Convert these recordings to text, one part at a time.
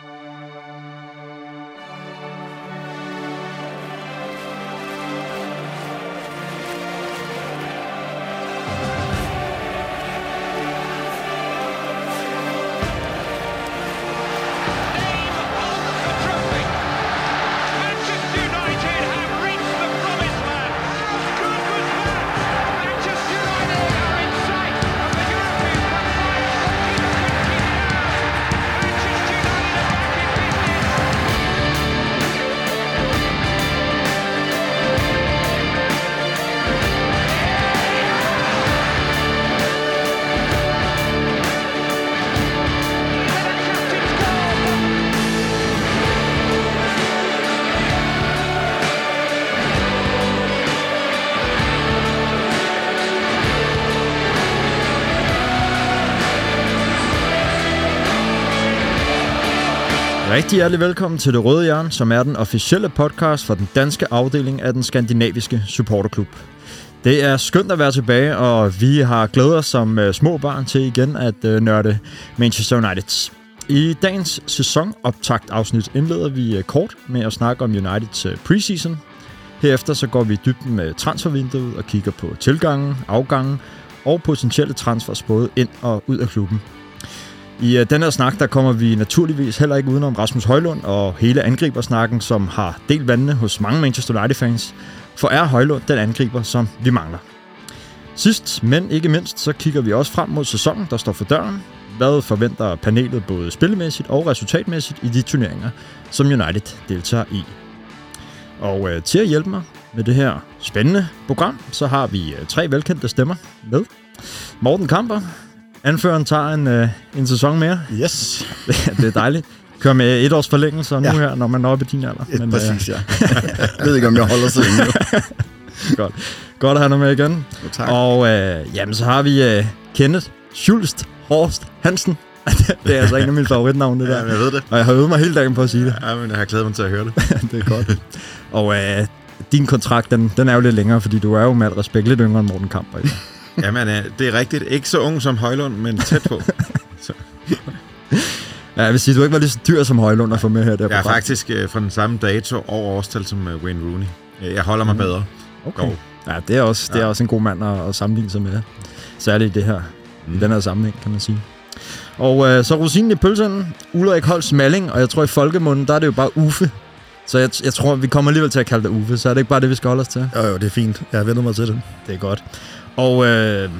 Música Rigtig hjertelig velkommen til Det Røde Jern, som er den officielle podcast for den danske afdeling af den skandinaviske supporterklub. Det er skønt at være tilbage, og vi har glædet os som øh, små barn til igen at øh, nørde Manchester United. I dagens sæsonoptakt afsnit indleder vi øh, kort med at snakke om Uniteds preseason. Herefter så går vi i dybden med transfervinduet og kigger på tilgangen, afgangen og potentielle transfers både ind og ud af klubben. I uh, den her snak, der kommer vi naturligvis heller ikke udenom Rasmus Højlund og hele angribersnakken, som har delt vandene hos mange Manchester United-fans. For er Højlund den angriber, som vi mangler? Sidst, men ikke mindst, så kigger vi også frem mod sæsonen, der står for døren. Hvad forventer panelet både spillemæssigt og resultatmæssigt i de turneringer, som United deltager i? Og uh, til at hjælpe mig med det her spændende program, så har vi uh, tre velkendte stemmer med. Morten Kamper, Anføreren tager en, øh, en sæson mere. Yes. det er dejligt. Kører med et års forlængelse nu ja. her, når man er oppe i din alder. Et, Men, præcis, ja. jeg ved ikke, om jeg holder så længe. Godt. Godt at have dig med igen. Jo, tak. Og øh, jamen, så har vi øh, Kenneth Schulst Horst Hansen. det er altså en af mine favoritnavne, det der. Ja, jeg ved det. Og jeg har øvet mig hele dagen på at sige det. Ja, men jeg har glædet mig til at høre det. det er godt. Og øh, din kontrakt, den, den er jo lidt længere, fordi du er jo med al respekt lidt yngre end Morten Kamper. Jamen, det er rigtigt. Ikke så ung som Højlund, men tæt på. så. Ja, jeg vil sige, du ikke var lige så dyr som Højlund at få med her. Der jeg er faktisk øh, fra den samme dato og årstal som øh, Wayne Rooney. Jeg holder mig mm. bedre. Okay. Dog. Ja, det er, også, ja. det er også en god mand at, at sammenligne sig med. Særligt i det her, mm. i den her sammenhæng, kan man sige. Og øh, så rosinen i pølsen, Ulrik Holst Malling, og jeg tror i folkemunden, der er det jo bare Uffe. Så jeg, jeg tror, vi kommer alligevel til at kalde det Uffe, så er det ikke bare det, vi skal holde os til? Jo, jo, det er fint. Jeg har vendt mig til det. Det er godt. Og øh,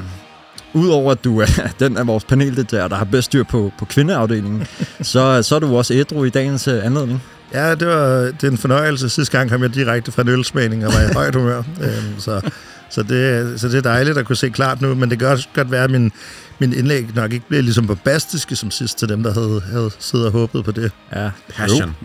udover at du er den af vores paneldeltagere, der har bedst styr på, på kvindeafdelingen, så, så er du også ædru i dagens øh, anledning. Ja, det var det er en fornøjelse. Sidste gang kom jeg direkte fra en ølsmagning og var i højt humør. øhm, så, så, det, så det er dejligt at kunne se klart nu, men det kan også godt være, at min, min indlæg nok ikke bliver ligesom bombastiske som sidst til dem, der havde, havde siddet og håbet på det. Ja, passion.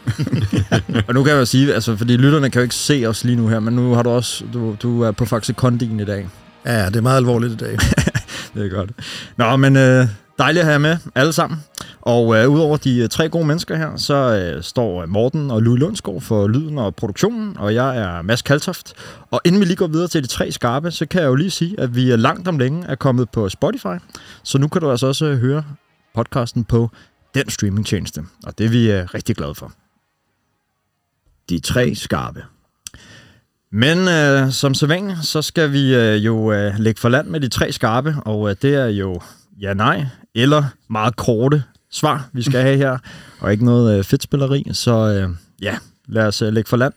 og nu kan jeg jo sige, altså, fordi lytterne kan jo ikke se os lige nu her, men nu har du også, du, du er på Faxe Kondien i dag. Ja, det er meget alvorligt i dag. det er godt. Nå, men øh, dejligt at have med alle sammen. Og øh, udover de øh, tre gode mennesker her, så øh, står øh, Morten og Louis Lundsgaard for lyden og produktionen, og jeg er Mads Kaltoft. Og inden vi lige går videre til de tre skarpe, så kan jeg jo lige sige, at vi er langt om længe er kommet på Spotify. Så nu kan du altså også øh, høre podcasten på den streamingtjeneste, og det er vi øh, rigtig glade for. De tre skarpe. Men øh, som sædvanligt, så skal vi øh, jo øh, lægge for land med de tre skarpe, og øh, det er jo ja, nej, eller meget korte svar, vi skal have her, og ikke noget øh, fedtspilleri, så øh, ja, lad os øh, lægge for land.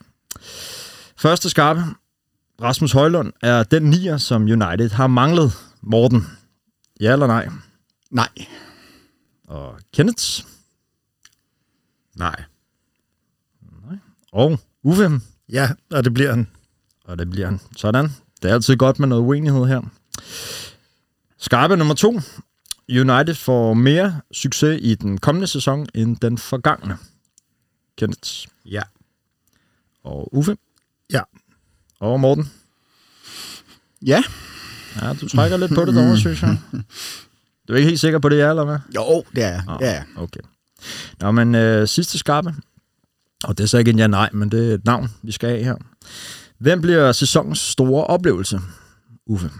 Første skarpe, Rasmus Højlund er den nier, som United har manglet. Morten, ja eller nej? Nej. Og Kenneth? Nej. Nej. Og Uffe? Ja, og det bliver han og det bliver han. Sådan. Det er altid godt med noget uenighed her. Skarpe nummer to. United får mere succes i den kommende sæson end den forgangne. Kenneth. Ja. Og Uffe. Ja. Og Morten. Ja. Ja, du trækker lidt på det derovre, synes jeg. Du er ikke helt sikker på det, ja, eller hvad? Jo, det er oh, ja. Okay. Nå, men øh, sidste skarpe. Og det er så ikke en ja-nej, men det er et navn, vi skal have her. Hvem bliver sæsonens store oplevelse, Uffe?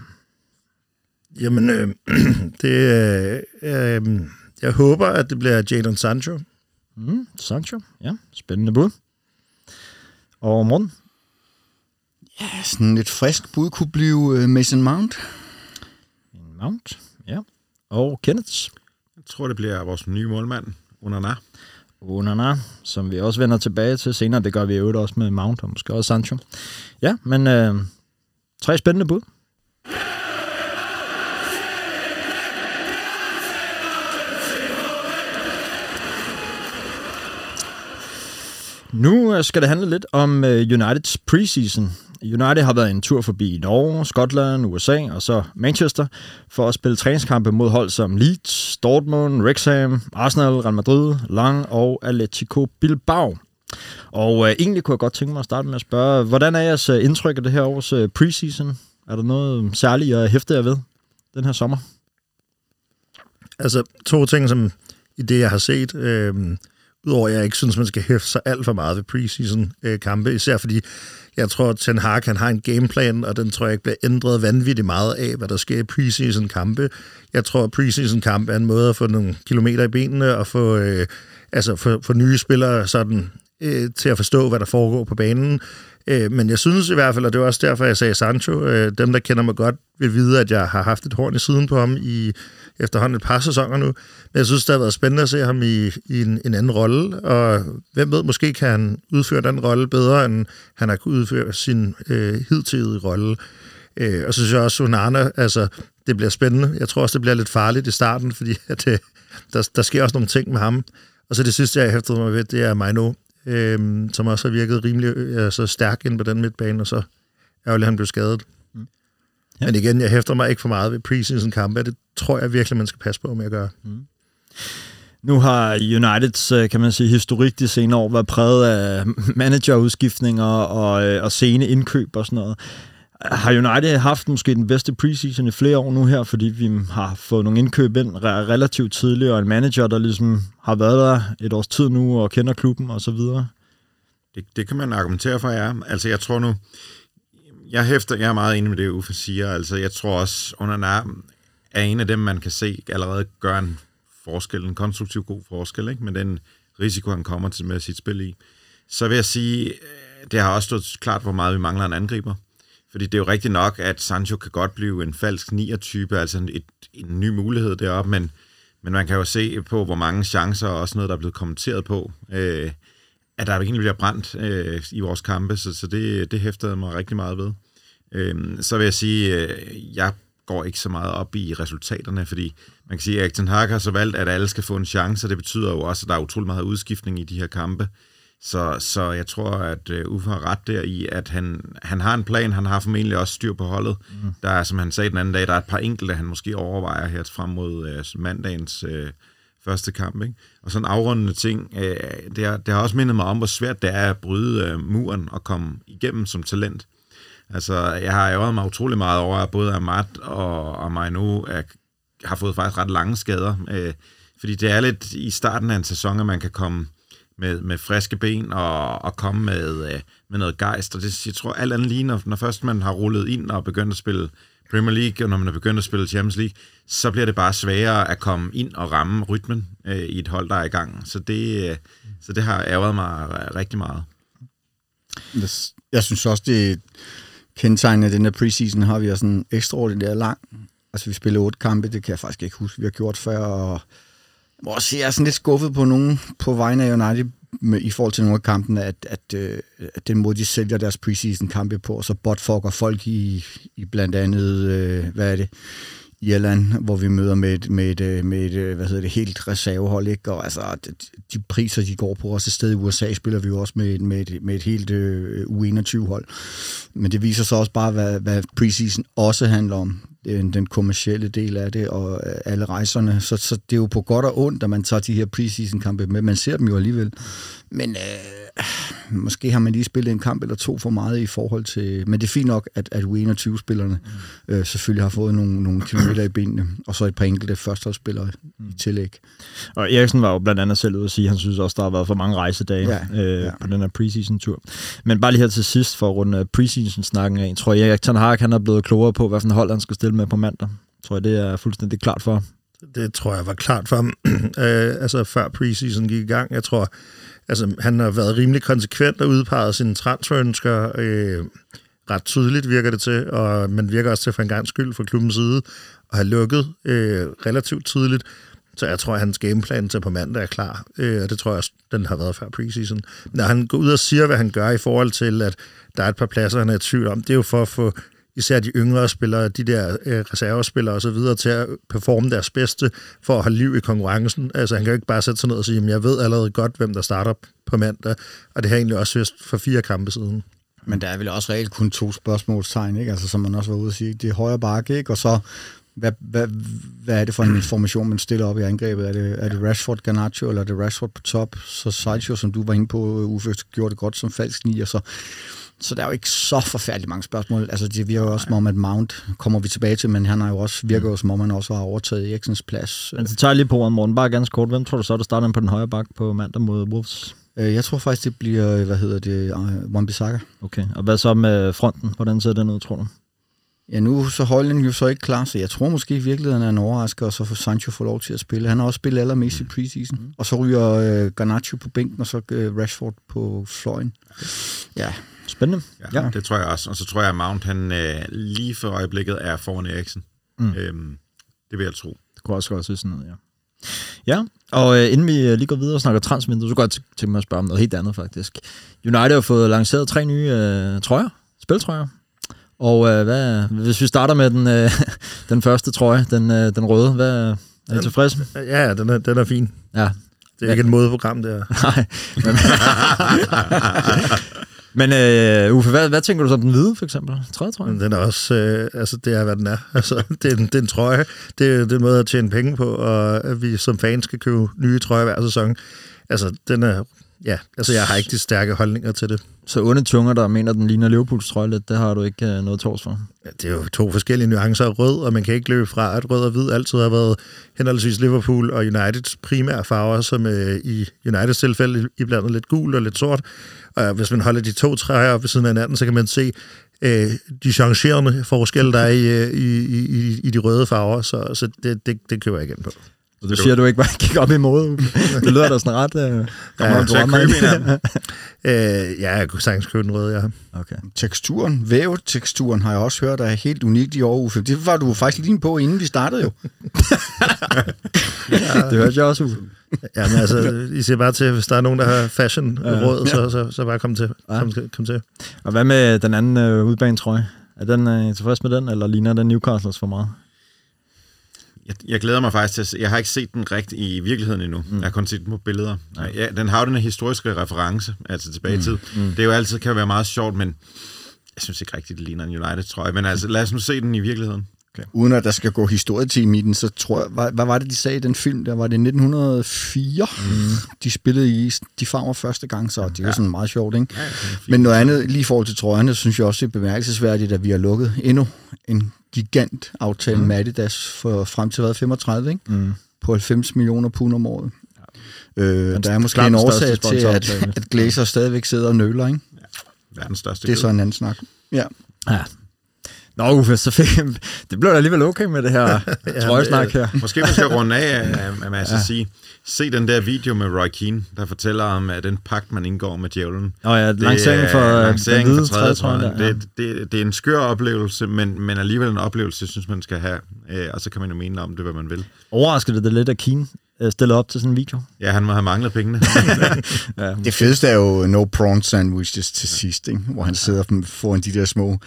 Jamen, øh, det, øh, øh, jeg håber, at det bliver Jadon Sancho. Mm, Sancho, ja. Spændende bud. Og Morten? Ja, sådan et frisk bud kunne blive øh, Mason Mount. Mount, ja. Og Kenneth? Jeg tror, det bliver vores nye målmand, Unana. Onana, som vi også vender tilbage til senere. Det gør vi jo også med Mount og måske også Sancho. Ja, men øh, tre spændende bud. Nu øh, skal det handle lidt om øh, Uniteds preseason. United har været en tur forbi Norge, Skotland, USA og så Manchester for at spille træningskampe mod hold som Leeds, Dortmund, Wrexham, Arsenal, Real Madrid, Lang og Atletico Bilbao. Og øh, egentlig kunne jeg godt tænke mig at starte med at spørge, hvordan er jeres øh, indtryk af det her års øh, preseason? Er der noget særligt at hæfte jer ved den her sommer? Altså, to ting, som i det, jeg har set, øh, udover at jeg ikke synes, man skal hæfte sig alt for meget ved preseason-kampe, øh, især fordi jeg tror, at Ten Hag han har en gameplan, og den tror jeg ikke bliver ændret vanvittigt meget af, hvad der sker i preseason-kampe. Jeg tror, at preseason-kamp er en måde at få nogle kilometer i benene og få, øh, altså få, få nye spillere sådan, øh, til at forstå, hvad der foregår på banen. Øh, men jeg synes i hvert fald, og det var også derfor, jeg sagde Sancho, øh, dem, der kender mig godt, vil vide, at jeg har haft et horn i siden på ham i efterhånden et par sæsoner nu. Men jeg synes, det har været spændende at se ham i, i en, en anden rolle, og hvem ved, måske kan han udføre den rolle bedre, end han har kunnet udføre sin øh, hidtidige rolle. Øh, og så synes jeg også, Unana, altså, det bliver spændende. Jeg tror også, det bliver lidt farligt i starten, fordi at, øh, der, der sker også nogle ting med ham. Og så det sidste, jeg hæftede mig ved, det er Maino, øh, som også har virket rimelig øh, altså stærk ind på den midtbane, og så ærgerligt, han blev skadet. Ja. Men igen, jeg hæfter mig ikke for meget ved preseason-kampe. Det tror jeg virkelig, man skal passe på med at gøre. Mm. Nu har Uniteds, øh, kan man sige, historik de senere år været præget af managerudskiftninger og, øh, og sene indkøb og sådan noget. Har United haft måske den bedste preseason i flere år nu her, fordi vi har fået nogle indkøb ind relativt tidligt, og en manager, der ligesom har været der et års tid nu og kender klubben og så videre? Det, det kan man argumentere for, ja. Altså jeg tror nu, jeg hæfter, jeg er meget enig med det, Uffe siger. Altså jeg tror også, under er en af dem, man kan se allerede gøre en forskel, en konstruktiv god forskel, ikke? med den risiko, han kommer til med sit spil i. Så vil jeg sige, øh, det har også stået klart, hvor meget vi mangler en angriber. Fordi det er jo rigtigt nok, at Sancho kan godt blive en falsk 9-type, altså en, et, en ny mulighed deroppe, men, men man kan jo se på, hvor mange chancer og også noget, der er blevet kommenteret på, øh, at der egentlig bliver brændt øh, i vores kampe, så, så det, det hæftede mig rigtig meget ved. Øh, så vil jeg sige, øh, jeg går ikke så meget op i resultaterne, fordi man kan sige, at Erik Hag har så valgt, at alle skal få en chance, og det betyder jo også, at der er utrolig meget udskiftning i de her kampe. Så, så jeg tror, at uh, Uffe har ret der i, at han, han har en plan, han har formentlig også styr på holdet. Mm. Der er, som han sagde den anden dag, der er et par enkelte, han måske overvejer her frem mod uh, mandagens uh, første kamp. Ikke? Og sådan afrundende ting, øh, det, har, det har også mindet mig om, hvor svært det er at bryde øh, muren og komme igennem som talent. Altså, jeg har ærget mig utrolig meget over, at både Amat og, og Maino er, har fået faktisk ret lange skader. Øh, fordi det er lidt i starten af en sæson, at man kan komme med, med friske ben og, og komme med, øh, med noget gejst. Og det, jeg tror alt andet lige, når, når først man har rullet ind og begyndt at spille Premier League, og når man er begyndt at spille Champions League, så bliver det bare sværere at komme ind og ramme rytmen øh, i et hold, der er i gang. Så det, øh, så det har ærget mig rigtig meget. Jeg synes også, det kendetegnende af den her preseason har vi også en ekstraordinær lang. Altså, vi spillede otte kampe, det kan jeg faktisk ikke huske, vi har gjort før, og må også jeg er sådan lidt skuffet på nogen på vegne af United med, i forhold til nogle af kampene, at, at, øh, at den måde, de sælger deres preseason-kampe på, så botfucker folk i, i blandt andet, øh, hvad er det, Irland, hvor vi møder med et, med et, øh, med et øh, hvad hedder det, helt reservehold, ikke? Og altså, de priser, de går på også et sted i USA, spiller vi jo også med, et, med, et, med et helt øh, U21-hold. Men det viser så også bare, hvad, hvad preseason også handler om den, den kommercielle del af det, og alle rejserne. Så, så det er jo på godt og ondt, at man tager de her preseason-kampe med. Man ser dem jo alligevel. Men øh, måske har man lige spillet en kamp eller to for meget i forhold til... Men det er fint nok, at, at U21-spillerne mm. øh, selvfølgelig har fået nogle, nogle kilometer i benene, og så et par enkelte førsteholdsspillere mm. i tillæg. Og Eriksen var jo blandt andet selv ude at sige, at han synes også, der har været for mange rejsedage ja, øh, ja. på den her preseason-tur. Men bare lige her til sidst, for at runde preseason-snakken af, tror jeg, at Ten Hag han er blevet klogere på, hvad for hold han skal stille med på mandag. Tror jeg, det er fuldstændig klart for Det tror jeg var klart for ham, øh, altså før preseason gik i gang. Jeg tror, altså han har været rimelig konsekvent og udpeget sine transferønsker øh, ret tydeligt, virker det til, og man virker også til for en gang skyld fra klubbens side at have lukket øh, relativt tydeligt. Så jeg tror, at hans gameplan til på mandag er klar, øh, og det tror jeg også, den har været før preseason. Når han går ud og siger, hvad han gør i forhold til, at der er et par pladser, han er i tvivl om, det er jo for at få især de yngre spillere, de der øh, reservespillere osv., til at performe deres bedste for at holde liv i konkurrencen. Altså han kan jo ikke bare sætte sig ned og sige, at jeg ved allerede godt, hvem der starter på mandag, og det har egentlig også vist for fire kampe siden. Men der er vel også reelt kun to spørgsmålstegn, ikke? Altså, som man også var ude at sige. Det er højre bakke, ikke? Og så, hvad, hvad, hvad er det for en formation, man stiller op i angrebet? Er det, er det Rashford, Garnacho, eller er det Rashford på top? Så Sancho, som du var inde på, øh, Uffe, gjorde det godt som falsk ni, og så så der er jo ikke så forfærdeligt mange spørgsmål. Altså, det virker jo også som om, at Mount kommer vi tilbage til, men han har jo også, virker jo som om, han også har overtaget Eriksens plads. Men så tager jeg lige på morgen, bare ganske kort. Hvem tror du så, der starter på den højre bak på mandag mod Wolves? Øh, jeg tror faktisk, det bliver, hvad hedder det, uh, Wan-Bissaka. Okay, og hvad så med fronten? Hvordan ser den ud, tror du? Ja, nu så Højlen jo så ikke klar, så jeg tror måske i virkeligheden er en overrasker, og så får Sancho få lov til at spille. Han har også spillet allermest i preseason. Mm. Og så ryger uh, Garnacho på bænken, og så uh, Rashford på fløjen. Ja, Spændende. Ja, ja, det tror jeg også. Og så tror jeg, at Mount han, øh, lige for øjeblikket er foran Eriksen. Mm. Øhm, det vil jeg tro. Det kunne også godt se sådan noget, ja. Ja, og øh, inden vi øh, lige går videre og snakker transvindue, så går jeg tænke mig at spørge om noget helt andet faktisk. United har fået lanceret tre nye øh, trøjer, spiltrøjer. Og øh, hvad, hvis vi starter med den, øh, den første trøje, den, øh, den røde, hvad, er I tilfredse? Ja, den er, den er fin. Ja. Det er ikke et modeprogram, der. Nej. Men, øh, Uffe, hvad, hvad tænker du så om den hvide, for eksempel? Trøje, tror jeg. Den er også, øh, altså det er, hvad den er. Altså, det, er en, det er en trøje. Det er, det måde at tjene penge på, og at vi som fans skal købe nye trøjer hver sæson. Altså, den er, ja, altså jeg har ikke de stærke holdninger til det. Så onde tunger, der mener, den ligner Liverpools trøje lidt, det har du ikke uh, noget tors for? Ja, det er jo to forskellige nuancer af rød, og man kan ikke løbe fra, at rød og hvid altid har været henholdsvis Liverpool og Uniteds primære farver, som uh, i Uniteds tilfælde i blandet lidt gul og lidt sort. Og hvis man holder de to træer op ved siden af hinanden, så kan man se øh, de changerende forskelle, der er i, i, i, i de røde farver, så, så det, det, det køber jeg igen på. Så du siger, at du ikke bare kigger op i mode? Det lyder da sådan ret... Øh, ja, jeg købe øh, ja, jeg kunne sagtens købe den røde, ja. Okay. Teksturen, væveteksturen har jeg også hørt er helt unikt i år, Uffe. Det var du faktisk lige på, inden vi startede jo. ja. Det hørte jeg også, Uffe. Ja, men altså, I siger bare til, hvis der er nogen, der har fashion-råd, ja. så, så, så bare kom til. Ja. Kom, kom til. Og hvad med den anden øh, udbanetrøje? Er den øh, tilfreds med den, eller ligner den Newcastles for meget? Jeg, jeg glæder mig faktisk til at se. Jeg har ikke set den rigtig i virkeligheden endnu. Mm. Jeg har kun set den på billeder. Ja. Ja, den har jo den historiske reference, altså tilbage i mm. tid. Mm. Det er jo altid kan være meget sjovt, men jeg synes ikke rigtigt, det ligner en United, tror jeg. Men altså, lad os nu se den i virkeligheden. Okay. Uden at der skal gå historietime i den, så tror jeg, hvad, hvad var det, de sagde i den film? Der var det 1904, mm. de spillede i de farver første gang, så det er ja. sådan meget sjovt, ikke? Ja, Men noget andet, lige i forhold til trøjerne, synes jeg også, det er bemærkelsesværdigt, at vi har lukket endnu en gigant aftale mm. med Adidas for frem til hvad, 35, ikke? Mm. På 90 millioner pund om året. Ja. Øh, der er måske en årsag til, at, at Glazer stadigvæk sidder og nøler, ikke? Ja. Verdens største Det er så en anden snak. Ja. ja. Nå, Uffe, så fik, det blev da alligevel okay med det her ja, trøjesnak her. Måske man skal runde af, at ja. sige, se den der video med Roy Keane, der fortæller om at den pagt, man indgår med djævlen. Nå ja, lanceringen for, lancering for tredje trøjen. Ja. Det, det, det er en skør oplevelse, men, men alligevel en oplevelse, synes man skal have. Øh, og så kan man jo mene om det, hvad man vil. Overraskede det, det lidt, at Keane øh, stiller op til sådan en video? Ja, han må have manglet pengene. ja. Det fedeste er jo no prawn sandwiches til sidst, ikke? hvor han sidder foran de der små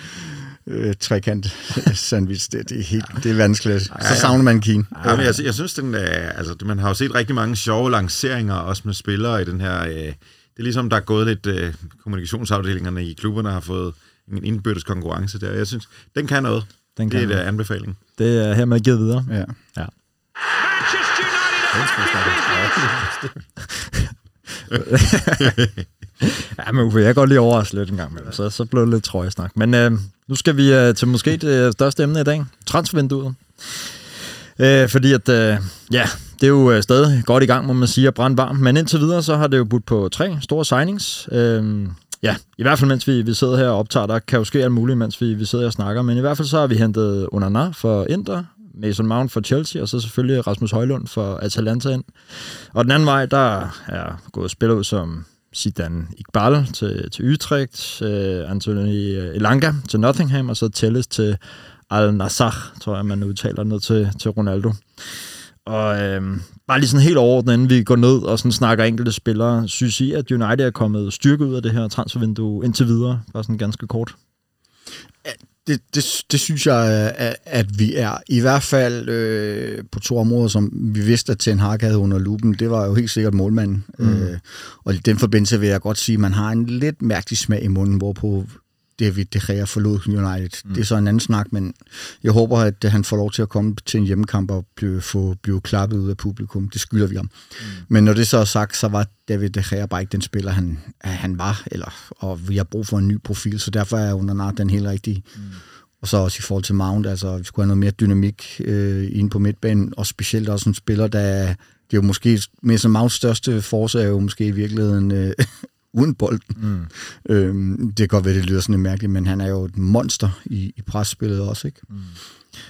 øh, trekant sandwich. Det, det, er helt, det er vanskeligt. Så savner man Keen. Ja, men jeg, jeg synes, den, er, altså, man har jo set rigtig mange sjove lanceringer, også med spillere i den her... Øh, det er ligesom, der er gået lidt... Øh, kommunikationsafdelingerne i klubberne har fået en indbyrdes konkurrence der. Jeg synes, den kan noget. Den kan det er et anbefaling. Det er hermed givet videre. Ja. ja. ja, men Uffe, jeg godt lige overraske lidt en gang med så, så blev det lidt trøjesnak. Men øh, nu skal vi øh, til måske det øh, største emne i dag, transfervinduet. Øh, fordi at, øh, ja, det er jo øh, stadig godt i gang, må man sige, at brænde varmt. Men indtil videre, så har det jo budt på tre store signings. Øh, ja, i hvert fald mens vi, vi sidder her og optager, der kan jo ske alt muligt, mens vi, vi sidder og snakker. Men i hvert fald så har vi hentet Onana for Inter, Mason Mount for Chelsea, og så selvfølgelig Rasmus Højlund for Atalanta ind. Og den anden vej, der er gået spillet ud som Zidane Iqbal til, til Utrecht, øh, Anthony Elanga til Nottingham, og så Telles til Al-Nassr, tror jeg, man udtaler noget til, til Ronaldo. Og øh, bare lige sådan helt overordnet, inden vi går ned og sådan snakker enkelte spillere, synes I, at United er kommet styrke ud af det her transfervindue indtil videre? Bare sådan ganske kort. Det, det, det synes jeg, at, at vi er. I hvert fald øh, på to områder, som vi vidste, at Ten Hag havde under lupen. Det var jo helt sikkert målmanden. Mm. Øh, og i den forbindelse vil jeg godt sige, at man har en lidt mærkelig smag i munden, hvorpå David De Gea forlod United. Mm. Det er så en anden snak, men jeg håber, at han får lov til at komme til en hjemmekamp og blive, få, blive klappet ud af publikum. Det skylder vi ham. Mm. Men når det så er sagt, så var David De Gea bare ikke den spiller, han, han var, eller, og vi har brug for en ny profil, så derfor er Undernar den helt rigtige. Mm. Og så også i forhold til Mount, altså vi skulle have noget mere dynamik øh, inde på midtbanen, og specielt også en spiller, der det er jo måske, med som Mounts største force er jo måske i virkeligheden øh, uden bolden. Mm. Øhm, det kan godt være, det lyder sådan lidt mærkeligt, men han er jo et monster i, i presspillet også, ikke? Mm.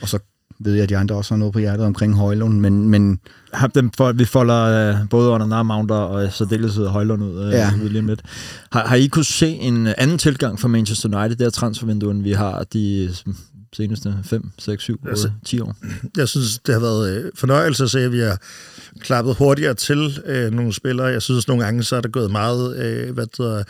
Og så ved jeg, at de andre også har noget på hjertet omkring Højlund, men... men har dem for, vi folder uh, både under Mounter og så særdeleshed Højlund ud, uh, ja. ud lige midt. Har, har I kunne se en anden tilgang fra Manchester United, der transfervinduen, vi har de seneste 5, 6, 7, 8, 10 år? Jeg synes, det har været øh, fornøjelse at se, at vi har klappet hurtigere til øh, nogle spillere. Jeg synes, nogle gange så er der gået meget, øh, hvad hedder,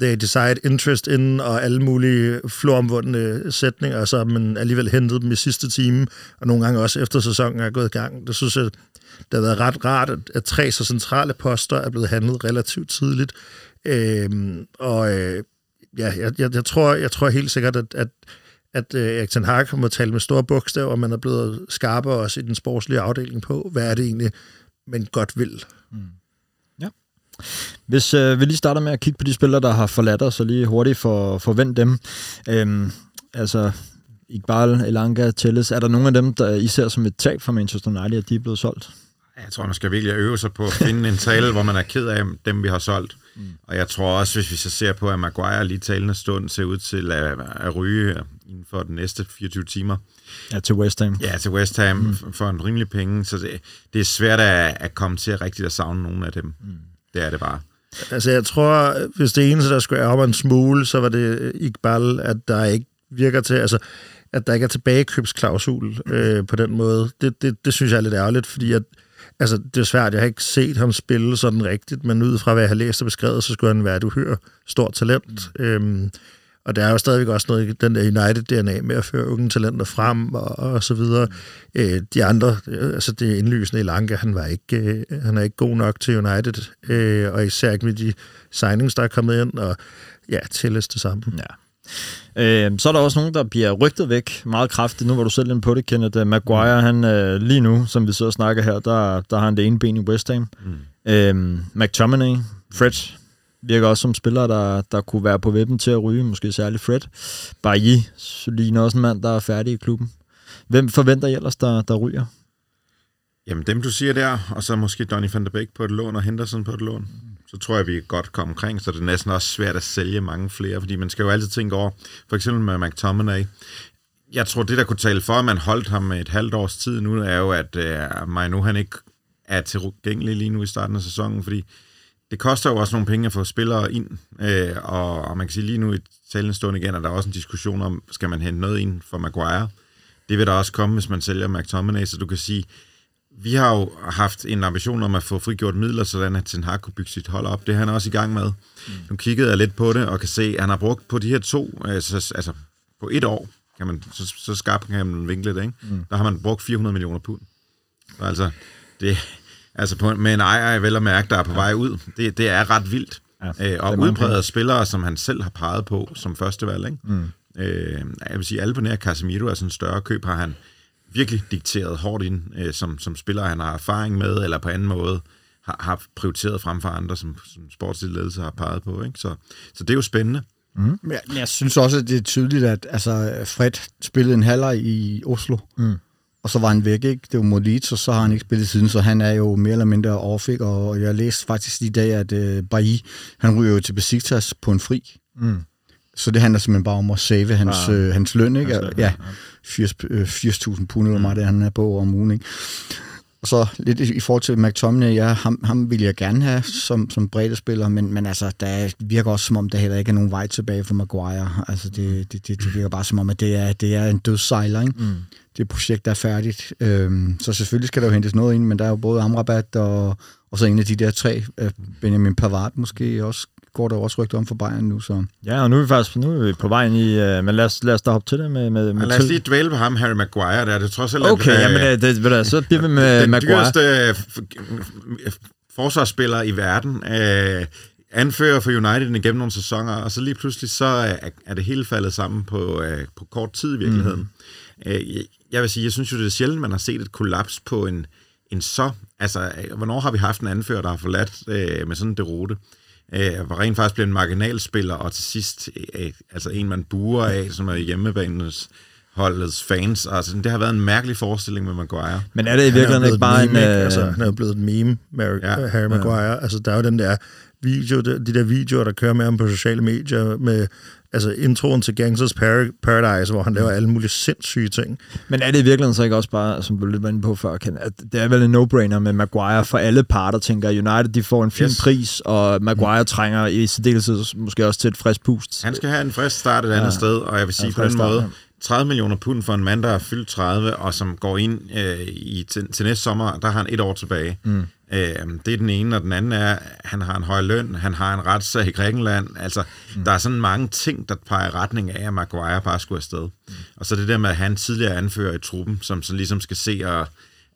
they decide interest in, og alle mulige floromvundne sætninger, så man alligevel hentet dem i sidste time, og nogle gange også efter sæsonen er gået i gang. Det synes jeg, det har været ret rart, at, at tre så centrale poster er blevet handlet relativt tidligt. Øh, og øh, ja, jeg, jeg, jeg, tror, jeg tror helt sikkert, at, at at øh, Erik Ten Hag må tale med store bogstaver, og man er blevet skarpere også i den sportslige afdeling på, hvad er det egentlig, man godt vil. Mm. Ja. Hvis øh, vi lige starter med at kigge på de spillere, der har forladt os, så lige hurtigt for, forvent dem. Øhm, altså, Iqbal, Elanga, Telles, er der nogen af dem, der I ser som et tab for Manchester United, at de er blevet solgt? Jeg tror, man skal virkelig øve sig på at finde en tale, hvor man er ked af dem, vi har solgt. Mm. Og jeg tror også, hvis vi så ser på, at Maguire lige talende stund ser ud til at, at ryge inden for de næste 24 timer. Ja, til West Ham. Ja, til West Ham mm. for en rimelig penge. Så det, det er svært at, at komme til at rigtigt at savne nogle af dem. Mm. Det er det bare. Altså, jeg tror, hvis det eneste, der skulle ærge en smule, så var det Iqbal, at der ikke virker til... Altså, at der ikke er tilbagekøbsklausul øh, på den måde. Det, det, det synes jeg er lidt ærgerligt, fordi at, altså, det er svært. Jeg har ikke set ham spille sådan rigtigt, men ud fra hvad jeg har læst og beskrevet, så skulle han være et uhyre stort talent. Mm. Øhm, og der er jo stadigvæk også noget den der United-DNA med at føre unge talenter frem og, og så videre. Mm. Øh, de andre, øh, altså det indlysende i Lange, han, var ikke, øh, han er ikke god nok til United, øh, og især ikke med de signings, der er kommet ind, og ja, tælles det samme. Ja. Øh, så er der også nogen, der bliver rygtet væk meget kraftigt. Nu var du selv inde på det, Kenneth. Maguire, han øh, lige nu, som vi sidder og snakker her, der, der har han det ene ben i West Ham. Mm. Øh, McTominay, Fred, virker også som spiller, der, der kunne være på vippen til at ryge, måske særligt Fred. Bailly ligner også en mand, der er færdig i klubben. Hvem forventer I ellers, der, der ryger? Jamen dem, du siger der, og så måske Donny van der Beek på et lån og Henderson på et lån. Så tror jeg, vi er godt kommet omkring, så det er næsten også svært at sælge mange flere, fordi man skal jo altid tænke over, for eksempel med McTominay, jeg tror, det der kunne tale for, at man holdt ham et halvt års tid nu, er jo, at uh, Mainu, han ikke er tilgængelig lige nu i starten af sæsonen, fordi det koster jo også nogle penge at få spillere ind, øh, og, og man kan sige lige nu i talende stund igen, at der er også en diskussion om, skal man hente noget ind for Maguire? Det vil der også komme, hvis man sælger McTominay, så du kan sige, vi har jo haft en ambition om at få frigjort midler, sådan at Ten Hag kunne bygge sit hold op. Det er han også i gang med. Mm. Nu kiggede jeg lidt på det, og kan se, at han har brugt på de her to, altså, altså på et år, kan man, så, så skarpt kan man vinkle det, ikke? Mm. der har man brugt 400 millioner pund. Så altså, det, Altså på, med en ejer, vel at mærke, der er på ja. vej ud. Det, det er ret vildt. Ja, øh, og udpræget spillere, som han selv har peget på som første valg. Ikke? Mm. Øh, jeg vil sige, alle på nær Casemiro er sådan en større køb, har han virkelig dikteret hårdt ind, øh, som, som spiller, han har erfaring med, eller på anden måde har, har prioriteret frem for andre, som, som sportsledelse har peget på. Ikke? Så, så det er jo spændende. Mm. Men jeg, jeg synes også, at det er tydeligt, at altså, Fred spillede en halvleg i Oslo. Mm og så var han væk, ikke? Det var mod Leeds, og så har han ikke spillet siden, så han er jo mere eller mindre overfik, og jeg læste faktisk i dag, at uh, Bailly, han ryger jo til Besiktas på en fri. Mm. Så det handler simpelthen bare om at save hans, Ah, øh, hans løn, ikke? hans løn, ja, ja. 80 øh, 80.000 pund eller meget, det han er på om ugen, ikke? Og så lidt i i forhold til McTominay, ja, ham, ham vil jeg gerne have som, som breddespiller, men, men altså, der virker også som om, der heller ikke er nogen vej tilbage for Maguire. Altså, det, det, det, det virker bare som om, at det er, det er en dødssejler, ikke? Mm. Det projekt der er færdigt. Øhm, så selvfølgelig skal der jo hentes noget ind, men der er jo både Amrabat og, og så en af de der tre, øh, Benjamin Pavard måske også, går der også rygter om for Bayern nu, så... Ja, og nu er vi faktisk nu er vi på vejen i... Uh, men lad os, lad os da hoppe til det med... med, med lad os lige dvæle på ham, Harry Maguire, der er det trods alt... at, Okay, øh, jamen det, det, ved du, så bliver vi med den Maguire. dyreste øh, forsvarsspiller i verden, øh, anfører for United igennem nogle sæsoner, og så lige pludselig så er, er det hele faldet sammen på, øh, på kort tid i virkeligheden. Mm. Øh, jeg- vil sige, jeg synes jo, det er sjældent, man har set et kollaps på en, en så... Altså, øh, hvornår har vi haft en anfører, der har forladt øh, med sådan en deroute? Øh, hvor rent faktisk blev en marginalspiller, og til sidst øh, altså en, man buer af, som er hjemmebanens holdets fans. Altså, det har været en mærkelig forestilling med Maguire. Men er det i virkeligheden ikke bare en... ikke? øh, Altså, han er jo blevet et meme, Mary, Ja. ja. Harry Maguire. Altså, der er jo den der video, de, de der videoer, der kører med ham på sociale medier, med altså, introen til Gangsters Par- Paradise, hvor han laver alle mulige sindssyge ting. Men er det i virkeligheden så ikke også bare, som du lidt var inde på før, Ken, at det er vel en no-brainer med Maguire for alle parter, tænker United, de får en fin Yes. pris, og Maguire trænger i særdeleshed måske også til et frisk pust. Han skal have en frisk start et andet Ja. sted, og jeg vil sige på den start, måde, ja. 30 millioner pund for en mand, der er fyldt 30, og som går ind øh, i, til, til næste sommer, der har han et år tilbage. Mm. Øh, det er den ene, og den anden er, han har en høj løn, han har en retssag i Grækenland. Altså, mm. der er sådan mange ting, der peger i retning af, at Maguire bare skulle afsted. Mm. Og så det der med, at han tidligere anfører i truppen, som så ligesom skal se, og,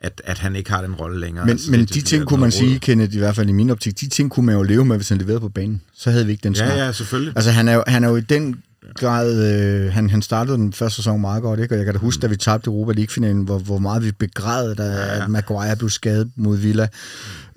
at, at han ikke har den rolle længere. Men, altså, men det- de ting kunne man noget sige. Kenneth, i hvert fald i min optik, de ting kunne man jo leve med, hvis han leverede på banen. Så havde vi ikke den snak. Ja, ja, selvfølgelig. Altså, han er jo, han er jo i den grad... Øh, han, han startede den første sæson meget godt, ikke? Og jeg kan da huske, da vi tabte Europa League-finalen, hvor, hvor meget vi begrædede, da ja, ja. at Maguire blev skadet mod Villa.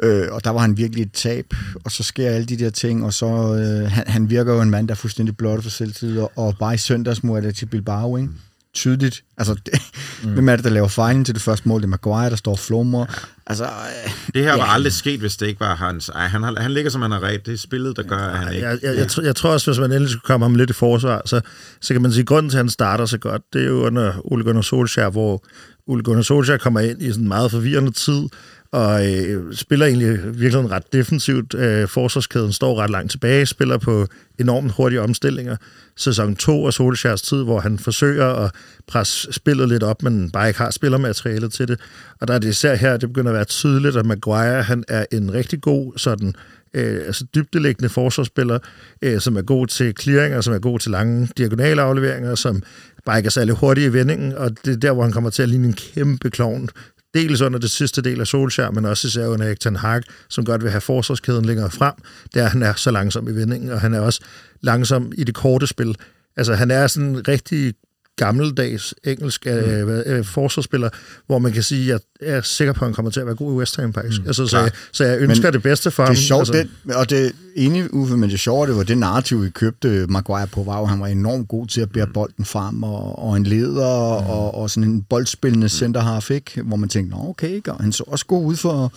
Øh, og der var han virkelig et tab, og så sker alle de der ting, og så... Øh, han, han virker jo en mand, der er fuldstændig blot for selvtid, og, og bare i søndags mod til Bilbao, ikke? tydeligt. Altså, det, mm. hvem er det, der laver fejlen til det første mål? Det er Maguire, der står og flummer. Altså, øh, Det her var Ja. aldrig sket, hvis det ikke var hans... Ej, han, han ligger, som han har ret. Det er spillet, der gør, at han ikke... Jeg, jeg, jeg, tror, jeg tror også, hvis man endelig skulle komme ham lidt i forsvar, så, så kan man sige, at grunden til, at han starter så godt, det er jo under Ole Gunnar Solskjaer, hvor Ole Gunnar Solskjaer kommer ind i sådan en meget forvirrende tid, og øh, spiller egentlig virkelig ret defensivt. Øh, forsvarskæden står ret langt tilbage, spiller på enormt hurtige omstillinger. Sæson 2 af Solskjærs tid, hvor han forsøger at presse spillet lidt op, men bare ikke har spillermaterialet til det. Og der er det især her, det begynder at være tydeligt, at Maguire han er en rigtig god sådan øh, altså dybdeliggende forsvarsspiller, øh, som er god til clearinger, som er god til lange diagonale afleveringer, som bare ikke er særlig hurtig i vendingen, og det er der, hvor han kommer til at ligne en kæmpe klovn. Dels under det sidste del af Solskjaer, men også især under Erik Ten Hag, som godt vil have forsvarskæden længere frem, der han er så langsom i vendingen, og han er også langsom i det korte spil. Altså, han er sådan en rigtig gammeldags engelsk øh, hvad- øh, forsvarsspiller, hvor man kan sige, at jeg er sikker på, at han kommer til at være god i West Ham, faktisk. Mm, altså, så, jeg, så jeg ønsker Men det bedste for Det ham. er sjovt, altså, det, og det er enig, Uffe, men det sjove, det var det narrativ, vi købte Maguire på, var han var enormt god til at bære bolden frem, og, og en leder, og, og sådan en boldspillende centerhalf, ikke? hvor man tænkte, Nå, okay, ikke? og han så også god ud for,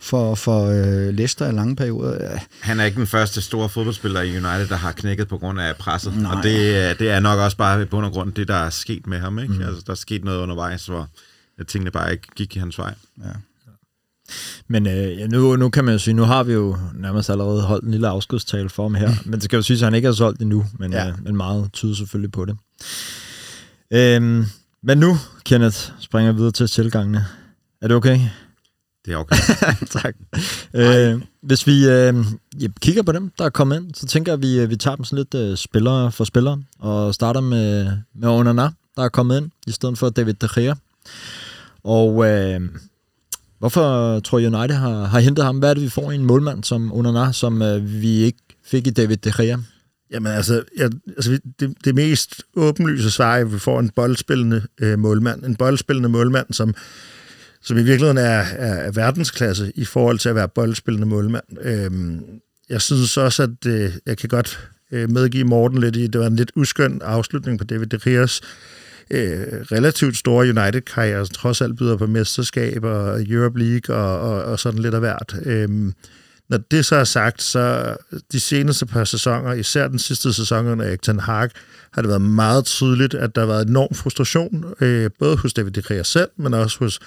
for, for uh, Leicester i lange perioder. Ja. Han er ikke den første store fodboldspiller i United, der har knækket på grund af presset. Nej. Og det, er- det er nok også bare i bund og grund det, der er sket med ham. Ikke? Mm. Altså, der er sket noget undervejs, hvor tingene bare ikke gik i hans vej. Men øh, ja, nu, nu kan man jo sige, nu har vi jo nærmest allerede holdt en lille afskedstale for ham her. men det skal jo sige, at han ikke er solgt endnu, men, Ja. ja. øh, men meget tyder selvfølgelig på det. Øhm, men nu, Kenneth, springer jeg videre til tilgangene. Er det okay? Det er okay. tak. Øh, hvis vi øh, ja, kigger på dem, der er kommet ind, så tænker jeg, at vi, øh, vi tager dem sådan lidt øh, spillere for spillere, og starter med, med Onana, der er kommet ind, i stedet for David De Gea. Og øh, hvorfor tror United har, har hentet ham? Hvad er det, vi får i en målmand som Onana, som øh, vi ikke fik i David De Gea? Jamen altså, jeg, altså det, det mest åbenlyse svar er, at vi får en boldspillende øh, målmand. En boldspillende målmand, som, som i virkeligheden er, er, er verdensklasse i forhold til at være boldspillende målmand. Øhm, jeg synes også, at øh, jeg kan godt øh, medgive Morten lidt i, det var en lidt uskøn afslutning på David De Rias øh, relativt store United-karriere, som trods alt byder på mesterskaber og Europe League og, og, og sådan lidt af hvert. Øhm, Når det så er sagt, så de seneste par sæsoner, især den sidste sæson under Erik Ten Hag, har det været meget tydeligt, at der har været enorm frustration, øh, både hos David De Gea selv, men også hos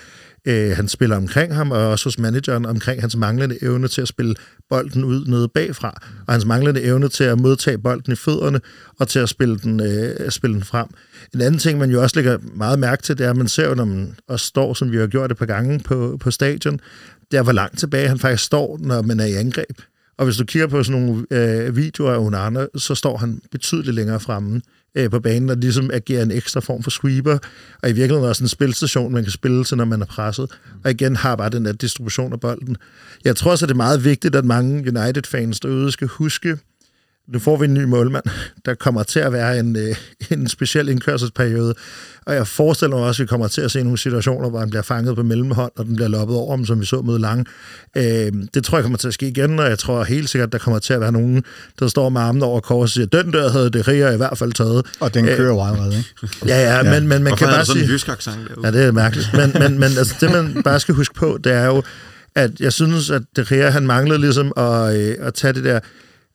øh, han spiller omkring ham, og også hos manageren omkring hans manglende evne til at spille bolden ud nede bagfra, og hans manglende evne til at modtage bolden i fødderne, og til at spille den, øh, spille den frem. En anden ting, man jo også lægger meget mærke til, det er, at man ser jo, når man også står, som vi har gjort et par gange på, på stadion, det er, hvor langt tilbage han faktisk står, når man er i angreb. Og hvis du kigger på sådan nogle øh, videoer af Onana, så står han betydeligt længere fremme øh, på banen, og ligesom agerer en ekstra form for sweeper, og i virkeligheden også en spilstation, man kan spille til, når man er presset, og igen har bare den der distribution af bolden. Jeg tror også, at det er meget vigtigt, at mange United-fans derude skal huske, nu får vi en ny målmand. Der kommer til at være en, øh, en speciel indkørselsperiode, og jeg forestiller mig også, at vi kommer til at se nogle situationer, hvor han bliver fanget på mellemhånd, og den bliver loppet over ham, som vi så med Lang. Øh, det tror jeg kommer til at ske igen, og jeg tror helt sikkert, at der kommer til at være nogen, der står med armene over kors og siger, den der havde det Ria i hvert fald taget. Og den kører jo allerede, ikke? Ja, ja, men, men man Hvorfor kan bare sådan sige... en jysk accent derude? Ja, det er mærkeligt. Men, men, men altså, det, man bare skal huske på, det er jo, at jeg synes, at De Gea, han manglede ligesom at, øh, at tage det der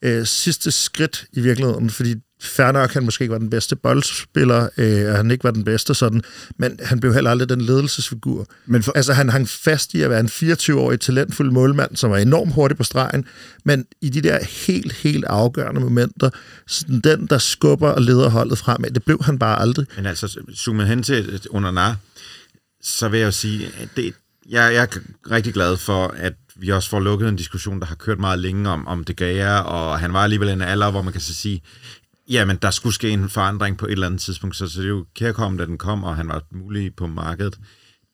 øh, sidste skridt i virkeligheden, fordi fair nok, han måske ikke var den bedste boldspiller, øh, og han ikke var den bedste sådan, men han blev heller aldrig den ledelsesfigur. Men for, Altså, han hang fast i at være en 24-årig talentfuld målmand, som var enormt hurtig på stregen, men i de der helt, helt afgørende momenter, sådan den, der skubber og leder holdet fremad, det blev han bare aldrig. Men altså, zoomet hen til Onana, så vil jeg jo sige, at det, jeg, jeg er rigtig glad for, at vi også får lukket en diskussion, der har kørt meget længe om, om det gav og han var alligevel en alder, hvor man kan så sige, jamen, der skulle ske en forandring på et eller andet tidspunkt, så, så det er jo kærkommen, da den kom, og han var mulig på markedet.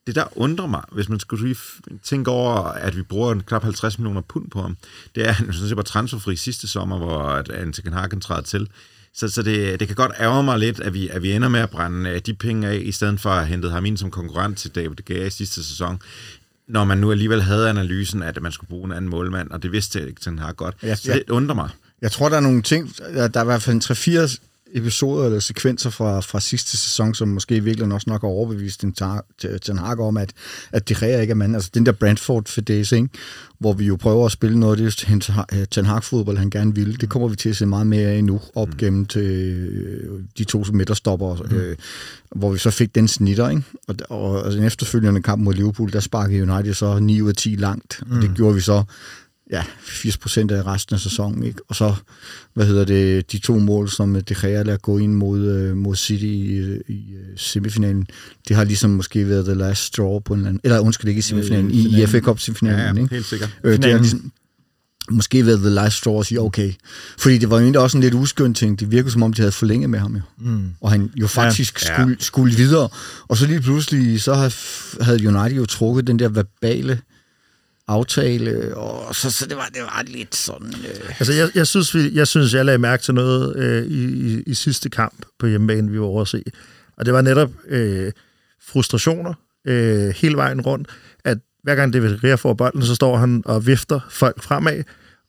Det, der undrer mig, hvis man skulle lige tænke over, at vi bruger knap 50 millioner pund på ham, det er, at han sådan set var transferfri sidste sommer, hvor at Antiken Hagen træder til. Så, så det, det kan godt ærge mig lidt, at vi, at vi ender med at brænde øh, de penge af, i stedet for at hente hentet ham ind som konkurrent til David De Gea i sidste sæson, når man nu alligevel havde analysen, at man skulle bruge en anden målmand, og det vidste ikke, har godt. Ja, Så ja. det undrer mig. Jeg tror, der er nogle ting, der der er i hvert fald en 3-4 episoder eller sekvenser fra, fra sidste sæson, som måske virkelig også nok har overbevist Ten Hag- Ten Hag om, at, at de Gea ikke er mand. Altså den der Brentford fedese, ikke? hvor vi jo prøver at spille noget af det Ten- Hag-fodbold, han gerne ville. Det kommer vi til at se meget mere af nu, op mm. gennem til øh, de to midterstopper, mm. øh, hvor vi så fik den snitter. Ikke? Og, og, og den efterfølgende kamp mod Liverpool, der sparkede United så 9 ud af 10 langt, mm. og det gjorde vi så ja, 80 procent af resten af sæsonen, ikke? Og så, hvad hedder det, de to mål, som De Gea lader gå ind mod, øh, mod City i, i øh, semifinalen, det har ligesom måske været the last straw på en eller anden, eller undskyld, ikke i semifinalen, i, i FA Cup semifinalen, Ja, ja, ikke? helt sikkert. Øh, det har ligesom, måske været the last straw at sige, okay. Fordi det var jo egentlig også en lidt uskøn ting. Det virkede som om, de havde forlænget med ham jo. Mm. Og han jo faktisk Ja. skulle, skulle videre. Og så lige pludselig, så havde, havde United jo trukket den der verbale aftale, og så, så det, var, det var lidt sådan... Øh, Altså, jeg, jeg, synes, vi, jeg synes, jeg lagde mærke til noget øh, i, i, i sidste kamp på hjemmebane, vi var over at se. Og det var netop øh, frustrationer øh, hele vejen rundt, at hver gang David Rea får bolden, så står han og vifter folk fremad,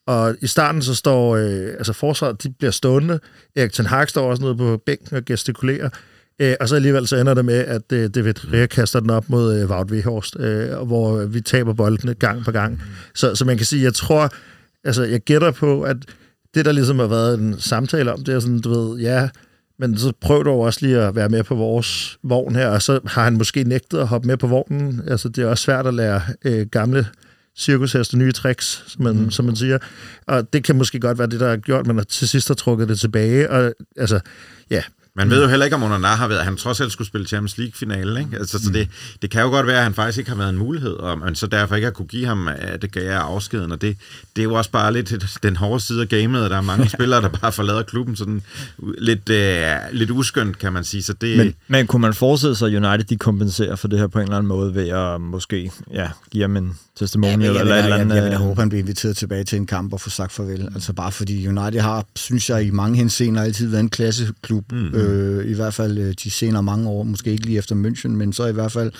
og i starten så står øh, altså forsvaret, de bliver stående. Erik Ten Hag står også nede på bænken og gestikulerer. Øh, og så alligevel så ender det med, at øh, David Rea kaster den op mod øh, Wout Weghorst, øh, hvor vi taber boldene gang på gang. Så, så man kan sige, jeg tror, altså jeg gætter på, at det, der ligesom har været en samtale om, det er sådan, du ved, ja, men så prøv dog også lige at være med på vores vogn her, og så har han måske nægtet at hoppe med på vognen. Altså, det er også svært at lære øh, gamle cirkusheste nye tricks, som man, mm. som man siger. Og det kan måske godt være det, der har gjort, man til sidst har trukket det tilbage. Og altså, ja, Man ved jo heller ikke, om Onana har været, han trods alt skulle spille Champions League-finale, ikke? Altså, så det, det kan jo godt være, at han faktisk ikke har været en mulighed, og man så derfor ikke har kunne give ham, at det gav afskeden, og det, det er jo også bare lidt den hårde side af gamet, og der er mange spillere, der bare forlader klubben sådan lidt, øh, lidt uskyndt, kan man sige, så det... Men, men kunne man forestille sig, at United de kompenserer for det her på en eller anden måde ved at måske ja, give ham en testimonial jeg, eller jeg, et eller jeg, andet? jeg vil da øh, håbe, han bliver inviteret tilbage til en kamp og få sagt farvel. Altså bare fordi United har, synes jeg, i mange henseender altid været en klasseklub. Mm-hmm. Øh, I hvert fald øh, de senere mange år, måske ikke lige efter München, men så i hvert fald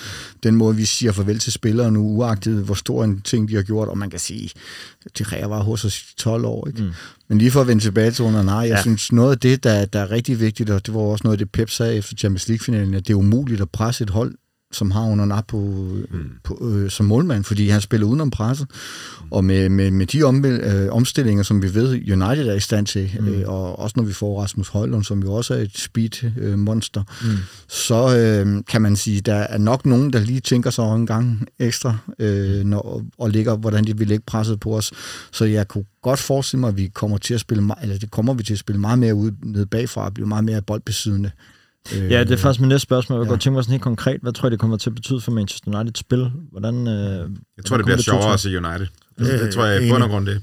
den måde, vi siger farvel til spillere nu, uagtet hvor stor en ting de har gjort. Og man kan sige, de Rea var hos os i 12 år. Ikke? Mm. Men lige for at vende tilbage til under nej, jeg Ja. ja. synes noget af det, der, der er rigtig vigtigt, og det var også noget af det Pep sagde efter Champions League-finalen, at det er umuligt at presse et hold som har under på, mm. på, øh, som målmand, fordi han spiller udenom presset. Og med, med, med de om, øh, omstillinger, som vi ved, United er i stand til, mm. øh, og også når vi får Rasmus Højlund, som jo også er et speed-monster, øh, mm. så øh, kan man sige, der er nok nogen, der lige tænker sig en gang ekstra, øh, når, og ligger, hvordan de vil lægge presset på os. Så jeg kunne godt forestille mig, at vi kommer til at spille, eller det kommer vi til at spille meget mere ud ned bagfra, og blive meget mere boldbesiddende. Ja, det er faktisk mit næste spørgsmål. Jeg ja. godt tænke mig sådan helt konkret. Hvad tror I, det kommer til at betyde for Manchester United spil? Hvordan, øh, jeg tror, det bliver sjovere at se United. Det, det tror jeg i bund og grund det.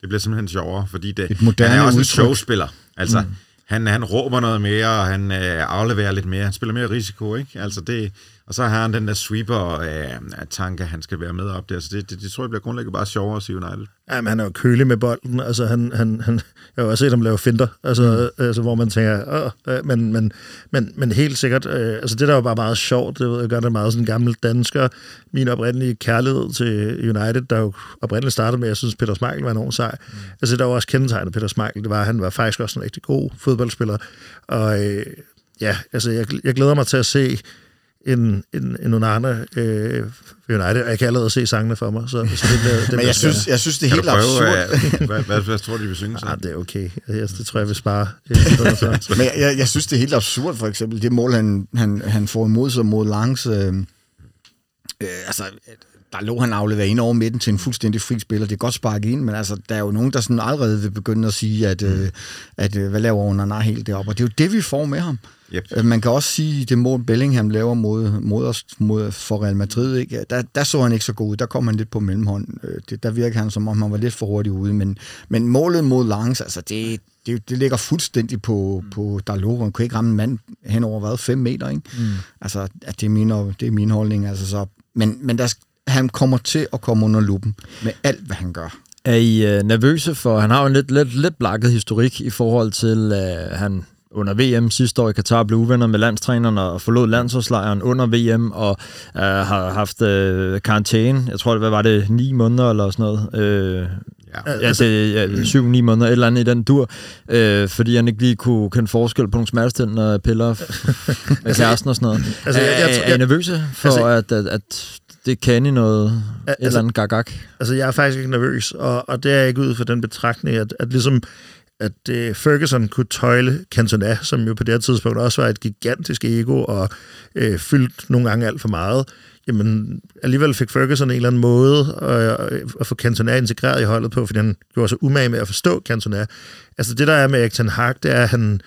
Det bliver simpelthen sjovere, fordi det, Et moderne han er også udtryk. en showspiller. Altså, mm. han, han råber noget mere, og han øh, afleverer lidt mere. Han spiller mere risiko, ikke? Altså det, og så har han den der sweeper øh, tanke, han skal være med op der. Så det, det, det tror jeg bliver grundlæggende bare sjovere at se United. Jamen, han er jo kølig med bolden. Altså, han, han, han, jeg har jo også set ham lave finter, altså, mm. altså, hvor man tænker, Åh, øh, men, men, men, men helt sikkert, øh, altså det der er jo bare meget sjovt, det ved jeg godt, det er meget sådan en gammel dansker. Min oprindelige kærlighed til United, der jo oprindeligt startede med, at jeg synes, Peter Schmeichel var enormt sej. Mm. Altså, der var også kendetegnet Peter Schmeichel, det var, at han var faktisk også en rigtig god fodboldspiller. Og øh, ja, altså, jeg, jeg glæder mig til at se en, en, en Onana øh, United, jeg kan allerede se sangene for mig. Så, så det, det, det Men jeg synes, jeg synes, det er helt absurd. øh, hvad, hvad, hvad, tror du, de vil synge så? Ah, det er okay. Jeg, det tror jeg, vil spare. Øh, Men jeg, jeg, jeg synes, det er helt absurd, for eksempel, det mål, han, han, han får imod sig mod langs... Øh, øh, altså, der lå han afleveret ind over midten til en fuldstændig fri spiller. Det er godt sparket ind, men altså, der er jo nogen, der sådan allerede vil begynde at sige, at, øh, at øh, hvad laver Onana helt deroppe? Og det er jo det, vi får med ham. Yep. Øh, Man kan også sige, det mål Bellingham laver mod, mod os mod, for Real Madrid, ikke? Der, der så han ikke så god ud. Der kom han lidt på mellemhånd. Øh, Det, der virker han, som om han var lidt for hurtig ude. Men, men målet mod Langs, altså det, det, det ligger fuldstændig på, mm. på Dalot. Han kunne ikke ramme en mand hen over, hvad, 5 meter, ikke? Mm. Altså, at det er min, det er min holdning. Altså, så, men men der, han kommer til at komme under lupen med alt, hvad han gør. Er I øh, nervøse for, han har jo en lidt, lidt, lidt blakket historik i forhold til, øh, han under VM sidste år i Katar blev uvenner med landstræneren og forlod landsholdslejren under VM og øh, har haft øh, karantæne. Jeg tror, det hvad var det, ni måneder eller sådan noget. Øh, Ja. Ja, det ja, syv-ni måneder, et eller andet i den dur, øh, fordi han ikke lige kunne kende forskel på nogle smertestillende piller med kæresten og sådan noget. Altså, Altså, jeg- jeg, jeg- er, jeg- I nervøse for, altså- altså, at, at, at det kan i noget, et altså- eller andet gagak? Altså, jeg er faktisk ikke nervøs, og, og det er ikke ud for den betragtning, at, at ligesom at uh, Ferguson kunne tøjle Cantona, som jo på det her tidspunkt også var et gigantisk ego og uh, fyldt nogle gange alt for meget. Jamen, alligevel fik Ferguson en eller anden måde at, at få Cantona integreret i holdet på, fordi han gjorde sig umage med at forstå Cantona. Altså det, der er med Erik Ten Hag, det er, at han,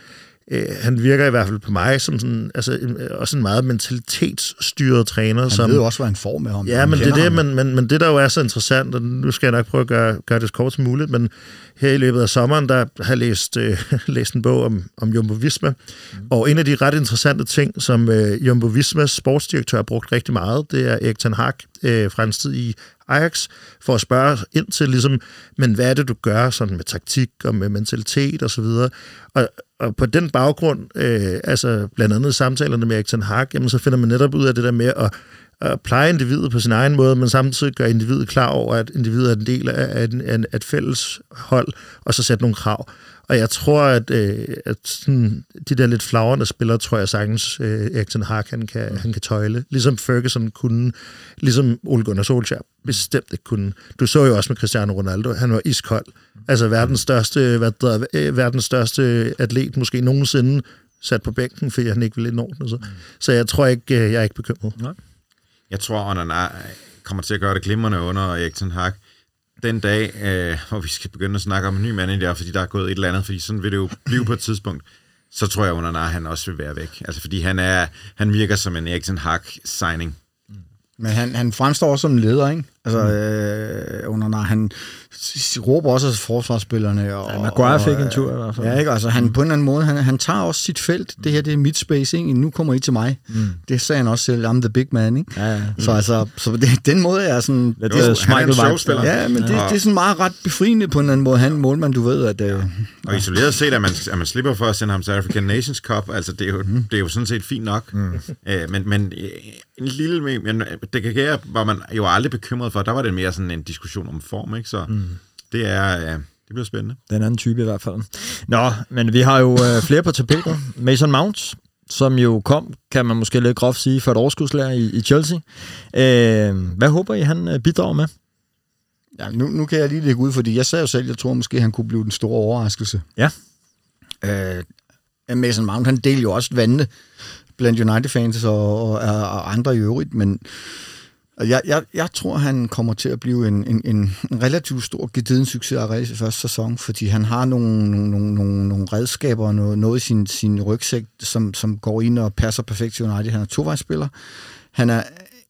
øh, han virker i hvert fald på mig som sådan, altså, en, også en meget mentalitetsstyret træner. Han som, ved jo også, hvad han får med ham. Ja, men det er det, men, men, men det, der jo er så interessant, og nu skal jeg nok prøve at gøre, gøre det så kort som muligt, men her i løbet af sommeren, der har jeg læst, øh, læst en bog om, om Jumbo Visma, mm. og en af de ret interessante ting, som øh, Jumbo Vismas sportsdirektør har brugt rigtig meget, det er Erik Ten Hag øh, fra hans tid i Ajax, for at spørge ind til, ligesom, men hvad er det, du gør sådan med taktik og med mentalitet og så videre. Og, og på den baggrund, øh, altså blandt andet samtalerne med Erik Hag, jamen, så finder man netop ud af det der med at at pleje individet på sin egen måde, men samtidig gøre individet klar over, at individet er en del af, af, en- af, af et fælles hold, og så sætte nogle krav. Og jeg tror, at, øh, at sådan, de der lidt flagrende spillere, tror jeg sagtens, øh, Erik Ten han kan, han kan tøjle. Ligesom Ferguson kunne, ligesom Ole Gunnar Solskjaer bestemt ikke kunne. Du så jo også med Cristiano Ronaldo, han var iskold. Altså verdens største, hvad der, øh, verdens største atlet måske nogensinde sat på bænken, fordi han ikke ville indordne sig. Så jeg tror ikke, øh, jeg er ikke bekymret. Nej. Jeg tror, Onana kommer til at gøre det glimrende under Erik Ten Hag. Den dag, øh, hvor vi skal begynde at snakke om en ny manager, fordi der er gået et eller andet, fordi sådan vil det jo blive på et tidspunkt, så tror jeg, Onana han også vil være væk. Altså fordi han, er, han virker som en Erik Ten Hag signing. Men han, han fremstår også som en leder, ikke? Altså, øh, under, når han råber også forsvarsspillerne. Og, Ja, Maguire fik og, en tur i hvert fald. Ja, ikke? Altså, han, på en eller anden måde, han, han tager også sit felt. Det her, det er mit space, ikke? Nu kommer I til mig. Mm. Det sagde han også selv. I'm the big man, ikke? Ja, ja. Så altså, så det, den måde er sådan... Lidt Jo, øh, han er en. Ja, men det, Ja. det er sådan meget ret befriende på en eller anden måde. Han er målmand, du ved, at... Øh, Og isoleret set, at man, at man slipper for at sende ham til African Nations Cup, altså det er jo, mm. det er jo sådan set fint nok. Mm. Øh, men, men øh, en lille, men det kan være, var man jo aldrig bekymret for, der var det mere sådan en diskussion om form, ikke? Så mm. det er, øh, det bliver spændende. Den anden type i hvert fald. Nå, men vi har jo øh, flere på tapetet. Mason Mount, som jo kom, kan man måske lidt groft sige, for et overskudslærer i, i Chelsea. Øh, hvad håber I, han øh, bidrager med? Ja, nu, nu kan jeg lige lægge ud, fordi jeg sagde jo selv, jeg tror måske, han kunne blive den store overraskelse. Ja. Øh, Mason Mount, han deler jo også vandene blandt United-fans og, og, og andre i øvrigt, men jeg, jeg, jeg tror, han kommer til at blive en, en, en, relativt stor gediden succes af første sæson, fordi han har nogle, nogle, nogle, nogle redskaber og noget, noget i sin, sin rygsæk, som, som går ind og passer perfekt til United. Han er tovejsspiller. Han er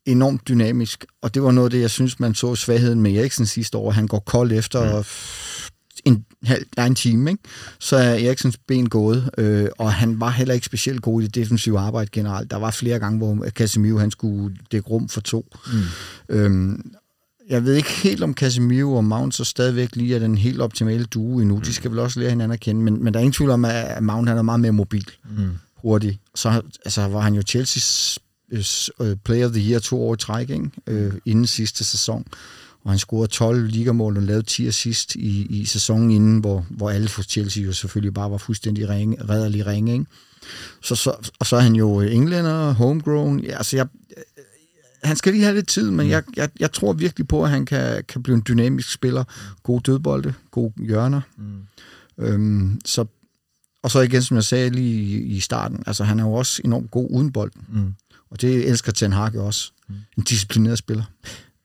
enormt dynamisk, og det var noget af det, jeg synes, man så svagheden med Eriksen sidste år. Han går kold efter mm. En, halv, en time, ikke? så er Eriksens ben gået, øh, og han var heller ikke specielt god i det defensive arbejde generelt. Der var flere gange, hvor Casemiro han skulle dække rum for to. Mm. Øhm, jeg ved ikke helt, om Casemiro og Mount så stadigvæk lige er den helt optimale duo endnu. Mm. De skal vel også lære hinanden at kende, men, men der er ingen tvivl om, at Mount han er meget mere mobil, mm. hurtig. Så altså, var han jo Chelsea's uh, Player of the Year to år i træk, ikke? Uh, inden sidste sæson. Og han scorede 12 ligamål og lavede 10 assist i, i sæsonen inden, hvor, hvor alle for Chelsea jo selvfølgelig bare var fuldstændig ringe, redderlig ringe. Ikke? Så, så, og så er han jo englænder, homegrown. Ja, altså jeg, han skal lige have lidt tid, men mm. jeg, jeg, jeg tror virkelig på, at han kan, kan blive en dynamisk spiller. God dødbolde, god hjørner. Mm. Øhm, så, og så igen, som jeg sagde lige i, i starten, altså han er jo også enormt god uden bold. Mm. Og det elsker Ten Hag også. Mm. En disciplineret spiller.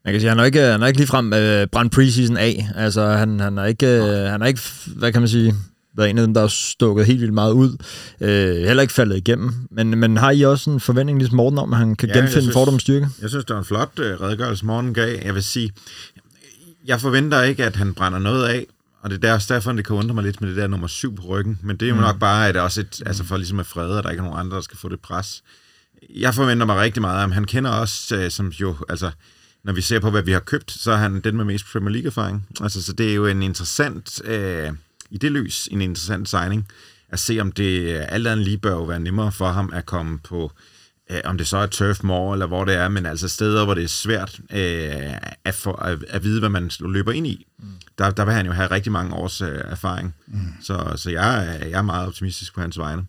Man kan sige, han har ikke, han har ikke ligefrem øh, brændt preseason af. Altså, han, han, har ikke, øh, han har ikke, hvad kan man sige, været en af dem, der har stukket helt vildt meget ud. Øh, heller ikke faldet igennem. Men, men har I også en forventning, ligesom Morten, om, at han kan ja, genfinde fordom styrke? Jeg synes, det var en flot øh, redegørelse, Morten gav. Jeg vil sige, jeg forventer ikke, at han brænder noget af. Og det er derfor, det kan undre mig lidt med det der nummer syv på ryggen. Men det er jo mm. nok bare, at det også et, altså for ligesom at frede, at der ikke er nogen andre, der skal få det pres jeg forventer mig rigtig meget af ham. Han kender også, øh, som jo, altså, når vi ser på, hvad vi har købt, så er han den med mest Premier League-erfaring. Altså, så det er jo en interessant, øh, i det lys, en interessant signing, at se, om det alt andet lige bør jo være nemmere for ham at komme på, øh, om det så er Turf Moor, eller hvor det er, men altså steder, hvor det er svært øh, at, for, at, at vide, hvad man løber ind i. Mm. Der, der vil han jo have rigtig mange års øh, erfaring. Mm. Så, så jeg, jeg er meget optimistisk på hans vegne.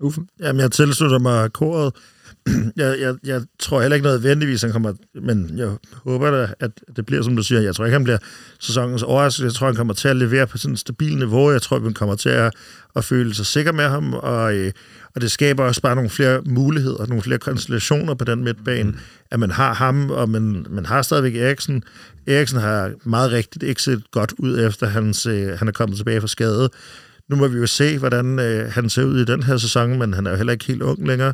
Uffe? Jamen, jeg tilslutter mig koret. Jeg, jeg, jeg tror heller ikke nødvendigvis, han kommer... Men jeg håber da, at det bliver, som du siger. Jeg tror ikke, han bliver sæsonens overraskelse. Jeg tror, han kommer til at levere på sådan et stabilt niveau. Jeg tror, vi kommer til at, at føle sig sikker med ham. Og, øh, og det skaber også bare nogle flere muligheder, nogle flere konstellationer på den midtbane. Mm. At man har ham, og man, man har stadigvæk Eriksen. Eriksen har meget rigtigt ikke set godt ud, efter hans, øh, han er kommet tilbage fra skade. Nu må vi jo se, hvordan øh, han ser ud i den her sæson, men han er jo heller ikke helt ung længere.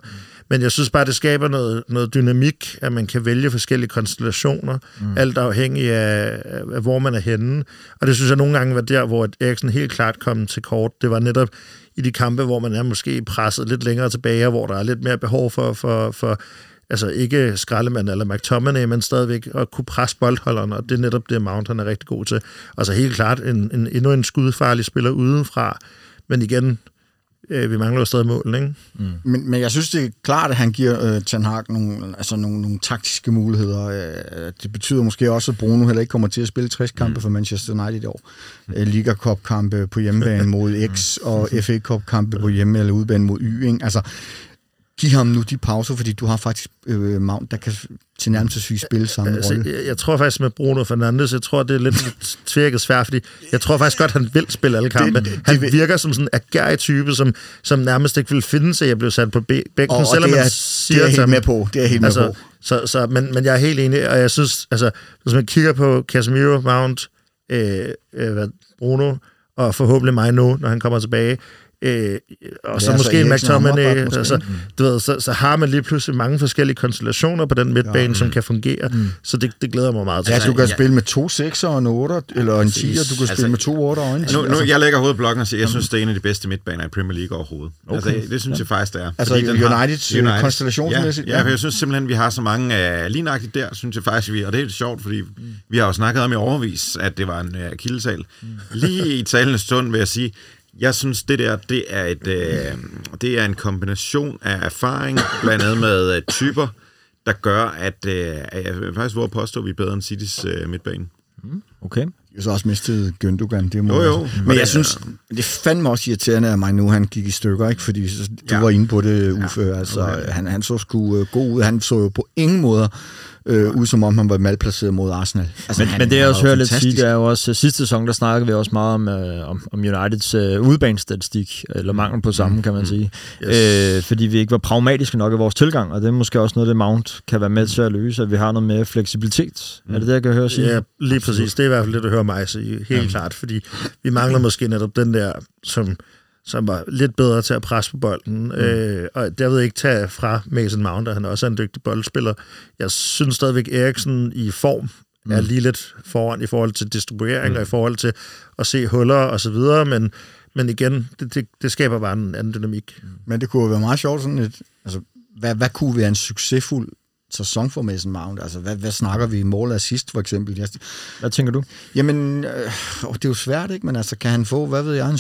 Men jeg synes bare, det skaber noget, noget dynamik, at man kan vælge forskellige konstellationer, mm. alt afhængig af, af, hvor man er henne. Og det synes jeg nogle gange var der, hvor Eriksen helt klart kom til kort. Det var netop i de kampe, hvor man er måske presset lidt længere tilbage, hvor der er lidt mere behov for, for, for altså ikke Skraldemand eller McTominay, men stadigvæk at kunne presse boldholderne, og det er netop det, Mount han er rigtig god til. Altså helt klart en, en, endnu en skudfarlig spiller udenfra, men igen, øh, vi mangler jo stadig mål, ikke? Mm. Men, men jeg synes, det er klart, at han giver øh, Ten Hag nogle, altså nogle, nogle taktiske muligheder. Øh, det betyder måske også, at Bruno heller ikke kommer til at spille 60 kampe mm. for Manchester United i år. Mm. Øh, Liga Cup-kampe på hjemmebane mod X, mm. og FA Cup-kampe på hjemme- eller udebane mod Y. Ikke? Altså, giv ham nu de pauser, fordi du har faktisk øh, Mount, der kan til nærmest syge spille samme altså, rolle. Jeg, jeg tror faktisk med Bruno Fernandes, jeg tror, det er lidt tvirket svært, fordi jeg tror faktisk godt, han vil spille alle kampe. Det, det, han det, virker som sådan en agerig type, som, som nærmest ikke vil finde sig, at jeg blev sat på bækken, og, selvom og det er, man siger det er helt med på. Det er helt altså, med på. Så, så, men, men jeg er helt enig, og jeg synes, altså, hvis man kigger på Casemiro, Mount, øh, øh, Bruno, og forhåbentlig mig nu, når han kommer tilbage, Øh, og så ja, måske en McTominay, altså, mm. du ved, så, så har man lige pludselig mange forskellige konstellationer på den midtbane, ja, som kan fungere. Mm. Så det, det glæder mig meget til. Ja, du kan ja. spille med to 6'er og en 8'er, eller en 10'er, du kan altså, spille med to 8'er og en 10'er. Nu, nu, jeg lægger hovedet blokken og siger, jeg synes, det er en af de bedste midtbaner i Premier League overhovedet. Okay. Altså, det synes ja. jeg faktisk, det er. Altså Uniteds United. konstellationsmæssigt? Ja, ja, for jeg synes simpelthen, vi har så mange uh, lige nøjagtigt der, synes jeg faktisk, vi, og det er helt sjovt, fordi mm. vi har jo snakket om i overvis, at det var en uh, kildesal. Mm. Lige i talende stund vil jeg sige, jeg synes, det der, det er, et, øh, det er en kombination af erfaring, blandt andet med øh, typer, der gør, at, øh, at jeg faktisk våger påstå, at vi er bedre end Citys øh, midtbane. Mm, okay. Jeg har så også mistet Gündogan, det må Jo, jo. Og Men det- jeg synes, det er fandme også irriterende, at mig nu han gik i stykker, ikke? Fordi du Ja. var inde på det, Uffe. Ja, Altså, okay. han, han så sgu øh, god ud. Han så jo på ingen måde øh, ud, som om han var malplaceret mod Arsenal. Altså, Men, han, men det, jeg også hører lidt sige, det er jo også, sidste sæson, der snakkede vi også meget om, øh, om, om Uniteds øh, udebanestatistik, eller mangel på samme, kan man sige. Yes. Øh, fordi vi ikke var pragmatiske nok i vores tilgang, og det er måske også noget, det Mount kan være med til at løse, at vi har noget mere fleksibilitet. Er det det, jeg kan høre sige? Ja, lige præcis. Det er i hvert fald det, du hører mig sige, helt klart. Fordi vi mangler måske netop den der, som, som var lidt bedre til at presse på bolden. Mm. Øh, og jeg ved ikke tage fra Mason Mount, at han også er en dygtig boldspiller. Jeg synes stadigvæk, Eriksen i form er lige lidt foran i forhold til distribuering mm. og i forhold til at se huller og så videre, men, men igen, det, det, det skaber bare en anden dynamik. Men det kunne jo være meget sjovt sådan et... Altså, hvad, hvad kunne være en succesfuld sæson for Mason Mount? Altså, hvad, hvad snakker vi? Mål og assist, for eksempel? Jeg, Hvad tænker du? Jamen, øh, det er jo svært, ikke? Men altså, kan han få, hvad ved jeg, en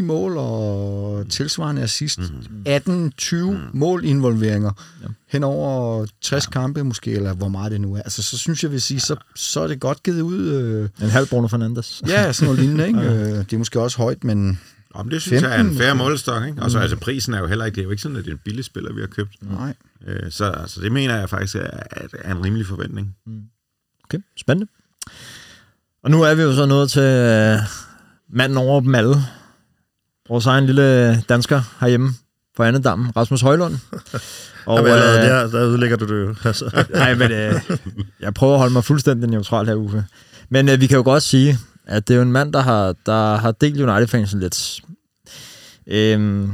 7-8-9 mål og tilsvarende assist? Mm. 18-20 mm. målinvolveringer ja. hen over 60 ja. kampe måske, eller hvor meget det nu er. Altså, så synes jeg, vil sige, så, så er det godt givet ud. Øh, En halv Bruno Fernandes. ja, sådan noget lignende, ikke? Øh, det er måske også højt, men Om det synes jeg er en 15 fair målestok, ikke? Og så altså prisen er jo heller ikke, det er jo ikke sådan, at det er en billig spiller, vi har købt. nej. Øh, Så altså, det mener jeg faktisk er, er- en rimelig forventning. Okay, spændende. Og nu er vi jo så nået til øh, manden over dem alle. Vores egen lille dansker herhjemme på Annedammen, Rasmus Højlund. Og Jamen, øh, der, der udlægger du det jo. Altså. Nej, men øh, jeg prøver at holde mig fuldstændig neutral her, Uffe. Men øh, vi kan jo godt sige, at det er jo en mand, der har, der har delt United-fansen lidt. Øhm,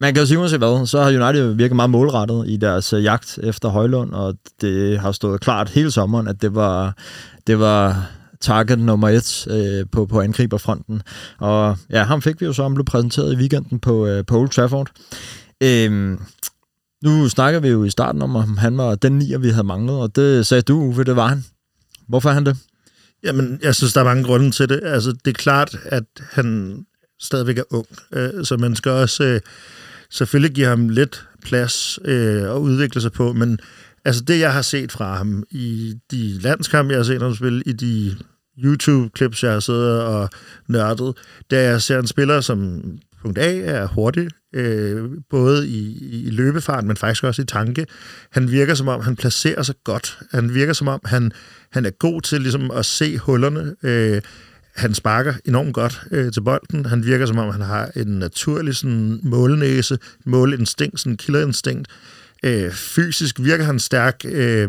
man kan jo sige, uanset hvad, så har United virket meget målrettet i deres øh, jagt efter Højlund, og det har stået klart hele sommeren, at det var, det var target nummer et øh, på, på angriberfronten. Og ja, ham fik vi jo så, han blev præsenteret i weekenden på, øh, på Old Trafford. Øhm, nu snakker vi jo i starten om, om han var den nier, vi havde manglet, og det sagde du, Uffe, det var han. Hvorfor er han det? Jamen, jeg synes, der er mange grunde til det. Altså, det er klart, at han stadigvæk er ung, øh, så man skal også øh, selvfølgelig give ham lidt plads øh, og udvikle sig på, men altså det, jeg har set fra ham i de landskampe, jeg har set ham spille, i de YouTube-clips, jeg har siddet og nørdet, da jeg ser en spiller, som punkt A er hurtig, øh, både i, i løbefart, men faktisk også i tanke. Han virker som om, han placerer sig godt. Han virker som om, han, han er god til ligesom at se hullerne. Øh, han sparker enormt godt øh, til bolden. Han virker som om, han har en naturlig sådan, målnæse, målinstinkt, sådan killerinstinkt. Øh, fysisk virker han stærk. Øh,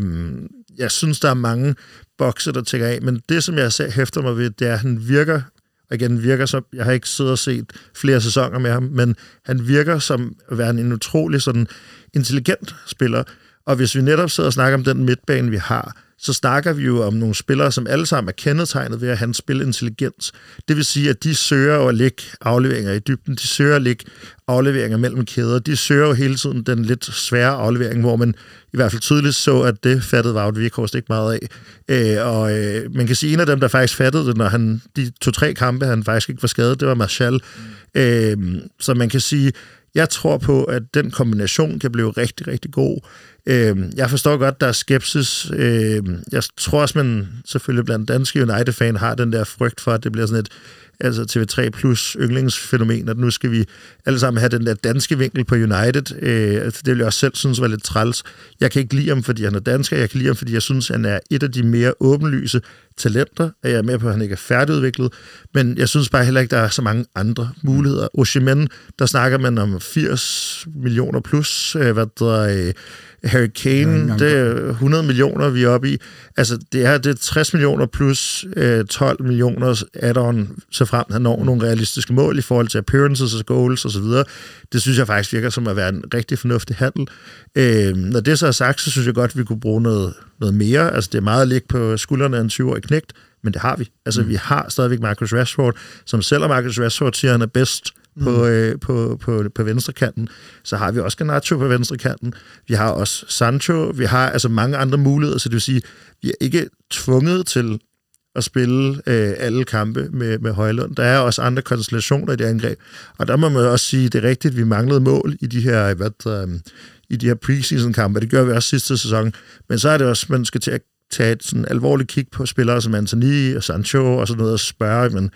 jeg synes, der er mange bokse, der tækker af, men det, som jeg ser, hæfter mig ved, det er, at han virker igen virker som, jeg har ikke siddet og set flere sæsoner med ham, men han virker som at være en utrolig sådan intelligent spiller. Og hvis vi netop sidder og snakker om den midtbane, vi har, så snakker vi jo om nogle spillere, som alle sammen er kendetegnet ved at have en spilintelligens. Det vil sige, at de søger at lægge afleveringer i dybden, de søger at lægge afleveringer mellem kæder, de søger jo hele tiden den lidt svære aflevering, hvor man i hvert fald tydeligt så, at det fattede Vaut Weghorst ikke meget af. Øh, og øh, man kan sige, at en af dem, der faktisk fattede det, når han, de to-tre kampe, han faktisk ikke var skadet, det var Marshall. Mm. Øh, så man kan sige, jeg tror på, at den kombination kan blive rigtig, rigtig god. Øh, jeg forstår godt, der er skepsis. Øh, jeg tror også, man selvfølgelig blandt danske United-fan har den der frygt for, at det bliver sådan et altså TV3 plus yndlingsfænomen, at nu skal vi alle sammen have den der danske vinkel på United. Øh, altså, det vil jeg også selv synes var lidt træls. Jeg kan ikke lide ham, fordi han er dansker. Jeg kan lide ham, fordi jeg synes, han er et af de mere åbenlyse talenter. Jeg er med på, at han ikke er færdigudviklet, men jeg synes bare heller ikke, der er så mange andre muligheder. Oshimen, der snakker man om 80 millioner plus, øh, hvad der øh, Harry Kane, det er 100 millioner, vi er oppe i. Altså, det er, det er 60 millioner plus øh, 12 millioner add-on, så frem han når nogle realistiske mål i forhold til appearances og goals osv. Det synes jeg faktisk virker som at være en rigtig fornuftig handel. Øh, når det så er sagt, så synes jeg godt, at vi kunne bruge noget, noget mere. Altså, det er meget at ligge på skuldrene af en 20-årig knægt, men det har vi. Altså, mm. vi har stadigvæk Marcus Rashford, som selvom Marcus Rashford siger, at han er bedst på, øh, på, på, på venstrekanten. Så har vi også Garnacho på venstrekanten. Vi har også Sancho. Vi har altså mange andre muligheder, så det vil sige, vi er ikke tvunget til at spille øh, alle kampe med, med Højlund. Der er også andre konstellationer i det angreb. Og der må man også sige, det er rigtigt, at vi manglede mål i de her, hvad der, i de her preseason-kampe. Det gør vi også sidste sæson. Men så er det også, man skal til at tage et sådan alvorligt kig på spillere som Anthony og Sancho og sådan noget og spørge, men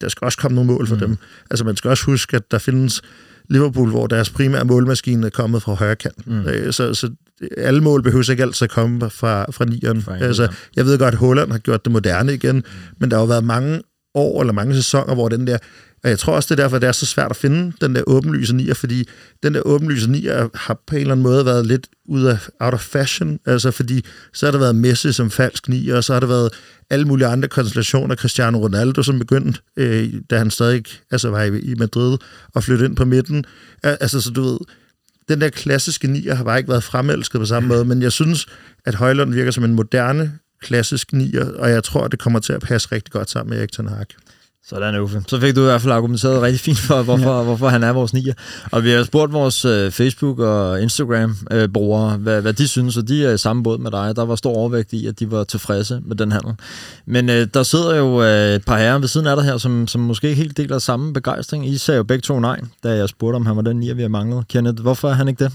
der skal også komme nogle mål for mm. dem. Altså man skal også huske, at der findes Liverpool, hvor deres primære målmaskine er kommet fra højre kant. Mm. Øh, så, så alle mål behøver ikke altid at komme fra, fra nieren. Fra altså, jeg ved godt, at Holland har gjort det moderne igen, mm. men der har jo været mange år eller mange sæsoner, hvor den der og jeg tror også, det er derfor, det er så svært at finde den der åbenlyse nier, fordi den der åbenlyse nier har på en eller anden måde været lidt ud af out of fashion, altså fordi så har der været Messi som falsk nier, og så har der været alle mulige andre konstellationer, Cristiano Ronaldo, som begyndte, øh, da han stadig altså, var i, i Madrid, og flyttede ind på midten. Altså, så du ved, den der klassiske nier har bare ikke været fremelsket på samme måde, men jeg synes, at Højlund virker som en moderne klassisk nier, og jeg tror, det kommer til at passe rigtig godt sammen med Erik Ten Hag. Sådan, Uffe. Så fik du i hvert fald argumenteret rigtig fint for, hvorfor, ja. hvorfor han er vores nier. Og vi har spurgt vores uh, Facebook- og Instagram-brugere, uh, hvad, hvad de synes, og de er i samme båd med dig. Der var stor overvægt i, at de var tilfredse med den handel. Men uh, der sidder jo uh, et par herrer ved siden af dig her, som, som måske ikke helt deler samme begejstring. I sagde jo begge to nej, da jeg spurgte, om han var den nier, vi har manglet. Kenneth, hvorfor er han ikke det?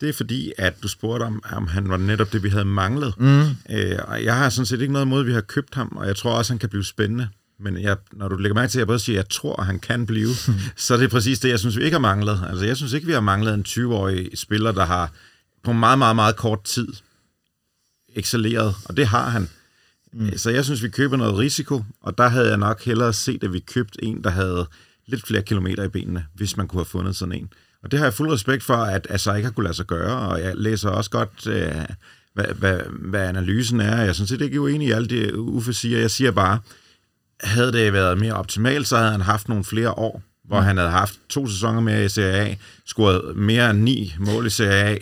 Det er fordi, at du spurgte om, om han var netop det, vi havde manglet. Mm. Øh, og jeg har sådan set ikke noget imod, at vi har købt ham, og jeg tror også, han kan blive spændende. Men jeg, når du lægger mærke til, at jeg både siger, at jeg tror, at han kan blive, så er det præcis det, jeg synes, vi ikke har manglet. Altså, jeg synes ikke, vi har manglet en 20-årig spiller, der har på meget, meget, meget kort tid excelleret, og det har han. Mm. Så jeg synes, vi køber noget risiko, og der havde jeg nok hellere set, at vi købte en, der havde lidt flere kilometer i benene, hvis man kunne have fundet sådan en. Og det har jeg fuld respekt for, at altså ikke har kunne lade sig gøre, og jeg læser også godt, øh, hvad, hvad, hvad analysen er. Jeg synes ikke uenig i alt det, Uffe siger. Jeg siger bare, havde det været mere optimalt, så havde han haft nogle flere år, hvor mm. han havde haft to sæsoner mere i Serie A, scoret mere end ni mål i Serie A.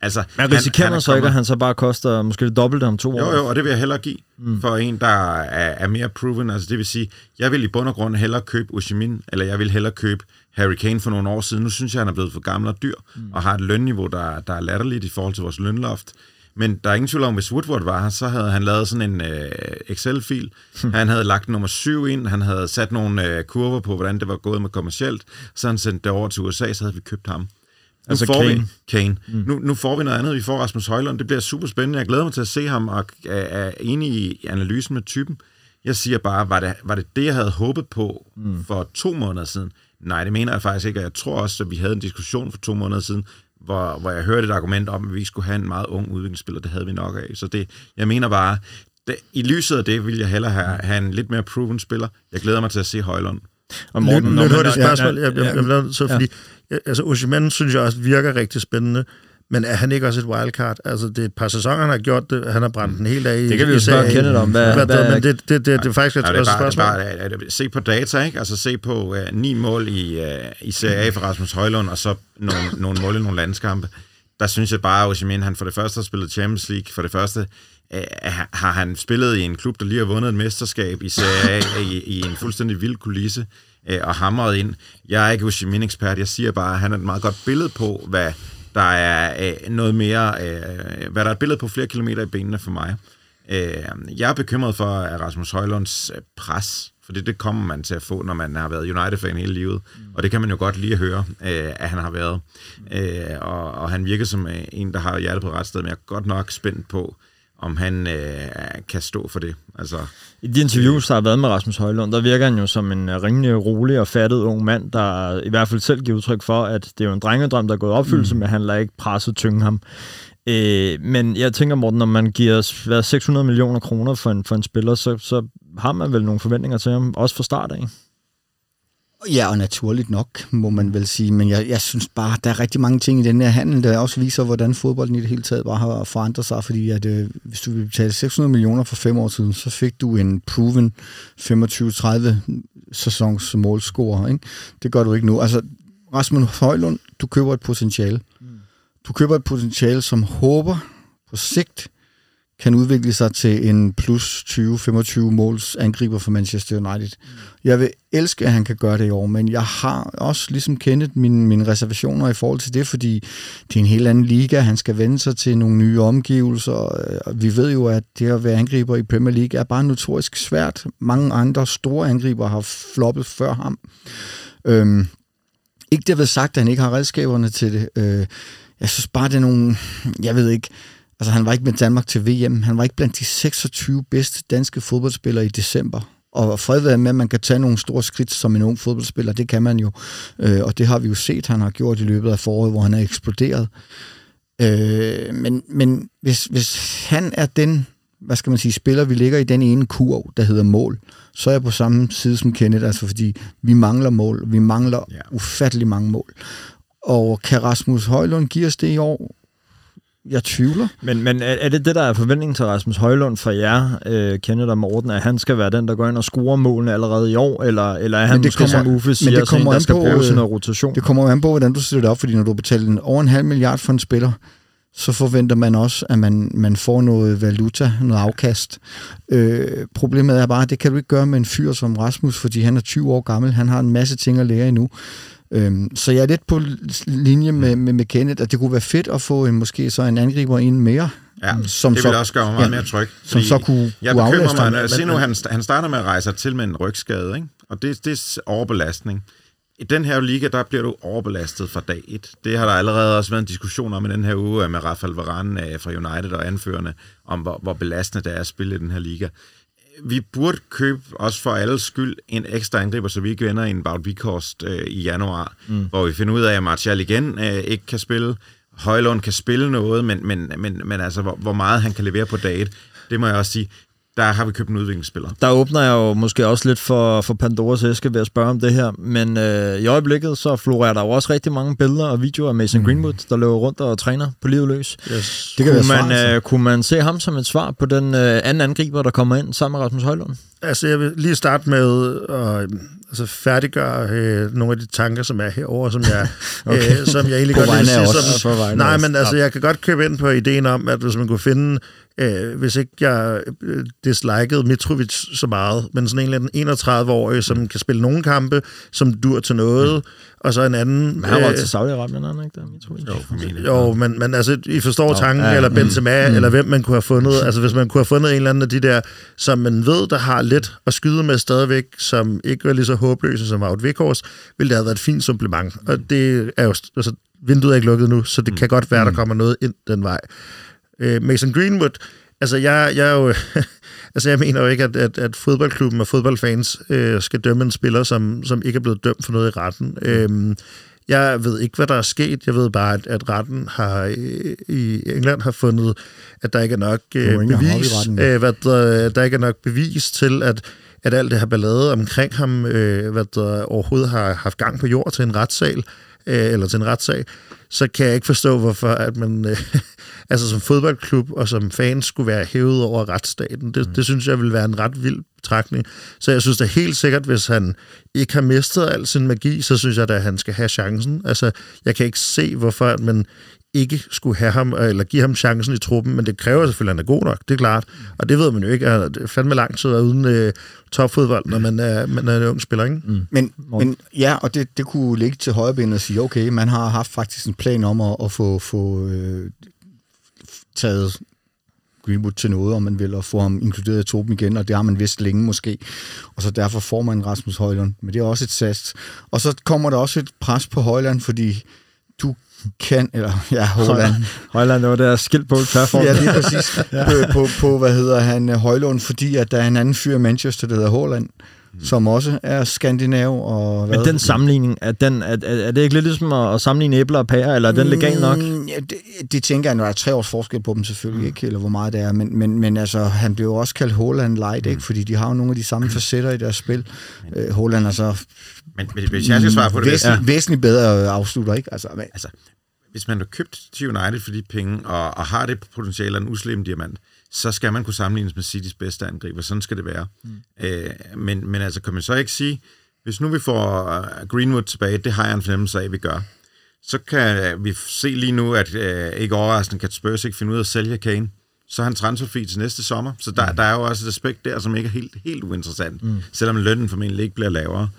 Altså, Men risikerer han så ikke, at han så bare koster måske det dobbelte om to jo, år? Jo, og det vil jeg hellere give mm. for en, der er, er mere proven. Altså, det vil sige, jeg vil i bund og grund hellere købe Ushimin, eller jeg vil hellere købe Harry Kane for nogle år siden. Nu synes jeg, han er blevet for gammel og dyr, mm. og har et lønniveau, der, der er latterligt i forhold til vores lønloft. Men der er ingen tvivl om, hvis Woodward var her, så havde han lavet sådan en øh, Excel-fil. Hmm. Han havde lagt nummer 7 ind, han havde sat nogle øh, kurver på, hvordan det var gået med kommercielt. Så han sendt det over til USA, så havde vi købt ham. Nu altså får Kane. Vi, Kane. Mm. Nu, nu får vi noget andet. Vi får Rasmus Højlund. Det bliver super spændende. Jeg glæder mig til at se ham, og er enig i analysen med typen. Jeg siger bare, var det var det, det, jeg havde håbet på mm. for to måneder siden? Nej, det mener jeg faktisk ikke, og jeg tror også, at vi havde en diskussion for to måneder siden, hvor, hvor jeg hørte et argument om, at vi skulle have en meget ung udviklingsspiller. Det havde vi nok af. Så det, jeg mener bare, det, i lyset af det vil jeg hellere have, have en lidt mere proven spiller. Jeg glæder mig til at se Højlund. Og Morten, nu, nu, nu, det spørgsmål, jeg, jeg, jeg, jeg, så fordi, ja. altså Osimhen synes jeg også virker rigtig spændende, men er han ikke også et wildcard? Altså, det er et par sæsoner, han har gjort det. Han har brændt den helt af i Det kan vi jo spørge Kenneth om. Hvad, hvad, hvad, men det, det, det, det, er faktisk et ja, spørgsmål. Bare, bare, se på data, ikke? Altså, se på uh, ni mål i, uh, i Serie A for Rasmus Højlund, og så nogle, nogle mål i nogle landskampe. Der synes jeg bare, at Osimhen, han for det første har spillet Champions League. For det første uh, har han spillet i en klub, der lige har vundet et mesterskab i Serie A i, i en fuldstændig vild kulisse uh, og hamret ind. Jeg er ikke Osimhen-ekspert. Jeg siger bare, at han er et meget godt billede på, hvad der er øh, noget mere, øh, hvad der er et billede på flere kilometer i benene for mig. Øh, jeg er bekymret for at Rasmus Højlunds øh, pres, for det, det kommer man til at få, når man har været United-fan hele livet. Mm. Og det kan man jo godt lige høre, øh, at han har været. Øh, og, og han virker som øh, en, der har hjertet på ret sted, men jeg er godt nok spændt på, om han øh, kan stå for det. Altså, I de interviews, der har været med Rasmus Højlund, der virker han jo som en øh, rimelig rolig og fattet ung mand, der i hvert fald selv giver udtryk for, at det er jo en drengedrøm, der er gået opfyldelse, mm. men han lader ikke presset tynge ham. Øh, men jeg tænker, Morten, når man giver hvad, 600 millioner kroner for en, for en spiller, så, så har man vel nogle forventninger til ham, også fra start af? Ja, og naturligt nok, må man vel sige. Men jeg, jeg synes bare, der er rigtig mange ting i den her handel, der også viser, hvordan fodbolden i det hele taget bare har forandret sig. Fordi at, øh, hvis du vil betale 600 millioner for fem år siden, så fik du en proven 25-30 sæsons målscorer. Ikke? Det gør du ikke nu. Altså, Rasmus Højlund, du køber et potentiale. Mm. Du køber et potentiale, som håber på sigt kan udvikle sig til en plus 20-25 måls angriber for Manchester United. Jeg vil elske, at han kan gøre det i år, men jeg har også ligesom kendt mine, mine reservationer i forhold til det, fordi det er en helt anden liga. Han skal vende sig til nogle nye omgivelser. Vi ved jo, at det at være angriber i Premier League er bare notorisk svært. Mange andre store angriber har floppet før ham. Øhm, ikke det ved sagt, at han ikke har redskaberne til det. Øh, jeg synes bare, det er nogle... Jeg ved ikke Altså, han var ikke med Danmark til VM. Han var ikke blandt de 26 bedste danske fodboldspillere i december. Og fred være med, at man kan tage nogle store skridt som en ung fodboldspiller. Det kan man jo. Øh, og det har vi jo set, han har gjort i løbet af foråret, hvor han er eksploderet. Øh, men men hvis, hvis han er den, hvad skal man sige, spiller, vi ligger i den ene kurv, der hedder mål, så er jeg på samme side som Kenneth, altså fordi vi mangler mål. Vi mangler ja. ufattelig mange mål. Og kan Rasmus Højlund give os det i år? Jeg tvivler. Men, men er, er det det, der er forventningen til Rasmus Højlund for jer, øh, Kenneth og Morten, at han skal være den, der går ind og scorer målene allerede i år, eller, eller er han Men det måske, kommer- som Uffe siger, men det sådan kommer der an skal på, bruge øh, sådan noget rotation? Det kommer an på, hvordan du sætter det op, fordi når du betaler en over en halv milliard for en spiller, så forventer man også, at man, man får noget valuta, noget afkast. Øh, problemet er bare, at det kan du ikke gøre med en fyr som Rasmus, fordi han er 20 år gammel. Han har en masse ting at lære endnu. Øhm, så jeg er lidt på linje med, med, med Kenneth, at det kunne være fedt at få en, måske så en angriber en mere, Ja, som det så- vil også gøre mig meget ja, mere tryg. som så kunne, Jeg kunne bekymrer mig, se nu, han, han starter med at rejse til med en rygskade, ikke? og det, det er overbelastning. I den her liga, der bliver du overbelastet fra dag et. Det har der allerede også været en diskussion om i den her uge med Rafael Varane fra United og anførende, om hvor, hvor belastende det er at spille i den her liga. Vi burde købe, også for alles skyld, en ekstra angriber, så vi ikke vinder i en Bout Vikhorst øh, i januar, mm. hvor vi finder ud af, at Martial igen øh, ikke kan spille. Højlund kan spille noget, men, men, men, men altså, hvor, hvor meget han kan levere på dag et, det må jeg også sige, der har vi købt en udviklingsspiller. Der åbner jeg jo måske også lidt for, for Pandoras æske ved at spørge om det her, men øh, i øjeblikket så florerer der jo også rigtig mange billeder og videoer af Mason Greenwood, der løber rundt og træner på livet løs. Yes. Det kan kunne, man, svar, øh, kunne man se ham som et svar på den øh, anden angriber, der kommer ind sammen med Rasmus Højlund? Altså, jeg vil lige starte med at øh, altså, færdiggøre øh, nogle af de tanker, som er herover, som jeg, okay. øh, som jeg egentlig godt vil sige. Som, nej, men altså, jeg kan godt købe ind på ideen om, at hvis man kunne finde, øh, hvis ikke jeg øh, dislikede Mitrovic så meget, men sådan en eller anden 31-årig, som kan spille nogle kampe, som dur til noget, og så en anden... Men han var øh, til Saudi-Arabien, han ikke der? Mitrovic? Jo, jo, men, men altså, I forstår tanken, ja, eller mm, Benzema, mm. eller hvem man kunne have fundet. Altså, hvis man kunne have fundet en eller anden af de der, som man ved, der har lidt at skyde med stadigvæk, som ikke var lige så håbløse som Wout Weghorst, ville det have været et fint supplement. Og det er jo, altså, vinduet er ikke lukket nu, så det kan godt være, der kommer noget ind den vej. Øh, Mason Greenwood, altså jeg, jeg er jo... Altså, jeg mener jo ikke, at, at, at fodboldklubben og fodboldfans øh, skal dømme en spiller, som, som ikke er blevet dømt for noget i retten. Øhm, jeg ved ikke, hvad der er sket. Jeg ved bare, at, at retten har øh, i England har fundet, at der ikke er nok øh, bevis, øh, hvad der, der ikke er nok bevis til, at, at alt det her ballade omkring ham, øh, hvad der overhovedet har haft gang på jord til en retssal, øh, eller til en retssag, så kan jeg ikke forstå, hvorfor at man, øh, altså som fodboldklub og som fans skulle være hævet over retsstaten. Det, mm. det synes jeg vil være en ret vild betragtning. Så jeg synes da helt sikkert, hvis han ikke har mistet al sin magi, så synes jeg da, at han skal have chancen. Altså, jeg kan ikke se, hvorfor at man ikke skulle have ham, eller give ham chancen i truppen, men det kræver selvfølgelig, at han er god nok, det er klart. Og det ved man jo ikke, at det er fandme lang tid at være uden øh, topfodbold, når man er, man er en ung spiller, ikke? Mm. Men, men ja, og det, det kunne ligge til højrebenet og sige, okay, man har haft faktisk en plan om at, at få, få øh, taget Greenwood til noget, om man vil, og få ham inkluderet i truppen igen, og det har man vidst længe måske. Og så derfor får man Rasmus Højlund. Men det er også et sats. Og så kommer der også et pres på Højland, fordi du kan, eller ja, Højland. Højland, det var der skilt på Trafford. Ja, lige præcis. ja. på, på, på, hvad hedder han, Højlund, fordi at der er en anden fyr i Manchester, der hedder Håland, som også er skandinav. Og hvad? Men den sammenligning, er, den, er, er det ikke lidt ligesom at, at sammenligne æbler og pærer, eller er den legal nok? Mm, Ja, det, det tænker jeg, når der er tre års forskel på dem selvfølgelig, mm. ikke, eller hvor meget det er, men, men, men altså, han blev jo også kaldt Holland Light, ikke, fordi de har jo nogle af de samme facetter i deres spil. Øh, Holland er så Men, men hvis jeg skal svare på det, væsentligt, ja. væsentligt bedre afslutter, ikke? Altså, men, altså, hvis man har købt til United for de penge, og, og har det potentiale af en uslem diamant, så skal man kunne sammenlignes med Citys bedste angriber. Sådan skal det være. Mm. Øh, men, men altså, kan man så ikke sige, hvis nu vi får uh, Greenwood tilbage, det har jeg en fornemmelse af, at vi gør, så kan uh, vi se lige nu, at uh, ikke overraskende kan Spurs ikke finde ud af at sælge Kane. Så er han transferfri til næste sommer. Så der, mm. der er jo også et aspekt der, som ikke er helt, helt uinteressant, mm. selvom lønnen formentlig ikke bliver lavere. Øhm,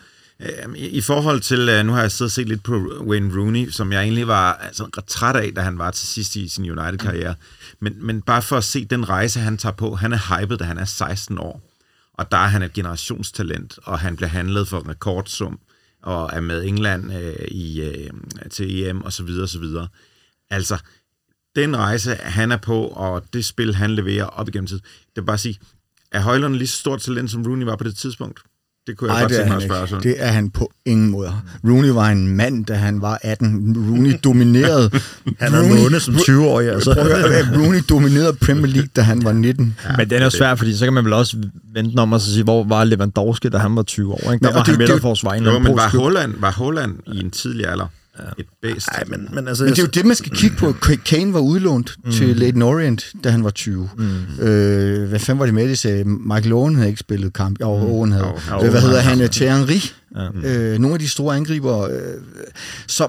Øhm, I, I forhold til, øh, nu har jeg siddet og set lidt på Wayne Rooney, som jeg egentlig var altså, ret træt af, da han var til sidst i sin United-karriere. Men, men bare for at se den rejse, han tager på, han er hyped, da han er 16 år. Og der er han et generationstalent, og han bliver handlet for en rekordsum, og er med England øh, i, øh, til EM, og så videre, og så videre. Altså, den rejse, han er på, og det spil, han leverer op igennem tid, det er bare at sige, er Højlund lige så stort talent, som Rooney var på det tidspunkt? Det kunne jeg Nej, godt det er, tænke mig han at spørge sådan. det er han på ingen måde. Rooney var en mand, da han var 18. Rooney dominerede. Han er måne som 20-årig, altså. Prøv at høre, Rooney dominerede Premier League, da han var 19. Ja, men den er svært, fordi så kan man vel også vente om og så sige, hvor var Lewandowski, da han var 20 år? Ikke? Der Men, var han det- det- midterforsvar i en eller Jo, men var. Holland, var Holland i en tidlig alder et bedst? Nej, men, men altså... Men det er jo det, man skal kigge på. Kane var udlånt mm. til Leighton Orient, da han var 20. Mm. Øh, hvad fanden var det med, de sagde? Michael Owen havde ikke spillet kamp. Jo, mm. Owen havde. Jo, hvad hedder han han? Thierry Henry. Ja. Øh, nogle af de store angriber. Øh, så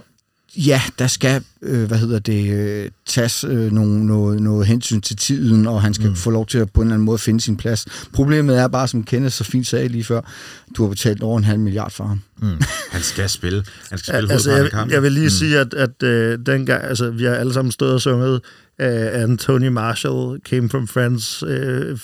ja, der skal, øh, hvad hedder det, øh, tages øh, nogle, noget, noget hensyn til tiden, og han skal mm. få lov til at på en eller anden måde finde sin plads. Problemet er bare, som Kenneth så fint sagde lige før, du har betalt over en halv milliard for ham. Han skal spille. Han skal spille altså, jeg, kampen. jeg vil lige mm. sige, at, at øh, dengang, altså, vi har alle sammen stået og sunget uh, Anthony Marshall came from France, uh,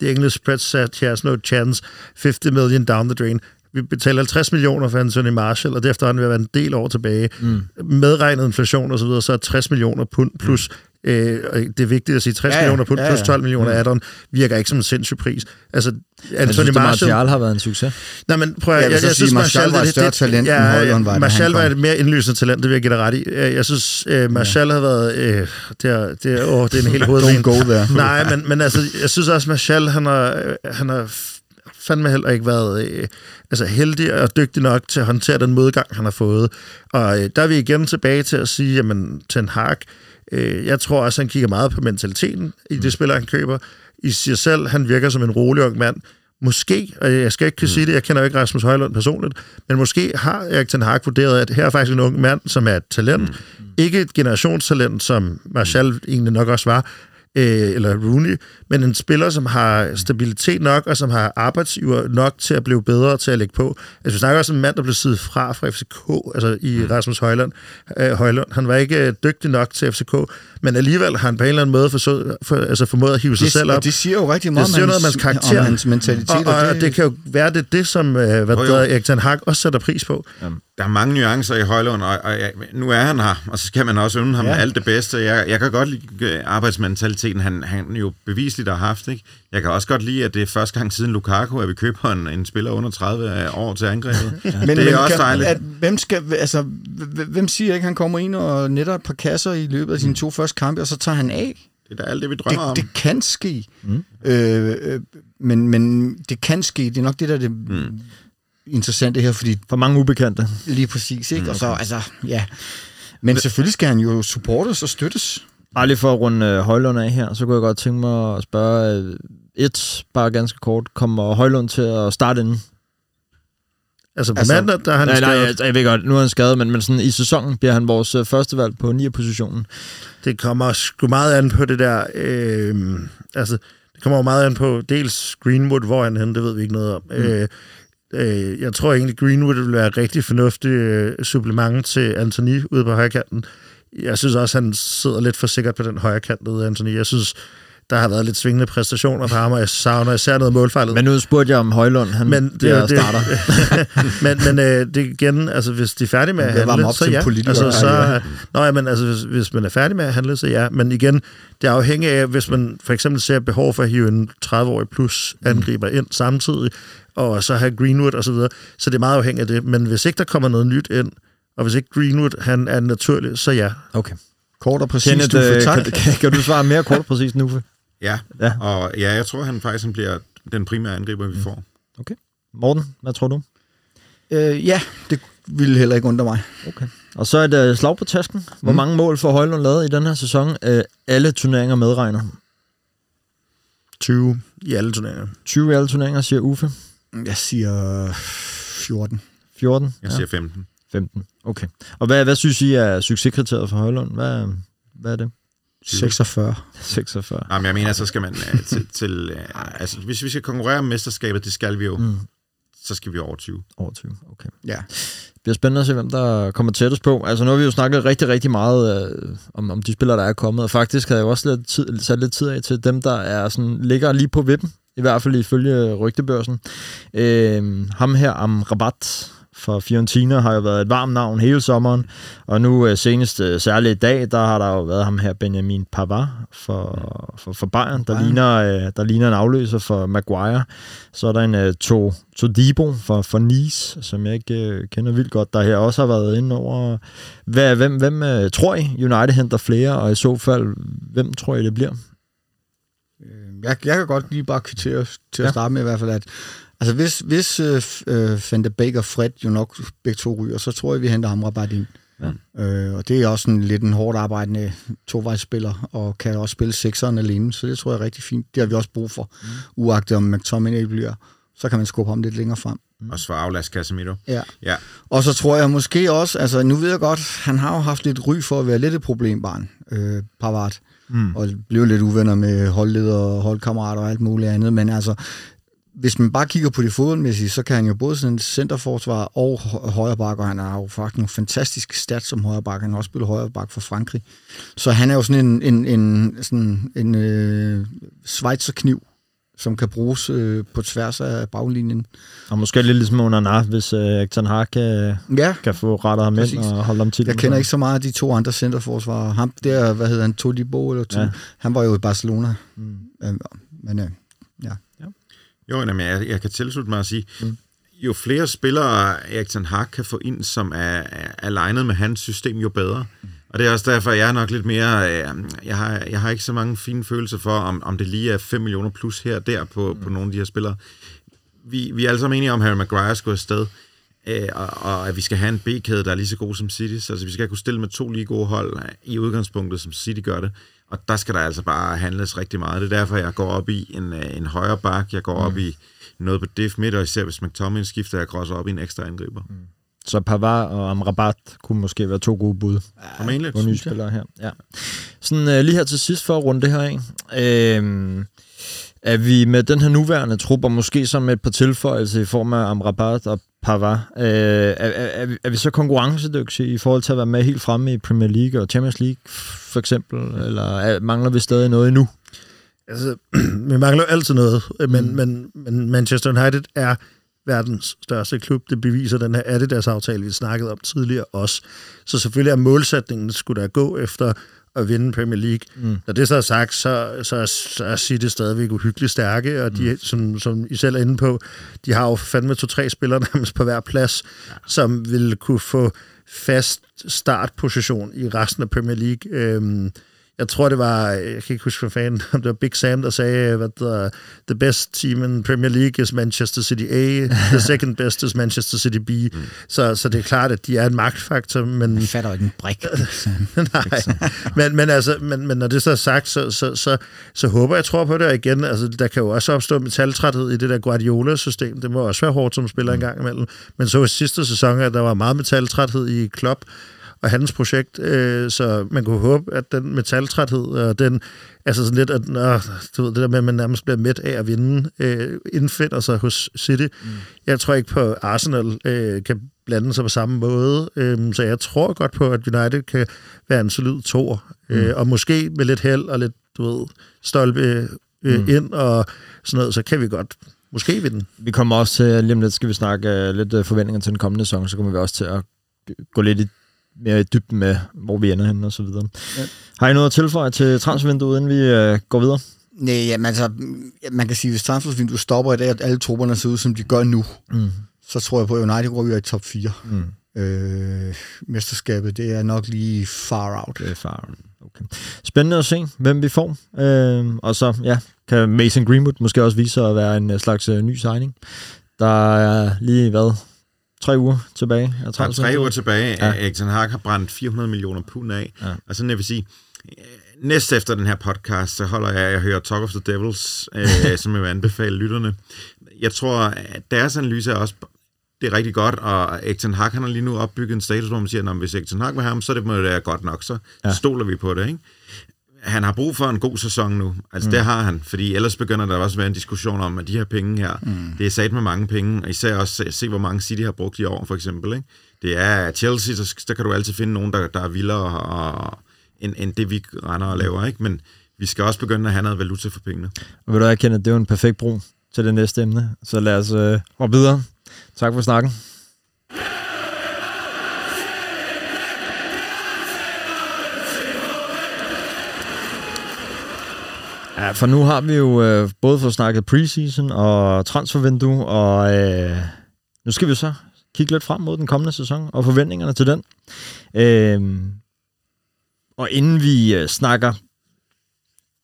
the English press said he has no chance, 50 million down the drain. Vi betaler 50 millioner for Anthony Marshall, og det efterhånden vil være en del år tilbage. Mm. Medregnet inflation og så videre, så er 60 millioner pund plus Øh, og det er vigtigt at sige, 60 Ja, ja, ja. millioner pund Ja, plus ja. 12 millioner mm. add-on virker ikke som en sindssyg pris. Altså, Jeg Anthony synes, at Marshall... Martial har været en succes. Nej, men prøv at, Jeg jeg, vil jeg, jeg, sige, synes, Martial var et større talent, end Højlund var, Martial han var et mere indlysende talent, det vil jeg give dig ret i. Jeg jeg synes, uh, Martial ja. har været... Uh, det, er, det, er, oh, det er en helt hovedven. Don't go there. Nej, men, men altså, jeg synes også, Martial, han har, øh, han har fandme heller ikke været øh, altså heldig og dygtig nok til at håndtere den modgang, han har fået. Og øh, der er vi igen tilbage til at sige, jamen, Ten Hag, øh, jeg tror også, han kigger meget på mentaliteten i det spiller, han køber. I sig selv, han virker som en rolig ung mand. Måske, og jeg skal ikke kunne sige det, jeg kender jo ikke Rasmus Højlund personligt, men måske har Erik Ten Hag vurderet, at her er faktisk en ung mand, som er et talent. Mm. Ikke et generationstalent, som Martial egentlig nok også var, øh, eller Rooney, men en spiller, som har stabilitet nok, og som har arbejdsgiver nok til at blive bedre til at lægge på. Altså, vi snakker også om en mand, der blev siddet fra fra FCK, altså i Rasmus Højlund. Øh, Højlund. Han var ikke øh, dygtig nok til FCK, men alligevel har han på en eller anden måde forsøgt, for, altså formået at hive sig Det, selv op. det siger jo rigtig meget Det siger om, noget hans, karakter. om hans mentalitet. og, og, det, det kan jo være, det det, som øh, hvad Jo, jo. der Erik Ten Hag også sætter pris på. Der er mange nuancer i Højlund, og, og jeg, nu er han her, og så skal man også ønske ham Ja. alt det bedste. Jeg, jeg kan godt lide øh, arbejdsmentaliteten, han, han jo bevisligt har haft. Ikke? Jeg kan også godt lide, at det er første gang siden Lukaku, at vi køber en, en spiller under 30 år til angrebet. ja. Men, det er men også kan, dejligt. At, hvem, skal, altså, hvem siger ikke, at han kommer ind og netter et par kasser i løbet af sine to første kampe, og så tager han af? Det er da alt det, vi drømmer om. Det, det kan ske. Mm. Øh, øh, men, men det kan ske. Det er nok det, der er det mm. Interessante her, fordi For mange ubekendte. lige præcis, ikke? Og så, altså, ja. Men selvfølgelig skal han jo supportes og støttes. Bare lige for at runde øh, Højlund af her, så kunne jeg godt tænke mig at spørge, øh, et, bare ganske kort, kommer Højlund til at starte inden? Altså på Altså, mandag, der er han nej, nej, skadet. jeg, jeg ved godt, nu er han skadet, men, men sådan, i sæsonen bliver han vores øh, første valg på 9. positionen. Det kommer sgu meget an på det der... Øh, altså, det kommer jo meget an på dels Greenwood, hvor han er henne, det ved vi ikke noget om. Mm. Øh, øh, jeg tror egentlig, Greenwood vil være et rigtig fornuftig øh, supplement til Anthony ude på højkanten. Jeg synes også, han sidder lidt for sikkert på den højre kant ude, Anthony. Jeg synes, der har været lidt svingende præstationer fra ham, og jeg savner især noget målfejlet. Men nu spurgte jeg om Højlund, han Men det- bliver det- starter. men men øh, det igen, altså hvis de er færdige med at handle, så ja. Altså, så, ja. Nå, ja, men altså, hvis, hvis man er færdig med at handle, så ja. Men igen, det er afhængigt af, hvis man for eksempel ser behov for at hive en 30-årig plus angriber ind samtidig, og så have Greenwood og så videre. Så det er meget afhængigt af det. Men hvis ikke der kommer noget nyt ind, og hvis ikke Greenwood han er naturlig, så ja. Okay. Kort og præcis, Kenneth, du får øh, tak. kan, kan, kan du svare mere kort og præcis nu? Ja. Ja. og ja, jeg tror, han faktisk han bliver den primære angriber, vi får. Okay. Morten, hvad tror du? Øh, ja, det ville heller ikke undre mig. Okay. Og så et uh, slag på tasken. Hvor Mm. mange mål får Højlund lavet i den her sæson? Uh, alle turneringer medregner. 20 i alle turneringer. 20 i alle turneringer, siger Uffe. Jeg siger 14. 14? Jeg siger 15. 15. Okay. Og hvad, hvad synes I er succeskriteriet for Højlund? Hvad, hvad er det? 46. 46. Jamen, jeg mener, så skal man uh, til... til uh, altså, hvis vi skal konkurrere om mesterskabet, det skal vi jo, Mm. så skal vi over 20. Over 20, okay. Ja. Det bliver spændende at se, hvem der kommer tættest på. Altså nu har vi jo snakket rigtig, rigtig meget øh, om, om de spillere, der er kommet, og faktisk havde jeg jo også lidt tid, sat lidt tid af til dem, der er sådan, ligger lige på vippen i hvert fald ifølge rygtebørsen. Øh, ham her, Amrabat, for Fiorentina har jo været et varmt navn hele sommeren, og nu øh, senest øh, særligt i dag, der har der jo været ham her, Benjamin Pavard for, for, for Bayern, der, Bayern. Ligner, øh, der ligner en afløser for Maguire. Så er der en øh, to, Todibo for, for Nice, som jeg ikke kender vildt godt, der her også har været inde over. Hvad, hvem hvem tror I, United henter flere, og i så fald, hvem tror I, det bliver? Øh, Jeg, jeg kan godt lige bare kvittere til at Ja. starte med i hvert fald, at altså hvis, hvis øh, øh, de Beek og Fred jo nok begge to ryger, så tror jeg, vi henter ham rabat ind. Ja. Øh, og det er også en lidt en hårdt arbejdende tovejsspiller, og kan også spille sekseren alene, så det tror jeg er rigtig fint. Det har vi også brug for, mm. uagtet om McTominay bliver. Så kan man skubbe ham lidt længere frem. Også for aflast Casemiro. Ja. Ja, Og så tror jeg måske også, altså nu ved jeg godt, han har jo haft lidt ry for at være lidt et problembarn, øh, Pavard, mm. og blev lidt uvenner med holdleder og holdkammerater og alt muligt andet, men altså, hvis man bare kigger på det fodboldmæssige, så kan han jo både sådan en centerforsvar og højreback, og han har jo faktisk nogle fantastiske stats som højreback. Han har også spillet højreback for Frankrig. Så han er jo sådan en, en, en, sådan en øh, Schweizerkniv, som kan bruges øh, på tværs af baglinjen. Og måske lidt ligesom under Nar, hvis øh, Ten Hag kan, Ja, kan få rettet ham Præcis. ind og holde ham til. Jeg kender ikke så meget af de to andre centerforsvarer. Ham der, hvad hedder han, Todibo eller to, Ja. ja. han var jo i Barcelona. Mm. Men øh, ja. Jo, jamen, jeg, jeg kan tilslutte mig at sige, mm. jo flere spillere Erik Ten Hag kan få ind, som er, er alignet med hans system, jo bedre. Mm. Og det er også derfor, jeg er nok lidt mere... Øh, jeg, har, jeg har ikke så mange fine følelser for, om, om det lige er 5 millioner plus her og der på, mm. på nogle af de her spillere. Vi, vi er alle sammen enige om, at Harry Maguire skal afsted, øh, og, og at vi skal have en B-kæde, der er lige så god som City. Så altså, vi skal kunne stille med to lige gode hold øh, i udgangspunktet, som City gør det. Og der skal der altså bare handles rigtig meget. Det er derfor, jeg går op i en, øh, en højre bak. Jeg går mm. op i noget på diff midt, og især hvis McTominay skifter, jeg også op i en ekstra angriber. Mm. Så Pavard og Amrabat kunne måske være to gode bud Formentlig. på nye spillere her. Ja. Sådan øh, lige her til sidst for at runde det her af. Øh, er vi med den her nuværende trup, og måske som et par tilføjelser i form af Amrabat og Pavard, øh, er, er, er, vi- så konkurrencedygtige i forhold til at være med helt fremme i Premier League og Champions League for eksempel, eller er, mangler vi stadig noget endnu? Altså, vi mangler altid noget, men, mm. men, men Manchester United er verdens største klub. Det beviser den her Adidas-aftale, vi snakkede om tidligere også. Så selvfølgelig er målsætningen, skulle der gå efter at vinde Premier League. Mm. Når det så er sagt, så, så, så er City stadigvæk uhyggeligt stærke, og de, mm. som, som I selv er inde på, de har jo fandme to-tre spillere nærmest på hver plads, ja. som vil kunne få fast startposition i resten af Premier League. Øhm, jeg tror, det var, jeg kan ikke huske, hvad fanden, om det var Big Sam, der sagde, hvad der, the best team in Premier League is Manchester City A, the second best is Manchester City B. Mm. Så, så det er klart, at de er en magtfaktor, men... Jeg fatter ikke en brik. Nej, men, men, altså, men, men når det så er sagt, så, så, så, så håber jeg, tror på det, og igen, altså, der kan jo også opstå metaltræthed i det der Guardiola-system. Det må også være hårdt som spiller en gang imellem. Men så i sidste sæson, at der var meget metaltræthed i Klopp og hans projekt, øh, så man kunne håbe, at den metaltræthed og den, altså sådan lidt, at nå, du ved, det der med, at man nærmest bliver mæt af at vinde, øh, indfinder sig hos City. Mm. Jeg tror ikke på, Arsenal øh, kan blande sig på samme måde, øh, så jeg tror godt på, at United kan være en solid tor, øh, og måske med lidt held og lidt, du ved, stolpe øh, mm. ind og sådan noget, så kan vi godt måske vinde. Vi kommer også til, lige om lidt skal vi snakke uh, lidt uh, forventninger til den kommende sæson, så kommer vi også til at gå lidt i, mere i dybden med, hvor vi ender henne og så videre. Ja. Har I noget at tilføje til transfervinduet, inden vi uh, går videre? Nej, jamen, altså, man kan sige, hvis transfervinduet stopper i dag, at alle trupperne ser ud, som de gør nu, Mm. så tror jeg på, at United ryger i top 4. Mm. Øh, mesterskabet, det er nok lige far out. Det er far. Okay. Spændende at se, hvem vi får. Øh, og så, ja, kan Mason Greenwood måske også vise sig at være en øh, slags øh, ny signing. Der er lige, hvad, tre uger tilbage. af tre transfervinduet. uger tilbage. Ja. Erik Ten Hag har brændt 400 millioner pund af. Ja. Og sådan jeg vil sige, øh, næst efter den her podcast, så holder jeg, jeg hører Talk of the Devils, øh, som jeg vil anbefale lytterne. Jeg tror, at deres analyse er også det er rigtig godt, og Erik Ten Hag han har lige nu opbygget en status, hvor man siger, at hvis Erik Ten Hag vil have ham, så det må det være godt nok, så ja. stoler vi på det, ikke? Han har brug for en god sæson nu. Altså, mm. det har han. Fordi ellers begynder der også at være en diskussion om, at de her penge her, mm. det er sat med mange penge. Og især også se, hvor mange City har brugt i år, for eksempel. Ikke? Det er Chelsea, så, der kan du altid finde nogen, der, der er vildere og, end, end det, vi render og laver. Ikke? Men vi skal også begynde at have noget valuta for pengene. Og vil du erkende, at det er jo en perfekt bro til det næste emne. Så lad os øh, hoppe videre. Tak for snakken. Ja, for nu har vi jo øh, både fået snakket preseason og transfervindue, og øh, nu skal vi så kigge lidt frem mod den kommende sæson og forventningerne til den. Øh, og inden vi øh, snakker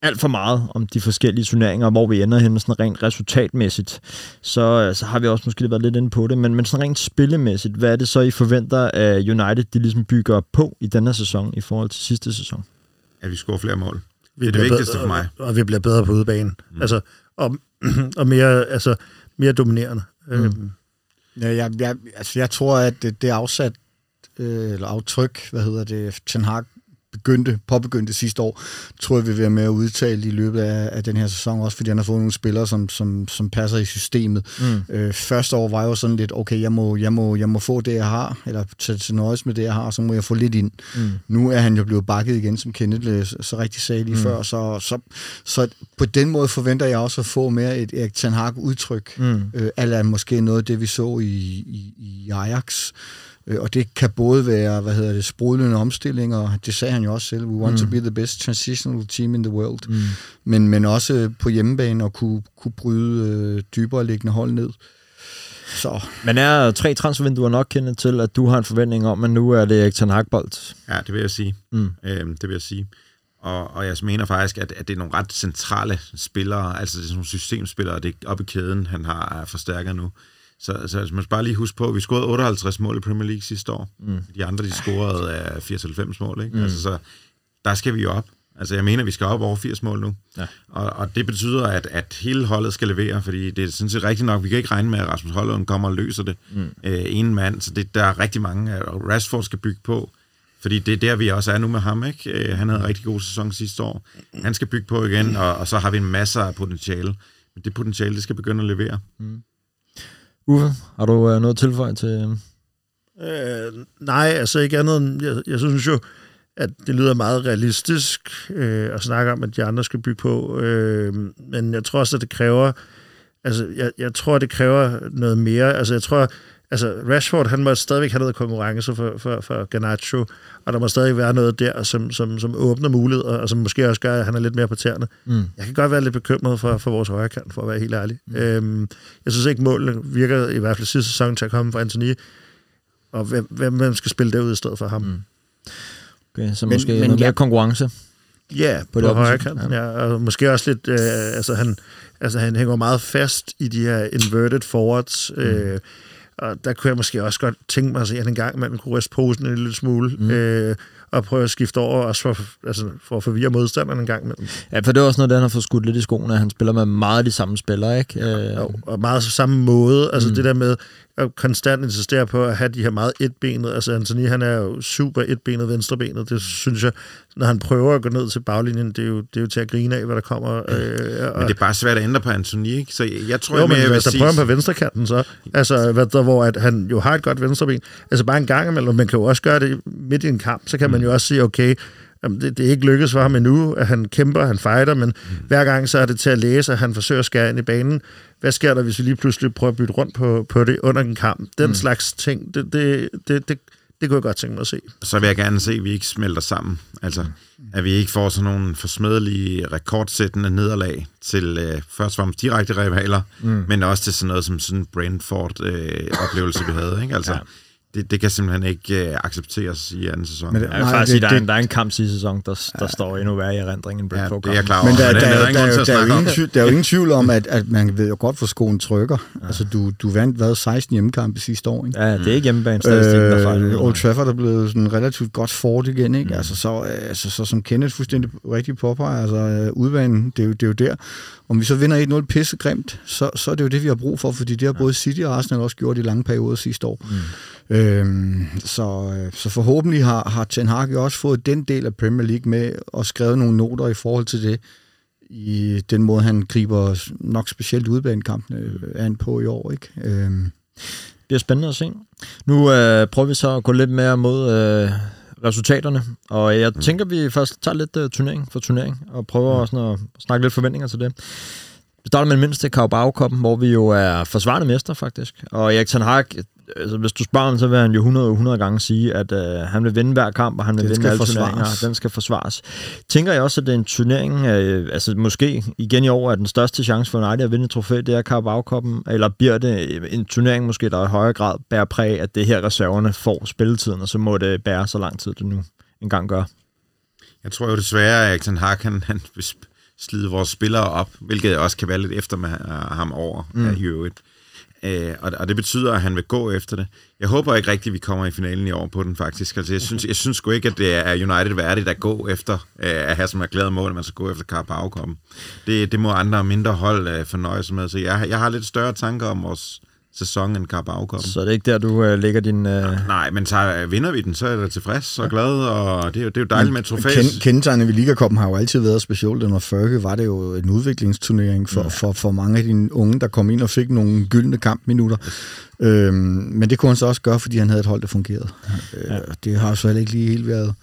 alt for meget om de forskellige turneringer, hvor vi ender henne sådan rent resultatmæssigt, så, øh, så har vi også måske været lidt inde på det, men, men sådan rent spillemæssigt, hvad er det så, I forventer, at United de ligesom bygger på i denne sæson i forhold til sidste sæson? At vi scorer flere mål. Vi Det er det vigtigste bedre, for mig. Og, og vi bliver bedre på udebane. Mm. Altså, og, og mere, altså, mere dominerende. Mm. Øhm, Ja, jeg, jeg, altså jeg tror, at det, det afsat, øh, eller aftryk, hvad hedder det, Ten Hag begyndte, påbegyndte sidste år, tror jeg, vi vil være med at udtale i løbet af, af den her sæson, også fordi han har fået nogle spillere, som, som, som passer i systemet. Mm. Øh, første år var jo sådan lidt, okay, jeg må, jeg må, jeg må få det, jeg har, eller tage til nøjes med det, jeg har, og så må jeg få lidt ind. Mm. Nu er han jo blevet bakket igen, som Kenneth så rigtig sagde lige mm. før, så, så, så på den måde forventer jeg også at få mere et Erik Ten Hag udtryk, Mm. øh, eller måske noget af det, vi så i, i, i Ajax. Øh, og det kan både være, hvad hedder det, sprudlende omstillinger, det sagde han jo også selv, we want mm. to be the best transitional team in the world, Mm. men, men også på hjemmebane og kunne, kunne bryde øh, dybere liggende hold ned. Så Men er tre transfervinduer nok kendt til, at du har en forventning om, at nu er det Erik Ten Hag-bold? Ja, det vil jeg sige. Mm. Øhm, det vil jeg sige. Og, og jeg mener faktisk, at, at det er nogle ret centrale spillere, altså det er nogle systemspillere, det er oppe i kæden, han har forstærket nu. Så, så man skal bare lige huske på, at vi scorede 58 mål i Premier League sidste år. Mm. De andre, de scorede af 80-90 mål, ikke? Mm. Altså, så der skal vi jo op. Altså, jeg mener, vi skal op over 80 mål nu. Ja. Og, og det betyder, at, at hele holdet skal levere, fordi det er sådan set rigtigt nok, vi kan ikke regne med, at Rasmus Højlund kommer og løser det. Mm. Øh, en mand, så det, der er rigtig mange, og Rashford skal bygge på. Fordi det er der, vi også er nu med ham, ikke? Øh, Han havde en rigtig god sæson sidste år. Han skal bygge på igen, og, og så har vi en masse af potentiale. Men det potentiale, det skal begynde at levere. Uffe, har du øh, noget tilføj til... Øh? øh, nej, altså ikke andet end, jeg, jeg synes jo, at det lyder meget realistisk øh, at snakke om, at de andre skal bygge på, øh, men jeg tror også, at det kræver, altså jeg, jeg tror, det kræver noget mere, altså jeg tror, altså Rashford, han må stadigvæk have noget konkurrence for, for, for Garnacho, og der må stadig være noget der, som, som, som åbner muligheder, og som måske også gør, at han er lidt mere på tæerne. Mm. Jeg kan godt være lidt bekymret for, for vores højre kant, for at være helt ærlig. Mm. Øhm, jeg synes ikke, målene virker i hvert fald sidste sæson til at komme fra Anthony, og hvem, hvem, skal spille derud i stedet for ham? Mm. Okay, så Men- måske men noget ja. mere konkurrence. Ja, på, På højre kanten, ja. ja. Og måske også lidt, øh, altså, han, altså han hænger meget fast i de her inverted forwards, mm. øh, og der kunne jeg måske også godt tænke mig at se, at en gang man kunne ryste posen en lille smule, mm. øh, og prøve at skifte over, også for, altså, for at forvirre modstanderen en gang imellem. Ja, for det er også noget, der han har fået skudt lidt i skoene, at han spiller med meget de samme spillere, ikke? Øh, Og, og meget samme måde, altså mm. det der med at konstant insistere på at have de her meget etbenede, altså Anthony, han er jo super etbenet venstrebenet, det synes jeg, når han prøver at gå ned til baglinjen, det er jo, det er jo til at grine af, hvad der kommer. Øh, og, Men det er bare svært at ændre på Anthony, ikke? Så jeg, jeg tror, jo, jeg, men jeg vil altså, sige... prøver på venstrekanten så, altså, hvad der, hvor at han jo har et godt venstreben, altså bare en gang imellem, man kan jo også gøre det midt i en kamp, så kan man jo også sige, okay, jamen, det, det er ikke lykkedes for ham endnu, at han kæmper, han fighter, men mm. hver gang så er det til at læse, at han forsøger at skære ind i banen. Hvad sker der, hvis vi lige pludselig prøver at bytte rundt på, på det under en kamp? Den mm. slags ting, det, det, det, det, det kunne jeg godt tænke mig at se. så vil jeg gerne se, at vi ikke smelter sammen. Altså, at vi ikke får sådan nogle forsmædelige, rekordsættende nederlag til øh, først og fremmest direkte rivaler, mm. men også til sådan noget som sådan en Brentford-oplevelse, vi havde. Ikke? Altså, ja. Det, det kan simpelthen ikke øh, accepteres i anden sæson. Men det- Jeg vil faktisk sige, det- der, er en, det- der er en kamp sidste sæson, der, der står endnu værre i erindring end ja, Brentford det er klar over. Men der, der, det er der, der der, er jo ingen, tvivl- der er jo ingen tvivl om, at, at man ved jo godt, hvor skoen trykker. Ja. Altså, du, du vandt, hvad, 16 hjemmekampe sidste år, ikke? Ja, det er ikke hjemmebane der fejler. Øh, Old Trafford er blevet sådan relativt godt fort igen, ikke? Mm. Altså, så, øh, altså, så som Kenneth fuldstændig rigtigt påpeger, altså øh, udbanen, det er, jo, det er jo der. Om vi så vinder 1-0 pissegrimt, så, så er det jo det, vi har brug for, fordi det har både City og Arsenal også gjort i lange perioder sidste år. Mm. Øhm, så, øh, så forhåbentlig har, har Ten Hag også fået den del af Premier League med og skrevet nogle noter i forhold til det, i den måde, han griber nok specielt udbanekampene an på i år, ikke? Øhm, Det bliver spændende at se. Nu øh, prøver vi så at gå lidt mere mod øh, resultaterne. Og jeg tænker, vi først tager lidt uh, turnering for turnering, og prøver mm. sådan at snakke lidt forventninger til det. Vi starter med den mindste carabao hvor vi jo er forsvarende mester, faktisk. Og Erik Ten Hag, altså, hvis du spørger ham, så vil han jo 100 100 gange sige, at uh, han vil vinde hver kamp, og han vil den vinde alle forsvares. turneringer. Den skal forsvares. Tænker jeg også, at det er en turnering, uh, altså måske igen i år er den største chance for United at vinde et trofæ, det er carabao eller bliver det en turnering måske, der i højere grad bærer præg, at det her reserverne får spilletiden, og så må det bære så lang tid, det nu engang gør. Jeg tror jo desværre, at Ten Hag, han, han slide vores spillere op, hvilket også kan være lidt efter med ham over mm. i øvrigt. Øh, og, og det betyder, at han vil gå efter det. Jeg håber ikke rigtigt, at vi kommer i finalen i år på den, faktisk. Altså, jeg, synes, jeg synes sgu ikke, at det er United værdigt at gå efter øh, at have som erklæret mål, at man skal gå efter Carabao det, det må andre mindre hold øh, fornøje sig med. Så jeg, jeg har lidt større tanker om vores sæson end Carabao Cup. Så det er ikke der, du uh, lægger din... Uh... Nej, men så vinder vi den, så er jeg tilfreds og glad, og det er jo, det er jo dejligt med et trofæ. Ken, kendetegnet ved Ligakoppen har jo altid været specielt. Under Førke var det jo en udviklingsturnering for, ja. for, for mange af de unge, der kom ind og fik nogle gyldne kampminutter. Øhm, men det kunne han så også gøre, fordi han havde et hold, der fungerede. Ja. Øh, det har så heller ikke lige helt været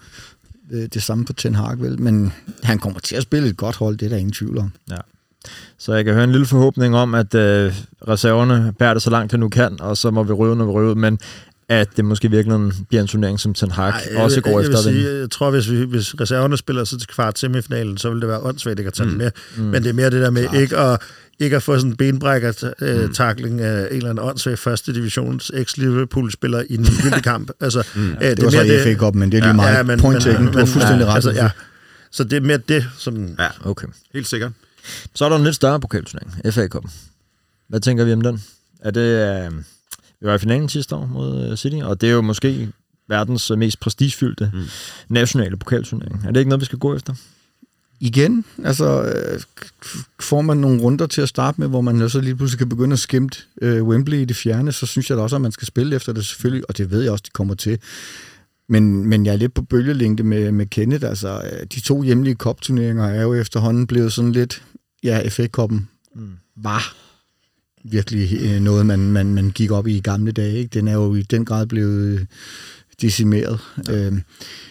det samme på Ten Hag, vel? Men han kommer til at spille et godt hold, det er der ingen tvivl om. Ja. Så jeg kan høre en lille forhåbning om, at øh, reserverne bærer det så langt, det nu kan, og så må vi røve, når vi røve ud. Men at det måske virkelig bliver en turnering, som Ten Hag Ej, også går jeg, efter. Jeg, sige, jeg tror, hvis, vi, hvis reserverne spiller så til kvart semifinalen, så vil det være åndssvagt ikke at tage mm. med. Mm. Men det er mere det der med Klart. ikke at, ikke at få sådan en benbrækker-takling øh, mm. af en eller anden åndssvagt første divisions ex-Liverpool-spiller i en lille kamp. Altså, mm. øh, det, det var så i FA men det er lige ja, meget. Ja, men, point taken, men, du var fuldstændig ja, ret. Altså, ja. Så det er mere det, som... Ja, okay. Helt sikkert. Så er der en lidt større pokalturnering, FA Cup. Hvad tænker vi om den? Er det, øh, vi var i finalen sidste år mod øh, City, og det er jo måske verdens øh, mest prestigefyldte mm. nationale pokalturnering. Er det ikke noget, vi skal gå efter? Igen, altså øh, får man nogle runder til at starte med, hvor man så lige pludselig kan begynde at skimte øh, Wembley i det fjerne, så synes jeg da også, at man skal spille efter det selvfølgelig, og det ved jeg også, de kommer til. Men, men jeg er lidt på bølgelængde med, med Kenneth. Altså, de to hjemlige kopturneringer er jo efterhånden blevet sådan lidt... Ja, FA-koppen mm. var virkelig øh, noget, man, man, man gik op i i gamle dage. Ikke? Den er jo i den grad blevet decimeret. Ja. Øhm,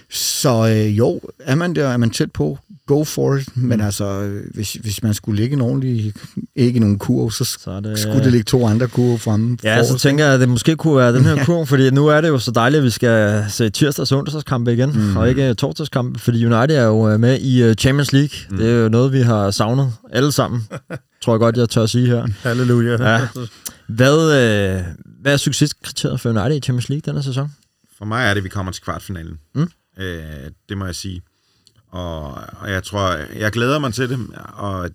så øh, jo, er man der, er man tæt på, go for it. Men mm. altså, hvis, hvis man skulle lægge en ordentlig, ikke nogen kurv, så, så det, skulle det ligge to andre kurve fremme. Ja, så tænker jeg, at det måske kunne være den her kurv, fordi nu er det jo så dejligt, at vi skal se tirsdags og onsdagskampe igen, mm. og ikke torsdagskampe, fordi United er jo øh, med i øh, Champions League. Mm. Det er jo noget, vi har savnet alle sammen. tror jeg godt, jeg tør at sige her. Halleluja. Ja. Hvad, øh, hvad er succeskriteriet for United i Champions League denne sæson? For mig er det, at vi kommer til kvartfinalen. Mm. Øh, det må jeg sige. Og, og jeg tror, jeg glæder mig til det, og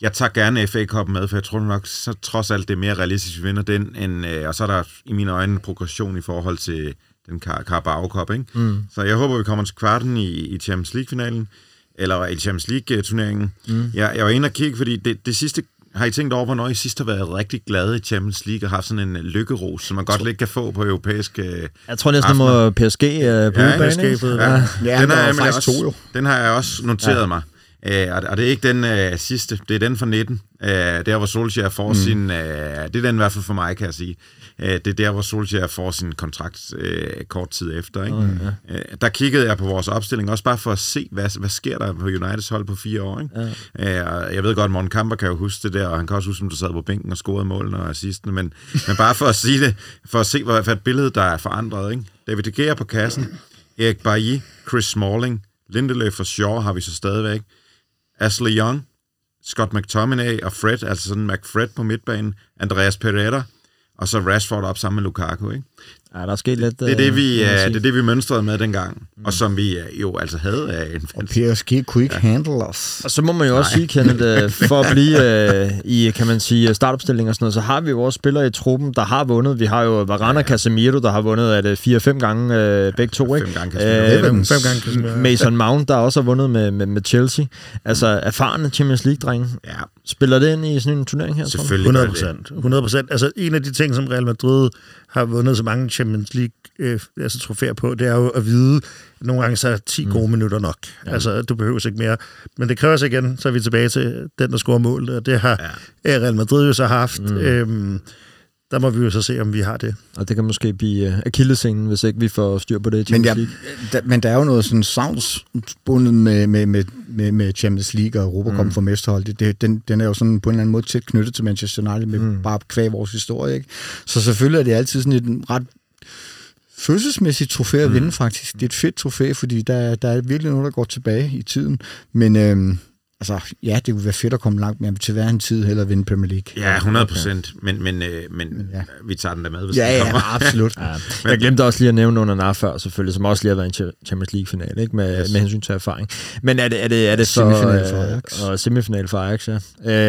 jeg tager gerne FA Cup med, for jeg tror nok, så trods alt det er mere realistisk, at vi vinder den, end, øh, og så er der i mine øjne en progression i forhold til den Carabao Cup, ikke? Mm. Så jeg håber, vi kommer til kvarten i, i Champions League-finalen, eller i Champions League-turneringen. Mm. Jeg, jeg var inde og kigge, fordi det, det sidste har I tænkt over, hvornår I sidst har været rigtig glade i Champions League og haft sådan en lykkeros, som man godt tror... lidt kan få på europæiske øh, Jeg tror næsten, må PSG uh, på ja, PSG, ja. ja. den, er, faktisk også, to, jo. den har jeg også noteret ja. mig. Uh, og det er ikke den uh, sidste, det er den fra 19. Uh, der, hvor Solskjaer får mm. sin... Uh, det er den i hvert fald for mig, kan jeg sige. Uh, det er der, hvor Solskjaer får sin kontrakt uh, kort tid efter. Ikke? Ja. uh, der kiggede jeg på vores opstilling, også bare for at se, hvad, hvad sker der på Uniteds hold på fire år. Ikke? Ja. Uh, jeg ved godt, Morten Kamper kan jo huske det der, og han kan også huske, som du sad på bænken og scorede målene og assistene, men, men bare for at sige det, for at se, hvad, hvad et billede, der er forandret. Ikke? David De Gea på kassen, Erik Bailly, Chris Smalling, Lindeløf og Shaw har vi så stadigvæk. Ashley Young, Scott McTominay og Fred, altså sådan McFred på midtbanen, Andreas Pereira, og så Rashford op sammen med Lukaku, ikke? Ja, der er sket lidt... Det er det, vi, uh, det, er det, vi mønstrede med dengang, mm. og som vi jo altså havde af en Og PSG kunne ikke ja. handle os. Og så må man jo også sige, Kenneth, uh, for at blive uh, i, kan man sige, startopstilling og sådan noget, så har vi jo også spillere i truppen, der har vundet. Vi har jo Varane ja. Casemiro, der har vundet af det 4-5 gange uh, begge to, ikke? Fem gange Casemiro. Fem, fem gange Casemiro. Mason Mount, der også har vundet med, med, med Chelsea. Altså erfarne Champions League-drenge. Ja. Spiller det ind i sådan en turnering her? Selvfølgelig 100 procent. 100 procent. Altså en af de ting, som Real Madrid har vundet så mange Champions League øh, altså trofæer på, det er jo at vide, at nogle gange så er 10 mm. gode minutter nok. Ja. Altså, du behøver ikke mere. Men det kræver sig igen, så er vi tilbage til den, der scorer mål, og det har ja. Real Madrid jo så haft. Mm. Øhm, der må vi jo så se, om vi har det. Og det kan måske blive uh, akillescenen, hvis ikke vi får styr på det i Men, Champions League. der, men der er jo noget sådan savnsbundet med, med, med, med, med Champions League og Europa mm. for mesterhold. Det, det, den, den er jo sådan på en eller anden måde tæt knyttet til Manchester United med mm. bare kvæg vores historie. Ikke? Så selvfølgelig er det altid sådan et ret følelsesmæssigt trofæ at vinde, faktisk. Det er et fedt trofæ, fordi der, der er virkelig noget, der går tilbage i tiden. Men øhm, altså, ja, det ville være fedt at komme langt, men til hver en tid hellere vinde Premier League. Ja, 100 procent. Men, men, øh, men ja. ja. vi tager den der med, hvis Ja, den ja, kommer. absolut. Ja. Jeg glemte også lige at nævne under før, selvfølgelig, som også lige har været i en Champions League-finale, ikke? Med, yes. med hensyn til erfaring. Men er det, er det, er det for... Semifinal for Ajax. Og semifinal for Ajax, ja.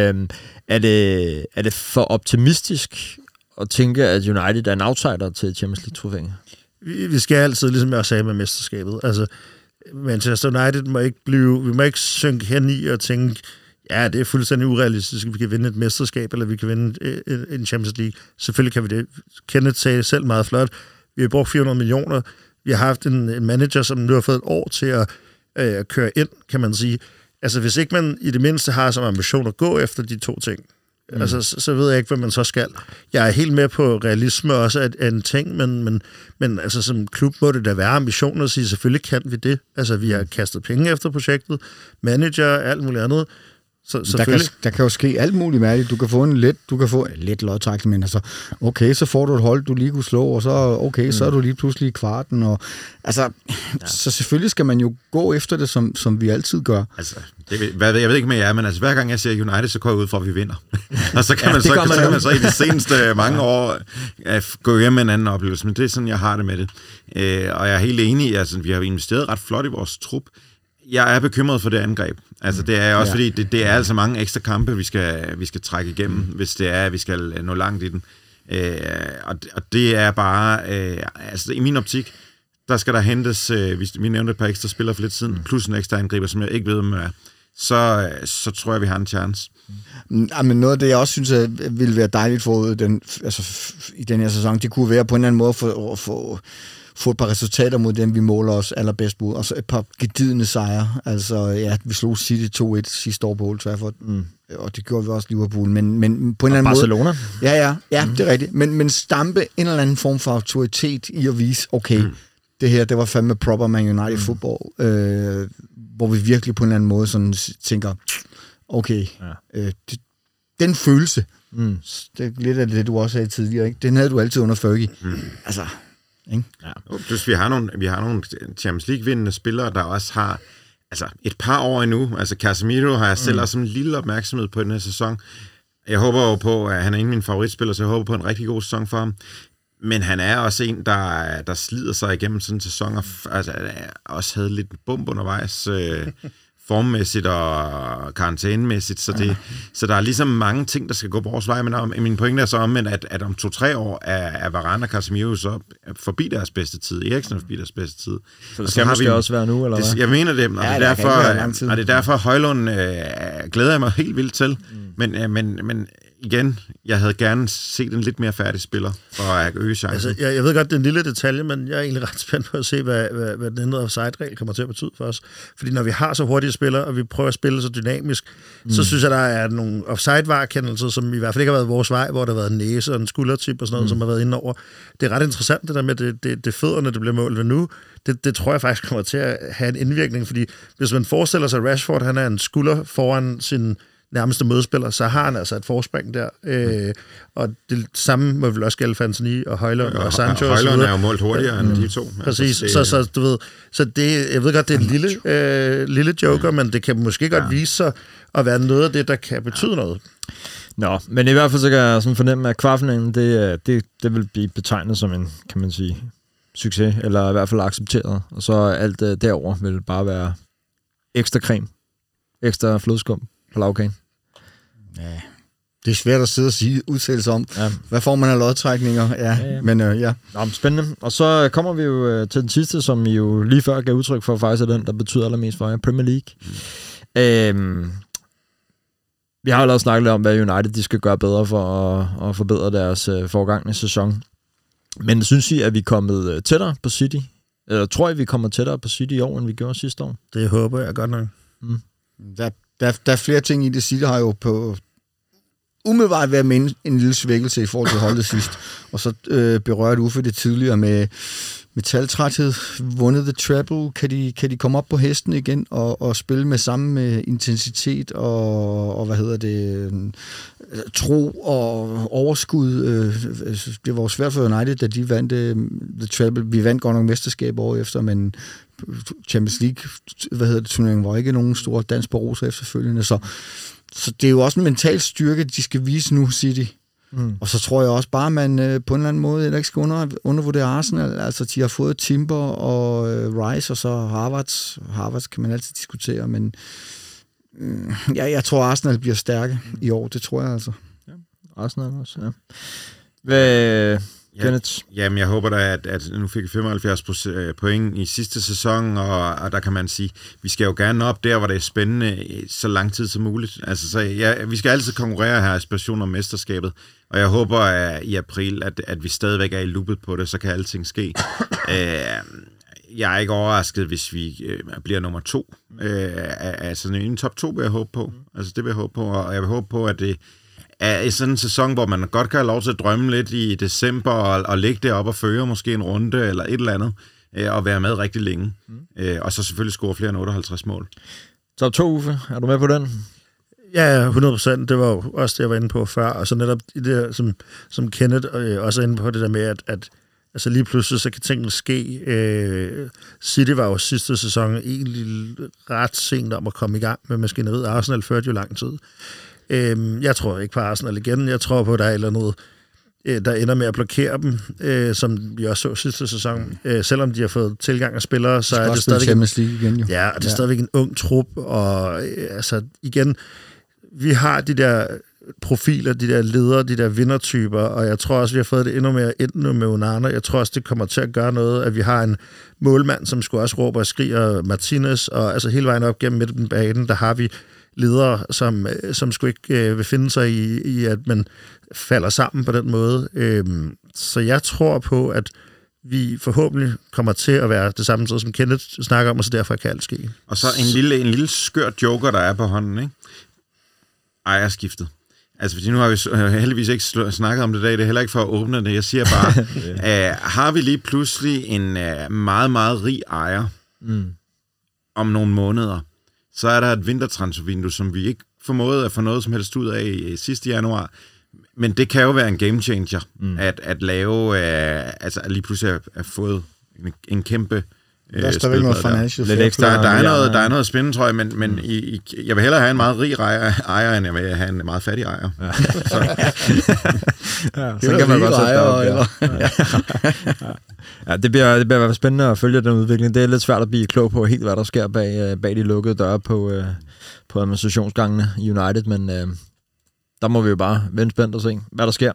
Øhm, er, det, er det for optimistisk at tænke, at United er en outsider til Champions League-trofæet? Vi, vi skal altid, ligesom jeg sagde med mesterskabet, altså Manchester United må ikke blive, vi må ikke synke hen i og tænke, ja, det er fuldstændig urealistisk, at vi kan vinde et mesterskab, eller vi kan vinde øh, øh, en Champions League. Selvfølgelig kan vi det. Kenneth sagde det selv meget flot. Vi har brugt 400 millioner. Vi har haft en, en manager, som nu har fået et år til at øh, køre ind, kan man sige. Altså, hvis ikke man i det mindste har som ambition at gå efter de to ting, mm. altså, så, så ved jeg ikke, hvad man så skal. Jeg er helt med på realisme også af, af en ting, men, men, men altså, som klub må det da være ambition at sige, selvfølgelig kan vi det. Altså, vi har kastet penge efter projektet, manager, alt muligt andet. Så, Der kan, der kan jo ske alt muligt mærkeligt. Du kan få en let, du kan få en let lodtrækning, men altså, okay, så får du et hold, du lige kunne slå, og så, okay, mm. så er du lige pludselig i kvarten, og altså, ja. så selvfølgelig skal man jo gå efter det, som, som vi altid gør. Altså, det, hvad, jeg ved ikke med jer, men altså, hver gang jeg ser United, så går jeg ud for, at vi vinder. og så kan, Ja, man, så, man så, kan man så i de seneste mange år gå hjem med en anden oplevelse. Men det er sådan, jeg har det med det. Uh, og jeg er helt enig, altså, vi har investeret ret flot i vores trup. Jeg er bekymret for det angreb. Altså, det er også, Ja. fordi det, det er altså mange ekstra kampe, vi skal, vi skal trække igennem, hvis det er, at vi skal nå langt i den. Øh, og, og det er bare, øh, altså i min optik, der skal der hentes, øh, vi, vi nævnte et par ekstra spillere for lidt siden, plus en ekstra angriber, som jeg ikke ved, hvem er. Så, øh, så tror jeg, vi har en chance. Ja, men noget af det, jeg også synes, at ville være dejligt for den, altså, i den her sæson, det kunne være på en eller anden måde at få, at få, et par resultater mod dem, vi måler os allerbedst mod, og så et par gedidende sejre. Altså, ja, vi slog City 2-1 sidste år på Old Trafford, mm. og det gjorde vi også Liverpool, men, men på en eller anden Barcelona? måde... Ja, ja, ja, mm. det er rigtigt. Men, men stampe en eller anden form for autoritet i at vise, okay, mm. det her, det var fandme proper Man United mm. football, øh, hvor vi virkelig på en eller anden måde sådan tænker, okay, ja. øh, det, den følelse, mm. det er lidt af det, du også sagde tidligere, ikke? den havde du altid under Fergie. Mm. Altså, ikke? Jo, Plus, vi har nogle, vi har nogle Champions League-vindende spillere, der også har altså, et par år endnu. Altså, Casemiro har jeg selv mm. også en lille opmærksomhed på den her sæson. Jeg håber jo på, at han er en af mine favoritspillere, så jeg håber på en rigtig god sæson for ham. Men han er også en, der, der slider sig igennem sådan en sæson, og altså, også havde lidt bump undervejs, øh, formmæssigt og karantænemæssigt, så, det, så der er ligesom mange ting, der skal gå vores vej, men om, min pointe er så omvendt, at, at om to-tre år er, er Varane og Casemiro så forbi deres bedste tid, Eriksen er forbi deres bedste tid. Så det skal måske også være nu, eller det, hvad? Jeg mener det, og, Ja, det, er derfor, og det er derfor, Højlund øh, glæder jeg mig helt vildt til. Mm. Men, øh, men, men igen, jeg havde gerne set en lidt mere færdig spiller, for at øge chancen. Altså, jeg, jeg ved godt, det er en lille detalje, men jeg er egentlig ret spændt på at se, hvad, hvad, hvad den ændrede offside-regel kommer til at betyde for os. Fordi når vi har så hurtige spillere, og vi prøver at spille så dynamisk, mm. så synes jeg, der er nogle offside-varekendelser, som i hvert fald ikke har været vores vej, hvor der har været en næse og en skuldertip og sådan noget, mm. som har været inde over. Det er ret interessant, det der med, det, det, det er fødderne, det bliver målt ved nu. Det, det tror jeg faktisk kommer til at have en indvirkning, fordi hvis man forestiller sig, at Rashford han er en skulder foran sin nærmeste modspiller, så har han altså et forspring der. Øh, og det samme må vel også gælde Fantini og Højlund og, og Sancho. og Højlund er jo målt hurtigere end de to. Præcis, Altså, så, så du ved, så det, jeg ved godt, det er en lille, øh, lille joker, men det kan måske godt vise sig at være noget af det, der kan betyde noget. Nå, men i hvert fald så kan jeg sådan fornemme, at kvartfinalen, det, er- det, det vil blive betegnet som en, kan man sige, succes, eller i hvert fald accepteret. Og så alt uh, derover vil bare være ekstra creme, ekstra flødeskum på lavkagen. Ja. Det er svært at sidde og sige udtalelser om. Ja. Hvad får man af lodtrækninger? Ja, Ja, ja, men øh, ja. Nå, men spændende. Og så kommer vi jo øh, til den sidste, som I jo lige før gav udtryk for, faktisk er den, der betyder allermest for jer, Premier League. Mm. Øhm, vi har jo allerede snakket lidt om, hvad United de skal gøre bedre for at, at forbedre deres øh, forgangne sæson. Men synes I, at vi er kommet øh, tættere på City? Eller tror I, vi kommer tættere på City i år, end vi gjorde sidste år? Det håber jeg godt nok. Der, der, der er flere ting i det. City har jo på umiddelbart være med en, en lille svækkelse i forhold til holdet sidst. Og så øh, berørte Uffe det tidligere med metaltræthed, vundet the treble, kan de, kan de komme op på hesten igen og, og spille med samme øh, intensitet og, og hvad hedder det, øh, tro og overskud. Øh, det var jo svært for United, da de vandt øh, the treble. Vi vandt godt nok mesterskab år efter, men Champions League, hvad hedder det, turneringen var ikke nogen stor dans på rosa efterfølgende, så, så det er jo også en mental styrke, de skal vise nu, City. Mm. Og så tror jeg også bare, at man øh, på en eller anden måde heller ikke skal under, undervurdere Arsenal. Altså, de har fået Timber og øh, Rice, og så Harvards. Harvards kan man altid diskutere, men øh, ja, jeg tror, Arsenal bliver stærke i år. Det tror jeg altså. Ja, Arsenal også, ja. Hvad, Ja, Kenneth? Jamen, jeg håber da, at, at nu fik vi 75 øh, point i sidste sæson, og, og der kan man sige, vi skal jo gerne op der, hvor det er spændende så lang tid som muligt. Altså, så ja, vi skal altid konkurrere her i aspiration om mesterskabet, og jeg håber at, i april, at, at vi stadigvæk er i loopet på det, så kan alting ske. uh, jeg er ikke overrasket, hvis vi uh, bliver nummer to. Uh, altså en top to vil jeg håbe på. Altså det vil jeg håbe på, og jeg vil håbe på, at det er sådan en sæson, hvor man godt kan have lov til at drømme lidt i december og, og ligge deroppe og føre måske en runde eller et eller andet, øh, og være med rigtig længe. Mm. Øh, og så selvfølgelig score flere end 58 mål. Så to, Uffe. Er du med på den? Ja, 100 procent. Det var jo også det, jeg var inde på før. Og så netop det, som, som Kenneth øh, også er inde på, det der med, at, at altså lige pludselig så kan tingene ske. Øh, City var jo sidste sæson egentlig ret sent om at komme i gang med maskineriet. Arsenal førte jo lang tid. Øh, jeg tror ikke på Arsenal igen. Jeg tror på, at der er eller noget, øh, der ender med at blokere dem, øh, som vi også så sidste sæson. Øh, selvom de har fået tilgang af spillere, så er det stadigvæk... Champions League igen, jo. Ja, og det er ja. stadigvæk en ung trup, og øh, altså igen, vi har de der profiler, de der ledere, de der vindertyper, og jeg tror også, vi har fået det endnu mere ind nu med Onana. Jeg tror også, det kommer til at gøre noget, at vi har en målmand, som skulle også råbe og skriger Martinez, og altså hele vejen op gennem midten banen, der har vi ledere, som, øh, som skulle ikke øh, vil finde sig i, i, at man falder sammen på den måde. Øhm, så jeg tror på, at vi forhåbentlig kommer til at være det samme sted, som Kenneth snakker om, og så derfor kan alt ske. Og så en lille, en lille skør joker, der er på hånden, ikke? Ejerskiftet. Altså, fordi nu har vi heldigvis ikke snakket om det i dag, det er heller ikke for at åbne det. Jeg siger bare, uh, har vi lige pludselig en uh, meget, meget rig ejer mm. om nogle måneder, så er der et vintertransfervindue, som vi ikke formåede at få noget som helst ud af i sidste januar. Men det kan jo være en game changer, mm. at, at lave, uh, altså at lige pludselig at, at få en, en kæmpe der er stadigvæk noget financial Lidt ekstra. Der, der, er noget, der er noget spændende, tror jeg, men, men mm. i, i, jeg vil hellere have en meget rig ejer, ejer end jeg vil have en meget fattig ejer. Ja. så. ja, så kan man godt sætte op, eller? ja. Ja, det bliver, det bliver spændende at følge den udvikling. Det er lidt svært at blive klog på helt, hvad der sker bag, øh, bag de lukkede døre på, øh, på administrationsgangene i United, men øh, der må vi jo bare vente spændt og se, hvad der sker.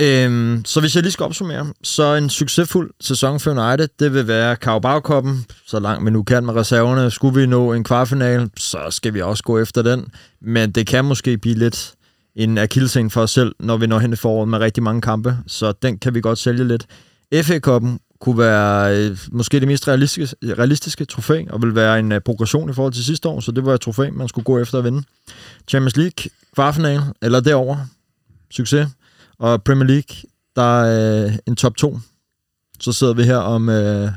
Øhm, så hvis jeg lige skal opsummere, så en succesfuld sæson for United, det vil være carabao så langt vi nu kan med reserverne. Skulle vi nå en kvartfinal, så skal vi også gå efter den. Men det kan måske blive lidt en akillescene for os selv, når vi når hen i foråret med rigtig mange kampe, så den kan vi godt sælge lidt. FA-koppen kunne være øh, måske det mest realistiske, realistiske trofæ, og vil være en øh, progression i forhold til sidste år, så det var et trofæ, man skulle gå efter at vinde. Champions League, kvartfinal, eller derover succes. Og Premier League, der er øh, en top 2. Så sidder vi her om øh,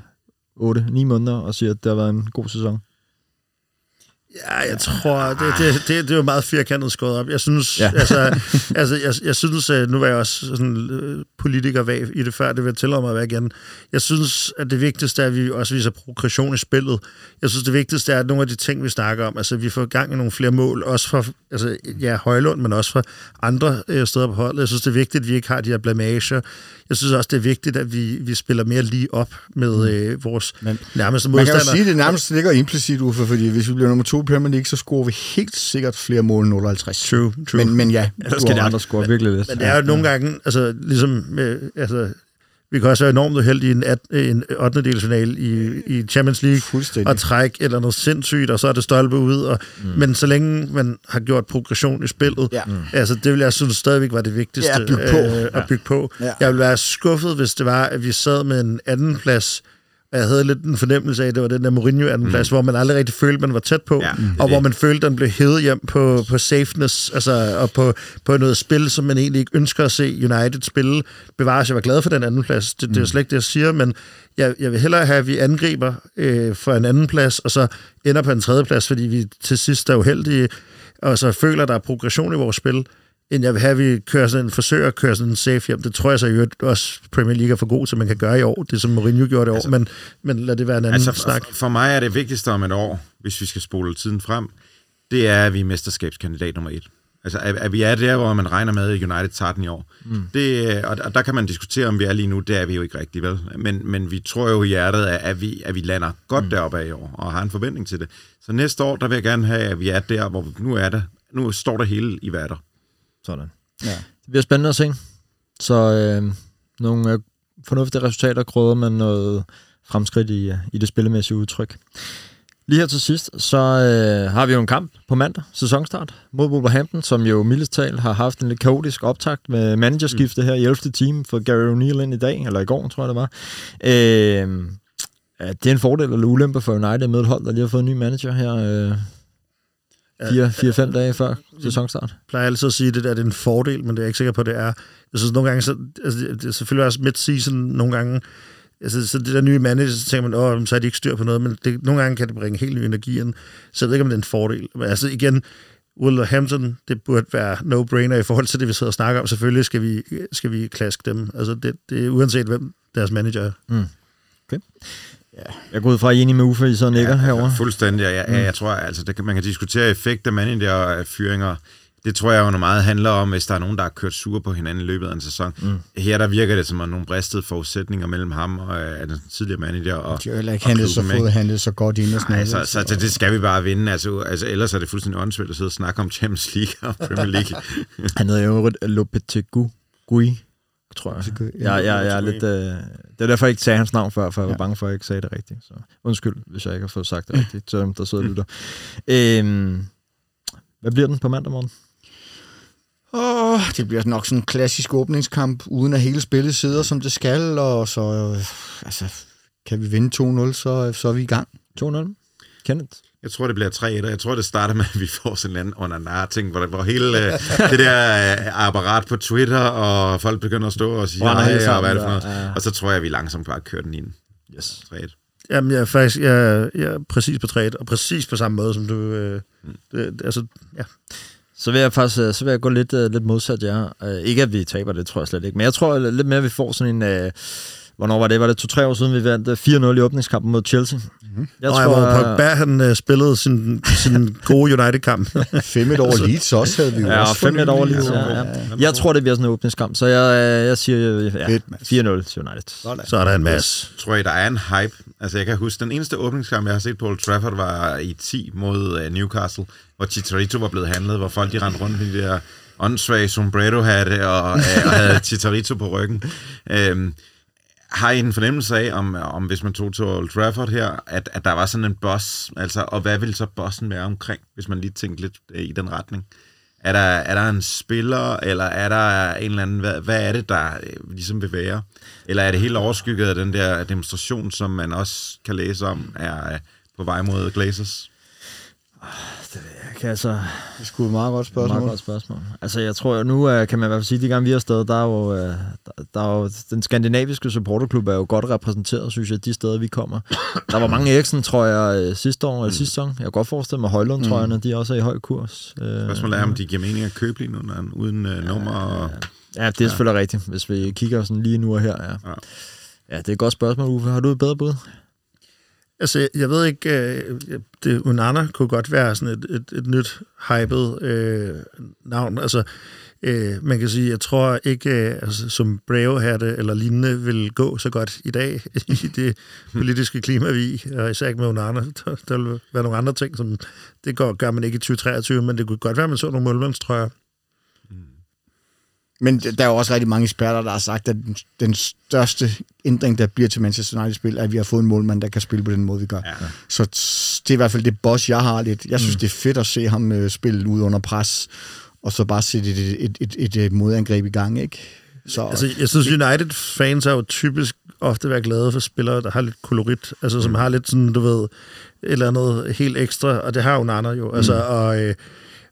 8-9 måneder og siger, at det har været en god sæson. Ja, jeg tror, det, det, det, det er jo meget firkantet skåret op. Jeg synes, ja. altså, altså jeg, jeg synes, øh, nu var jeg også sådan øh, politiker vag i det før, det vil tillade mig at være igen. Jeg synes, at det vigtigste er, at vi også viser progression i spillet. Jeg synes, det vigtigste er, at nogle af de ting, vi snakker om, altså vi får gang i nogle flere mål, også fra, altså, ja, Højlund, men også fra andre øh, steder på holdet. Jeg synes, det er vigtigt, at vi ikke har de her blamager. Jeg synes også, det er vigtigt, at vi, vi spiller mere lige op med mm. øh, vores men, nærmeste modstandere. Man kan jo sige, at det nærmest ligger implicit, Uffe, fordi hvis vi bliver nummer to i Premier League, så scorer vi helt sikkert flere mål end 58. True, true. Men, men ja, der skal de andre score virkelig lidt. Men det er jo ja. nogle gange, altså ligesom, med, altså, vi kan også være enormt uheldige i en, at, en 8. delsfinal i, i Champions League og trække eller noget sindssygt, og så er det stolpe ud. Og, mm. Men så længe man har gjort progression i spillet, ja. mm. altså det vil jeg synes stadigvæk var det vigtigste ja, bygge på. Øh, at bygge på. Ja. Jeg ville være skuffet, hvis det var, at vi sad med en anden plads jeg havde lidt en fornemmelse af, at det var den der Mourinho anden plads, mm. hvor man aldrig rigtig følte, man var tæt på, Ja, det og hvor man følte, at den blev hævet hjem på, på safeness, altså, og på, på noget spil, som man egentlig ikke ønsker at se United spille. Bevares, jeg var glad for den anden plads, det, det er slet ikke det, jeg siger, men jeg, jeg vil hellere have, at vi angriber øh, for en anden plads, og så ender på en tredje plads, fordi vi til sidst er uheldige, og så føler, at der er progression i vores spil, end jeg vil have, at vi kører sådan en, forsøger at køre sådan en safe hjem. Det tror jeg så i øvrigt også Premier League er for god til, man kan gøre i år. Det som Mourinho gjorde det i år, men, men lad det være en anden Altså, altså, snak. for, mig er det vigtigste om et år, hvis vi skal spole tiden frem, det er, at vi er mesterskabskandidat nummer et. Altså, at, at vi er der, hvor man regner med, at United tager den i år. Mm. Det, og, og der kan man diskutere, om vi er lige nu. Det er vi jo ikke rigtig, vel? Men, men vi tror jo i hjertet, at, at, vi, at vi lander godt mm. deroppe af i år, og har en forventning til det. Så næste år, der vil jeg gerne have, at vi er der, hvor nu er det. Nu står der hele i vatter. Sådan. Ja. Det bliver spændende at se. Så øh, nogle øh, fornuftige resultater krydder med noget fremskridt i, i det spillemæssige udtryk. Lige her til sidst, så øh, har vi jo en kamp på mandag, sæsonstart, mod Wolverhampton, som jo mildest talt har haft en lidt kaotisk optakt med managerskifte her i 11. time for Gary O'Neill ind i dag, eller i går, tror jeg det var. Øh, er det en fordel eller ulempe for United med et hold, der lige har fået en ny manager her øh, 4-5 dage før sæsonstart? Jeg plejer altid at sige, at det der det er en fordel, men det er jeg ikke sikker på, at det er. Jeg synes nogle gange, så, altså, det er selvfølgelig også mid-season nogle gange, altså, så det der nye manager, så tænker man, åh, så er de ikke styr på noget, men det, nogle gange kan det bringe helt ny energi ind, så jeg ved ikke, om det er en fordel. Men altså igen, Wolverhampton, det burde være no-brainer i forhold til det, vi sidder og snakker om. Selvfølgelig skal vi, skal vi klaske dem. Altså det, det er uanset, hvem deres manager er. Jeg går ud fra, at I er enig med Uffe, I så nikker ja, herovre. Fuldstændig. Jeg, jeg, jeg tror, altså, det man kan diskutere effekt af manager og fyringer. Det tror jeg jo noget meget handler om, hvis der er nogen, der har kørt sure på hinanden i løbet af en sæson. Mm. Her der virker det som om nogle bristede forudsætninger mellem ham og øh, den tidligere manager. Og, De har heller ikke handlet så, klubben, ikke? fået handlet så godt ind Nej, så, så, så det skal vi bare vinde. Altså, altså, ellers er det fuldstændig åndssvagt at sidde og snakke om Champions League og Premier League. Han hedder jo øvrigt Lopetegui, tror jeg. Jeg, jeg, jeg er lidt, øh, det er derfor, jeg ikke sagde hans navn før, for jeg var Ja. bange for, at jeg ikke sagde det rigtigt. Så undskyld, hvis jeg ikke har fået sagt det rigtigt til dem, der sidder og lytter. Øhm, hvad bliver den på mandag morgen? Åh, det bliver nok sådan en klassisk åbningskamp, uden at hele spillet sidder, som det skal, og så øh, altså, kan vi vinde 2-0, så, så er vi i gang. 2-0? Kenneth? Jeg tror, det bliver 3 og jeg tror, det starter med, at vi får sådan en anden under ting, hvor, hvor hele øh, det der øh, apparat på Twitter, og folk begynder at stå og sige, nej, og hvad er det for noget? ja, ja. Og så tror jeg, at vi langsomt bare kører den ind. Yes. 3-1. Jamen, jeg er faktisk jeg, jeg er præcis på træet, og præcis på samme måde, som du... Øh, det, det, altså, ja. Så vil jeg faktisk øh, så vil jeg gå lidt, lidt modsat jer. Uh, ikke at vi taber, det tror jeg slet ikke. Men jeg tror øh, lidt mere, at vi får sådan en... Uh, hvornår var det? Var det to-tre år siden, vi vandt øh, 4-0 i åbningskampen mod Chelsea? Mm-hmm. Jeg Jeg tror, og Pogba, han øh, spillede sin, sin gode United-kamp. 5 et over Leeds også havde vi jo Ja, også og fem for et over nylig. lige. Ja, ja. Jeg tror, det bliver sådan en åbningskamp, så jeg, øh, jeg siger øh, ja, Fedt, Mads. 4-0 til United. Sådan. Så er der en masse. tror jeg, der er en hype. Altså, jeg kan huske, den eneste åbningskamp, jeg har set på Old Trafford, var i 10 mod uh, Newcastle, hvor Chicharito var blevet handlet, hvor folk de rendte rundt med de der åndssvage sombrero-hatte og, uh, og havde Chicharito på ryggen. Um, har I en fornemmelse af, om, om hvis man tog til Old Trafford her, at, at der var sådan en boss, altså, og hvad ville så bossen være omkring, hvis man lige tænkte lidt øh, i den retning? Er der, er der en spiller, eller er der en eller anden, hvad, hvad er det, der øh, ligesom vil være? Eller er det helt overskygget af den der demonstration, som man også kan læse om, er øh, på vej mod Glazers? Kan altså... Det skulle et meget godt spørgsmål. Meget godt spørgsmål. Altså, jeg tror, at nu uh, kan man i hvert fald sige, at de gange vi er afsted, der er jo, uh, der, der er jo den skandinaviske supporterklub er jo godt repræsenteret, synes jeg, de steder, vi kommer. Der var mange Eriksen, tror jeg, øh, sidste år, eller sidste sæson. Jeg kan godt forestille mig, Højlund, tror jeg, de også er i høj kurs. Spørgsmålet er, om de giver mening at købe lige nu, når- uden uh, nummer og... Ja, det er selvfølgelig rigtigt, hvis vi kigger sådan lige nu og her. Ja. Ja. ja, det er et godt spørgsmål, Uffe. Har du et bedre bud? Altså, jeg- ved ikke, øh, det, Unana kunne godt være sådan et, et, et nyt hyped øh, navn. Altså, øh, man kan sige, jeg tror ikke, øh, altså, som Brave her eller lignende vil gå så godt i dag i det politiske klima, vi og især ikke med Unana. Der, der vil være nogle andre ting, som det går, gør man ikke i 2023, men det kunne godt være, at man så nogle målmandstrøjer. Men der er jo også rigtig mange eksperter, der har sagt, at den, den største ændring, der bliver til Manchester United-spil, er, at vi har fået en målmand, der kan spille på den måde, vi gør. Ja. Så det er i hvert fald det boss, jeg har lidt. Jeg synes, mm. det er fedt at se ham øh, spille ud under pres, og så bare sætte et, et, et, et, et modangreb i gang, ikke? Så Altså, jeg synes, United-fans er jo typisk ofte været glade for spillere, der har lidt kolorit, altså som har lidt sådan, du ved, et eller andet helt ekstra, og det har jo Nana jo, altså, og, øh,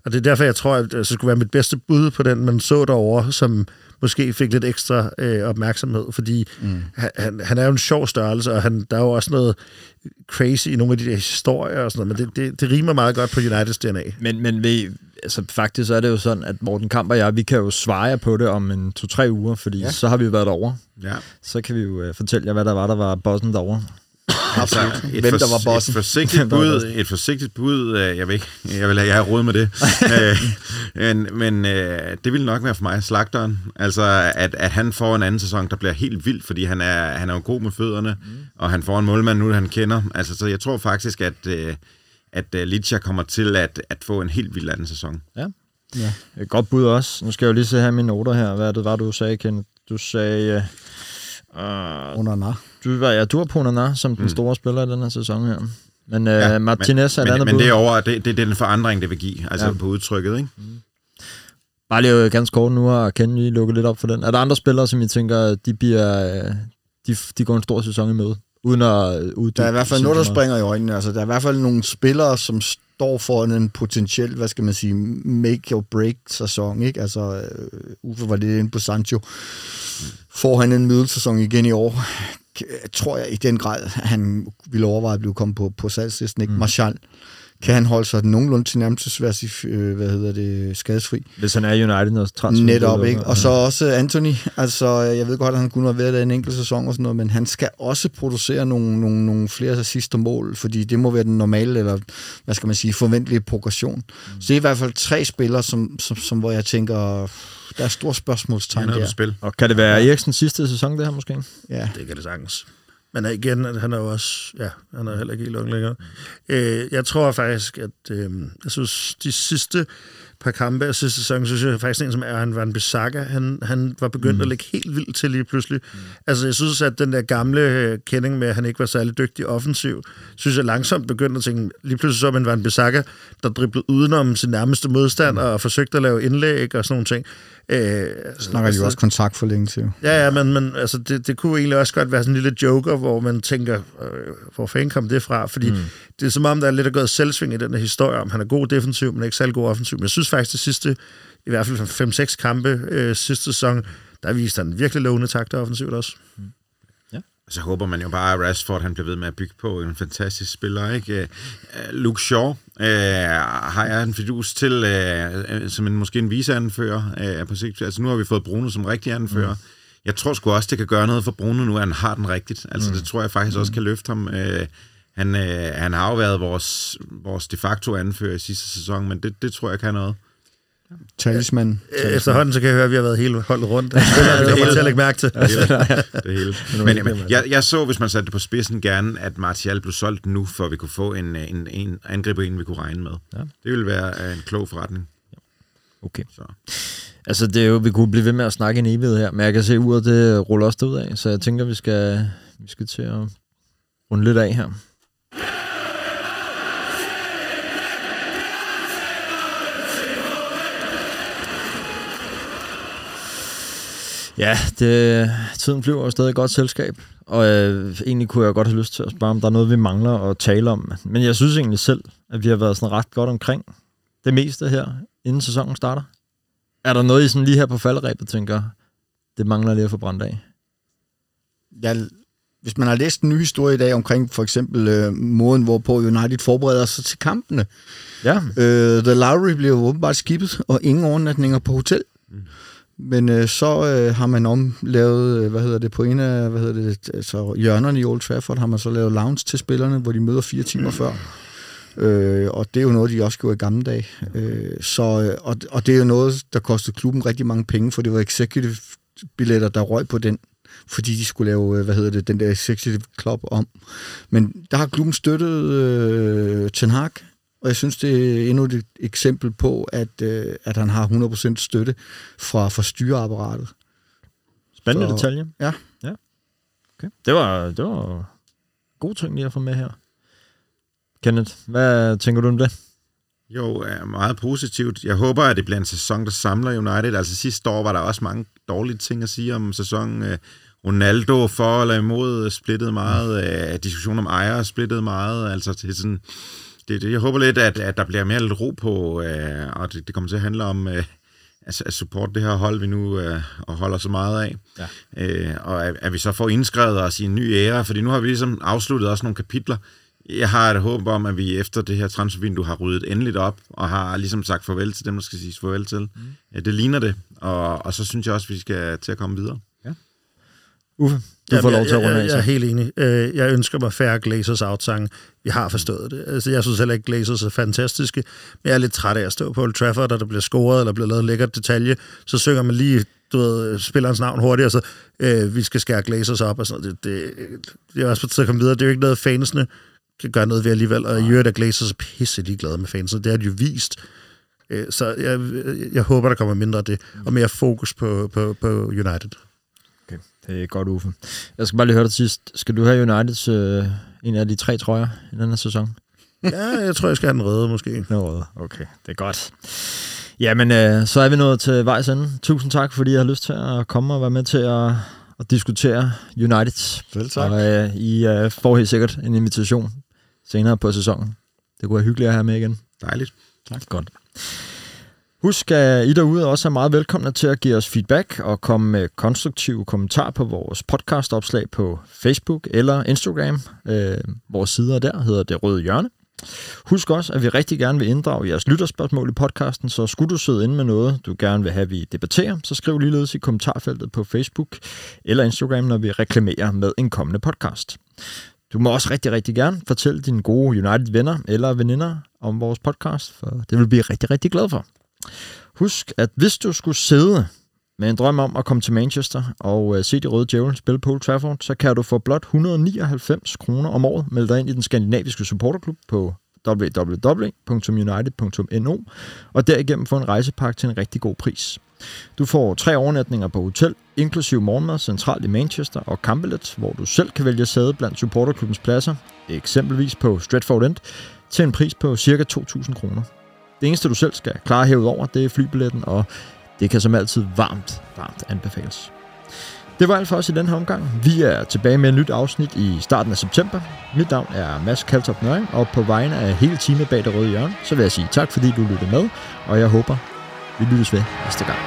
og det er derfor, jeg tror, at det skulle være mit bedste bud på den, man så derovre, som måske fik lidt ekstra øh, opmærksomhed, fordi mm. han, han er jo en sjov størrelse, og han, der er jo også noget crazy i nogle af de der historier og sådan noget, men det, det, det rimer meget godt på Uniteds DNA. Men, men vi, altså, faktisk så er det jo sådan, at Morten Kamp og jeg, vi kan jo svare jer på det om en to-tre uger, fordi ja. så har vi jo været derovre. Ja. Så kan vi jo uh, fortælle jer, hvad der var, der var bossen derovre. Altså, et, Hvem der var bossen. Et forsigtigt bud, et forsigtigt bud, øh, jeg ved ikke, jeg vil have, jeg har råd med det, Øh, men, men øh, det vil nok være for mig, slagteren. Altså, at, at han får en anden sæson, der bliver helt vild, fordi han er, han er jo god med fødderne, mm. og han får en målmand nu, han kender. Altså, så jeg tror faktisk, at, øh, at øh, Licha kommer til at, at få en helt vild anden sæson. Ja. ja. Et godt bud også. Nu skal jeg jo lige se her mine noter her. Hvad er det var, du sagde, Kenneth? Du sagde... Uh, under nar. Du, var, ja, du var på Nana som den store spiller i den her sæson her. Men uh, Ja, Martinez er et men, andet men bud. det er over, det, det, det er den forandring, det vil give, altså Ja. på udtrykket, ikke? Bare lige øh, ganske kort nu har Ken lige lukket lidt op for den. Er der andre spillere, som I tænker, de, bliver, øh, de, de går en stor sæson i møde? Uden at øh, uddybe Der er i hvert fald noget, der springer i øjnene. Altså, der er i hvert fald nogle spillere, som står for en potentiel, hvad skal man sige, make or break sæson. Ikke? Altså, øh, Uffe var lidt inde på Sancho. Får han en middelsæson igen i år, tror jeg i den grad, at han ville overveje at blive kommet på, på salgslisten. Ikke? Mm. Martial, kan han holde sig nogenlunde til nærmest øh, hvad hedder det, skadesfri? Hvis han er United, når transfer Netop, ikke? Og så også Anthony. Altså, jeg ved godt, at han kun har været der en enkelt sæson og sådan noget, men han skal også producere nogle, nogle, nogle flere sidste mål, fordi det må være den normale, eller hvad skal man sige, forventelige progression. Mm. Så det er i hvert fald tre spillere, som, som, som hvor jeg tænker, der er store spørgsmålstegn er der. spil. Og kan det være Eriksens sidste sæson, det her måske? Ja. Det kan det sagtens. Men øh, igen, at han er jo også, ja, han er heller ikke helt ung længere. Øh, jeg tror faktisk, at øh, jeg synes, de sidste par kampe af sidste sæson, synes jeg faktisk en som er han Van Bissaka, han, han var begyndt mm. at lægge helt vildt til lige pludselig. Mm. Altså jeg synes, at den der gamle øh, kending med, at han ikke var særlig dygtig offensiv, synes jeg langsomt begyndte at tænke, lige pludselig så man Van Bissaka, der driblede udenom sin nærmeste modstander og forsøgte at lave indlæg og sådan nogle ting. Øh, Snakker de jo også kontaktforlængelse. Ja, ja, men, men altså, det, det kunne egentlig også godt være sådan en lille joker, hvor man tænker, øh, hvor fanden kom det fra? Fordi mm. det er som om, der er lidt af gået selvsving i den her historie, om han er god defensiv, men ikke særlig god offensiv. Men jeg synes faktisk, det sidste, i hvert fald 5-6 kampe øh, sidste sæson, der viste han virkelig lovende takter offensivt også. Så håber man jo bare, at Rashford han bliver ved med at bygge på en fantastisk spiller. Ikke? Øh, Luke Shaw øh, har jeg en fidus til øh, øh, som en, måske en viseanfører øh, på sigt. Altså nu har vi fået Bruno som rigtig anfører. Mm. Jeg tror sgu også, det kan gøre noget for Bruno nu, at han har den rigtigt. Altså mm. det tror jeg faktisk også kan løfte ham. Øh, han, øh, han har jo været vores, vores de facto anfører i sidste sæson, men det, det tror jeg kan noget. Talisman. Øh, Efterhånden så kan jeg høre, at vi har været hele holdet rundt. Det kommer til at lægge mærke til. Det hele. det hele. Men jamen, jeg, jeg så, hvis man satte det på spidsen, gerne, at Martial blev solgt nu, for at vi kunne få en, en, en angriber, en vi kunne regne med. Ja. Det ville være øh, en klog forretning. Okay. Så. Altså, det er jo, vi kunne blive ved med at snakke en evighed her, men jeg kan se, at uret det ruller også ud af, så jeg tænker, vi skal, vi skal til at runde lidt af her. Ja, det, tiden flyver jo stadig godt selskab, og øh, egentlig kunne jeg godt have lyst til at spørge, om der er noget, vi mangler at tale om. Men jeg synes egentlig selv, at vi har været sådan ret godt omkring det meste her, inden sæsonen starter. Er der noget, I sådan lige her på faldrebet tænker, det mangler lige at få brændt af? jeg, hvis man har læst en ny historie i dag omkring for eksempel øh, måden, hvorpå United forbereder sig til kampene. Ja, Øh, The Lowry bliver åbenbart skibet, og ingen overnatninger på hotel. Mm. Men øh, så øh, har man om lavet, øh, hvad hedder det, på en af hvad hedder det, altså hjørnerne i Old Trafford, har man så lavet lounge til spillerne, hvor de møder fire timer før. Øh, og det er jo noget, de også gjorde i gamle dage. Øh, så, øh, og, og det er jo noget, der kostede klubben rigtig mange penge, for det var executive billetter, der røg på den fordi de skulle lave, øh, hvad hedder det, den der executive club om. Men der har klubben støttet øh, Ten Hag, og jeg synes, det er endnu et eksempel på, at, øh, at han har 100% støtte fra, fra styreapparatet. spændende Så- detalje. Ja. ja. Okay. Det var, det var god ting lige at få med her. Kenneth, hvad tænker du om det? Jo, er meget positivt. Jeg håber, at det bliver en sæson, der samler United. Altså sidste år var der også mange dårlige ting at sige om sæsonen. Øh, Ronaldo for eller imod splittede meget. Mm. Diskussion om ejere splittede meget. Altså til sådan, det, det, jeg håber lidt, at, at der bliver mere lidt ro på, øh, og det, det kommer til at handle om øh, altså, at support det her hold, vi nu øh, og holder så meget af. Ja. Øh, og at, at vi så får indskrevet os i en ny æra, fordi nu har vi ligesom afsluttet også nogle kapitler. Jeg har et håb om, at vi efter det her transfervindue har ryddet endeligt op, og har ligesom sagt farvel til dem, der skal siges farvel til. Mm. Ja, det ligner det, og, og så synes jeg også, at vi skal til at komme videre. Uffe, du Jamen, får lov til at runde af. Jeg, jeg er helt enig. Øh, jeg ønsker mig færre Glazers outsange. Vi har forstået det. Altså, jeg synes heller ikke, Glazers er fantastiske, men jeg er lidt træt af at stå på Old Trafford, og der bliver scoret, eller bliver lavet en lækker detalje. Så synger man lige du ved, spillerens navn hurtigt, og så øh, vi skal skære Glazers op, og sådan noget. Det, det, det er også på tid at komme videre. Det er jo ikke noget, fansene kan gøre noget ved alligevel, og i øvrigt er Glazers pisse ligeglade med fansene. Det har de jo vist. Øh, så jeg, jeg håber, der kommer mindre af det, og mere fokus på, på, på United. Er godt, Uffe. Jeg skal bare lige høre dig sidst. Skal du have Uniteds øh, en af de tre trøjer i denne sæson? ja, jeg tror, jeg skal have den redde, måske. Den redde. Okay, det er godt. Jamen, øh, så er vi nået til vejs ende. Tusind tak, fordi jeg har lyst til at komme og være med til at, at diskutere United. Selv tak. Og øh, I øh, får helt sikkert en invitation senere på sæsonen. Det kunne være hyggeligt at have med igen. Dejligt. Tak. Godt. Husk, at I derude også er meget velkomne til at give os feedback og komme med konstruktive kommentarer på vores podcastopslag på Facebook eller Instagram. Øh, vores sider der hedder Det Røde Hjørne. Husk også, at vi rigtig gerne vil inddrage jeres lytterspørgsmål i podcasten, så skulle du sidde inde med noget, du gerne vil have, vi debatterer, så skriv ligeledes i kommentarfeltet på Facebook eller Instagram, når vi reklamerer med en kommende podcast. Du må også rigtig, rigtig gerne fortælle dine gode United-venner eller veninder om vores podcast, for det vil vi blive rigtig, rigtig glad for. Husk, at hvis du skulle sidde med en drøm om at komme til Manchester og øh, se de røde djævle spille på Old Trafford, så kan du for blot 199 kroner om året melde dig ind i den skandinaviske supporterklub på www.united.no og derigennem få en rejsepakke til en rigtig god pris. Du får tre overnatninger på hotel, inklusiv morgenmad centralt i Manchester og kampelet, hvor du selv kan vælge sæde blandt supporterklubbens pladser, eksempelvis på Stratford End, til en pris på ca. 2.000 kroner. Det eneste, du selv skal klare hævet over, det er flybilletten, og det kan som altid varmt, varmt anbefales. Det var alt for os i den her omgang. Vi er tilbage med et nyt afsnit i starten af september. Mit navn er Mads Kaltop Nøring, og på vegne af hele teamet bag det røde hjørne, så vil jeg sige tak, fordi du lyttede med, og jeg håber, vi lyttes ved næste gang.